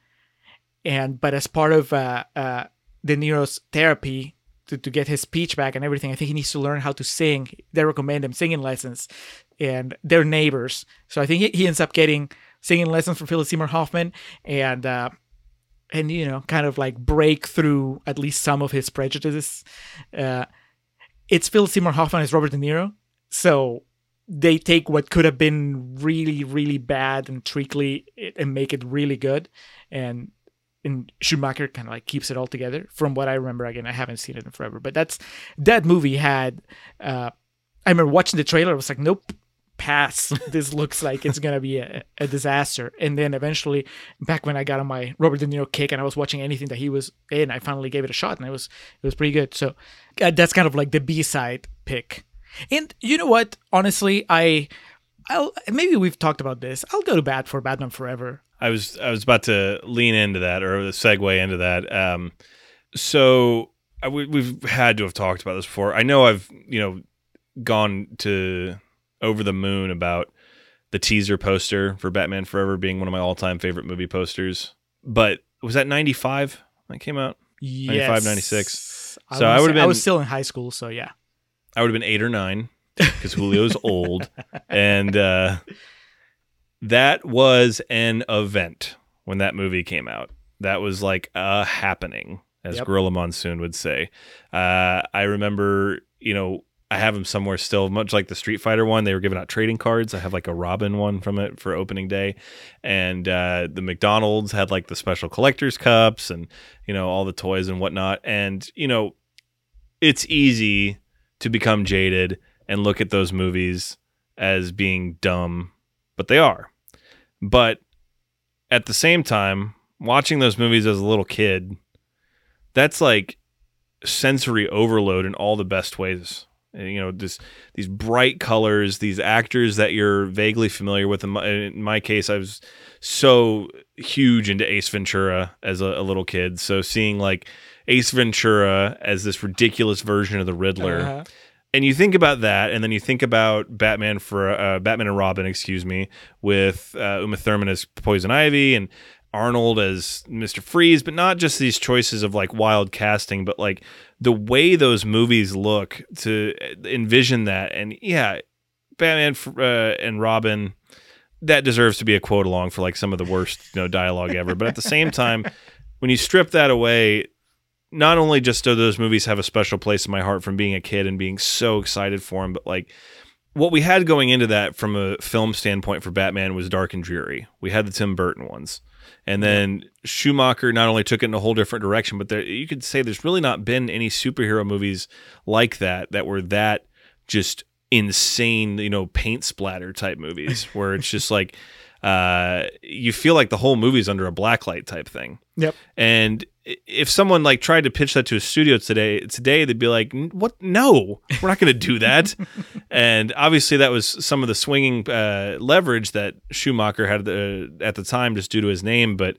And but as part of uh, uh, De Niro's therapy, to, to get his speech back and everything. I think he needs to learn how to sing. They recommend him singing lessons, and they're neighbors. So I think he, he ends up getting singing lessons from Philip Seymour Hoffman, and uh, and you know, kind of like break through at least some of his prejudices. Uh, it's phil Seymour Hoffman as Robert De Niro, so they take what could have been really, really bad and treacly and make it really good. And and Schumacher kind of like keeps it all together. From what I remember, again, I haven't seen it in forever, but that's that movie had uh, I remember watching the trailer. I was like, nope, pass. this looks like it's gonna be a, a disaster. And then eventually, back when I got on my Robert De Niro kick and I was watching anything that he was in, I finally gave it a shot, and it was it was pretty good. So uh, that's kind of like the B side pick. And you know what? Honestly, I. I'll, maybe we've talked about this. I'll go to bat for Batman Forever. I was I was about to lean into that or segue into that. Um, so I, we, we've had to have talked about this before. I know I've you know gone to over the moon about the teaser poster for Batman Forever being one of my all time favorite movie posters. But was that ninety five that came out? Yes. 95, 96. I So I was- would've been I was still in high school, so yeah. I would have been eight or nine because Julio's old, and uh, that was an event when that movie came out. That was like a happening, as Yep. Gorilla Monsoon would say. Uh, I remember, you know, I have them somewhere still, much like the Street Fighter one. They were giving out trading cards. I have like a Robin one from it for opening day, and uh, the McDonald's had like the special collectors cups and you know all the toys and whatnot. And you know, it's easy to become jaded and look at those movies as being dumb, but they are. But at the same time, watching those movies as a little kid, that's like sensory overload in all the best ways. You know, this these bright colors, these actors that you're vaguely familiar with. In my, in my case, I was so huge into Ace Ventura as a, a little kid. So seeing like Ace Ventura as this ridiculous version of the Riddler, Uh-huh. and you think about that, and then you think about Batman for uh, Batman and Robin, excuse me, with uh, Uma Thurman as Poison Ivy and Arnold as Mister Freeze, but not just these choices of like wild casting, but like the way those movies look to envision that, and yeah, Batman uh, and Robin. That deserves to be a quote along for like some of the worst you know dialogue ever. But at the same time, when you strip that away, not only just do those movies have a special place in my heart from being a kid and being so excited for them, but like what we had going into that from a film standpoint for Batman was dark and dreary. We had the Tim Burton ones. And then Schumacher not only took it in a whole different direction, but there, you could say there's really not been any superhero movies like that that were that just insane, you know, paint splatter type movies where it's just like uh, you feel like the whole movie's under a blacklight type thing. Yep. And if someone like tried to pitch that to a studio today, today they'd be like, "What? No, we're not going to do that." and obviously, that was some of the swinging uh, leverage that Schumacher had the, at the time, just due to his name. But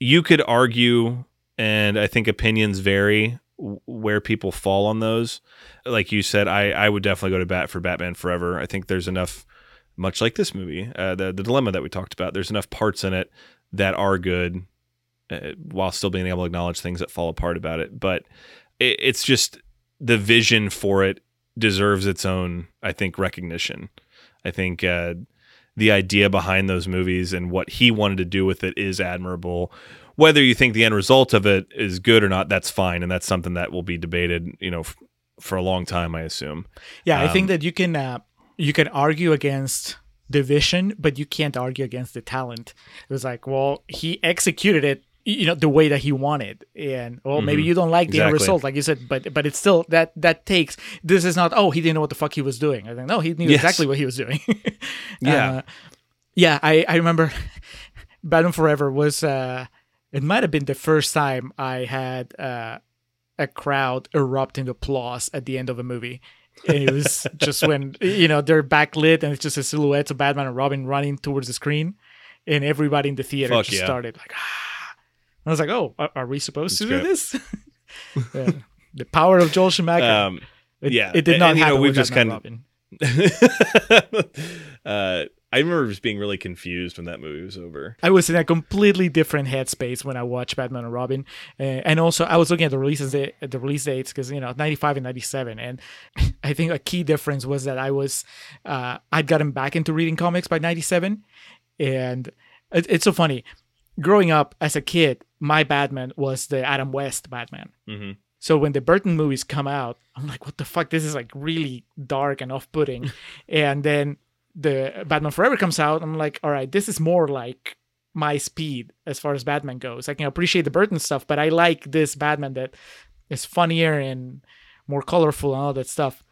you could argue, and I think opinions vary where people fall on those. Like you said, I I would definitely go to bat for Batman Forever. I think there's enough, much like this movie, uh, the the dilemma that we talked about. There's enough parts in it that are good uh, while still being able to acknowledge things that fall apart about it. But it, it's just the vision for it deserves its own, I think, recognition. I think uh, the idea behind those movies and what he wanted to do with it is admirable. Whether you think the end result of it is good or not, that's fine, and that's something that will be debated, you know, f- for a long time, I assume. Yeah, I think Um, that you can uh, you can argue against the vision, but you can't argue against the talent. It was like, well, he executed it, you know, the way that he wanted, and well, maybe Mhm. you don't like the end result, like you said, but but it's still that that takes. This is not. Oh, he didn't know what the fuck he was doing. I think no, he knew Yes. exactly what he was doing. Yeah. Uh, yeah. I I remember Batman Forever was. uh It might have been the first time I had. uh a crowd erupt into applause at the end of a movie. And it was just when you know they're backlit and it's just a silhouette of Batman and Robin running towards the screen, and everybody in the theater Fuck just yeah. started like, ah. I was like, oh, are, are we supposed That's to do this? Yeah. The power of Joel Schumacher. Um, it, yeah, it did not and, you know, happen we've just kind of- uh, I remember just being really confused when that movie was over. I was in a completely different headspace when I watched Batman and Robin, uh, and also I was looking at the releases, the release dates because you know ninety five and ninety seven, and I think a key difference was that I was uh, I'd gotten back into reading comics by ninety seven, and it, it's so funny. Growing up as a kid, my Batman was the Adam West Batman. hmm So when the Burton movies come out, I'm like, what the fuck? This is like really dark and off putting. and then the Batman Forever comes out. I'm like, all right, this is more like my speed as far as Batman goes. I can appreciate the Burton stuff, but I like this Batman that is funnier and more colorful and all that stuff.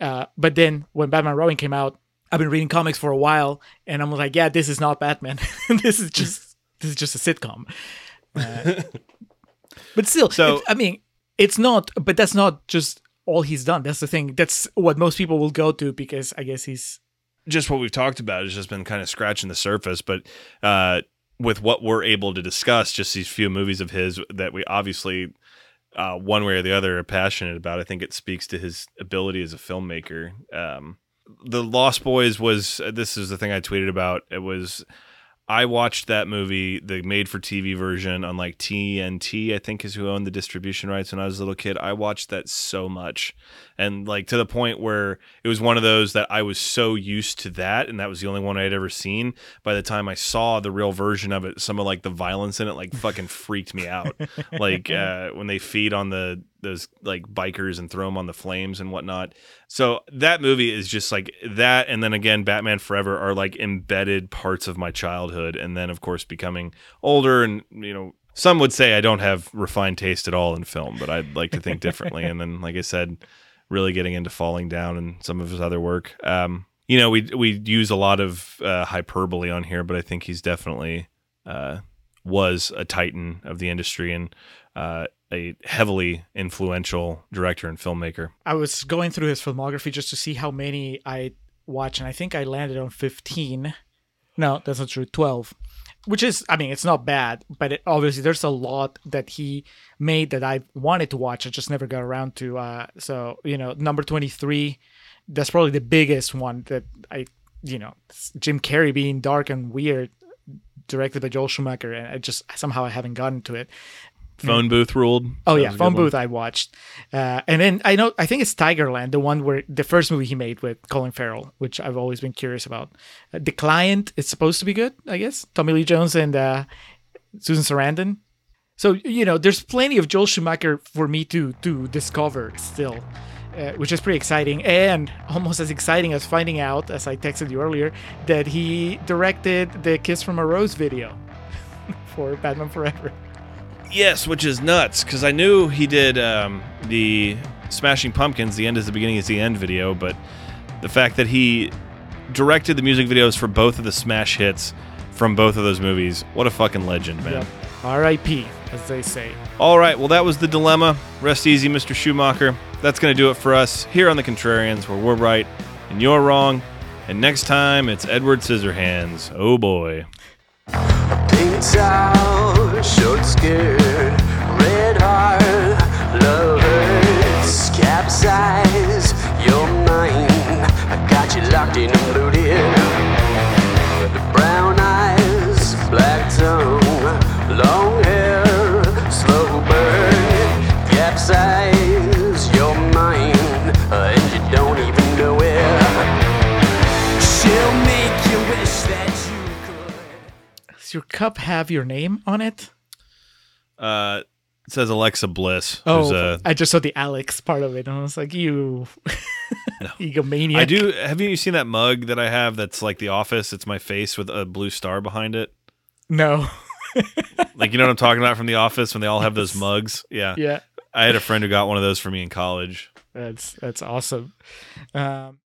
Uh, but then when Batman Robin came out, I've been reading comics for a while, and I'm like, yeah, this is not Batman. this is just this is just a sitcom. Uh, but still, So- I mean, it's not. But that's not just all he's done. That's the thing. That's what most people will go to because I guess he's just what we've talked about has just been kind of scratching the surface. But uh, with what we're able to discuss, just these few movies of his that we obviously, uh, one way or the other, are passionate about, I think it speaks to his ability as a filmmaker. Um, the Lost Boys was this is the thing I tweeted about. It was I watched that movie, the made for TV version on like TNT, I think is who owned the distribution rights when I was a little kid. I watched that so much. And like to the point where it was one of those that I was so used to that and that was the only one I had ever seen. By the time I saw the real version of it, some of like the violence in it like fucking freaked me out. like uh, when they feed on the those like bikers and throw them on the flames and whatnot. So that movie is just like that, and then again, Batman Forever are like embedded parts of my childhood, and then of course becoming older, and you know, some would say I don't have refined taste at all in film, but I'd like to think differently. and then, like I said, really getting into Falling Down and some of his other work. Um, you know, we we use a lot of uh, hyperbole on here, but I think he's definitely uh, was a titan of the industry and uh, a heavily influential director and filmmaker. I was going through his filmography just to see how many I watched, and I think I landed on 15. No, that's not true. 12. Which is, I mean, it's not bad, but it, obviously there's a lot that he made that I wanted to watch. I just never got around to. Uh, so, you know, number 23, that's probably the biggest one that I, you know, Jim Carrey being dark and weird, directed by Joel Schumacher, and I just somehow I haven't gotten to it. Phone booth ruled. Oh That yeah, Phone good one. Booth I watched, uh, and then I know I think it's Tigerland, the one where the first movie he made with Colin Farrell, which I've always been curious about. Uh, the Client is supposed to be good, I guess. Tommy Lee Jones and uh, Susan Sarandon. So you know, there's plenty of Joel Schumacher for me to to discover still, uh, which is pretty exciting, and almost as exciting as finding out, as I texted you earlier, that he directed the Kiss from a Rose video for Batman Forever. Yes, which is nuts because I knew he did um, the Smashing Pumpkins. The end is the beginning is the end video, but the fact that he directed the music videos for both of the smash hits from both of those movies, what a fucking legend, man. Yep. R.I.P. as they say. All right, well, that was the dilemma. Rest easy, Mr. Schumacher. That's going to do it for us here on The Contrarians, where we're right and you're wrong. And next time, it's Edward Scissorhands. Oh boy. Short red heart, love hurts, capsize. I got you locked in and loaded. The brown eyes, black tongue, long Does your cup have your name on it? Uh, it says Alexa Bliss. Oh, who's, uh, I just saw the Alex part of it, and I was like, "You, egomaniac." I do. Have you seen that mug that I have that's like The Office? It's my face with a blue star behind it. No. Like, you know what I'm talking about from The Office when they all have those mugs? Yeah. yeah, I had a friend who got one of those for me in college. that's that's awesome. Um,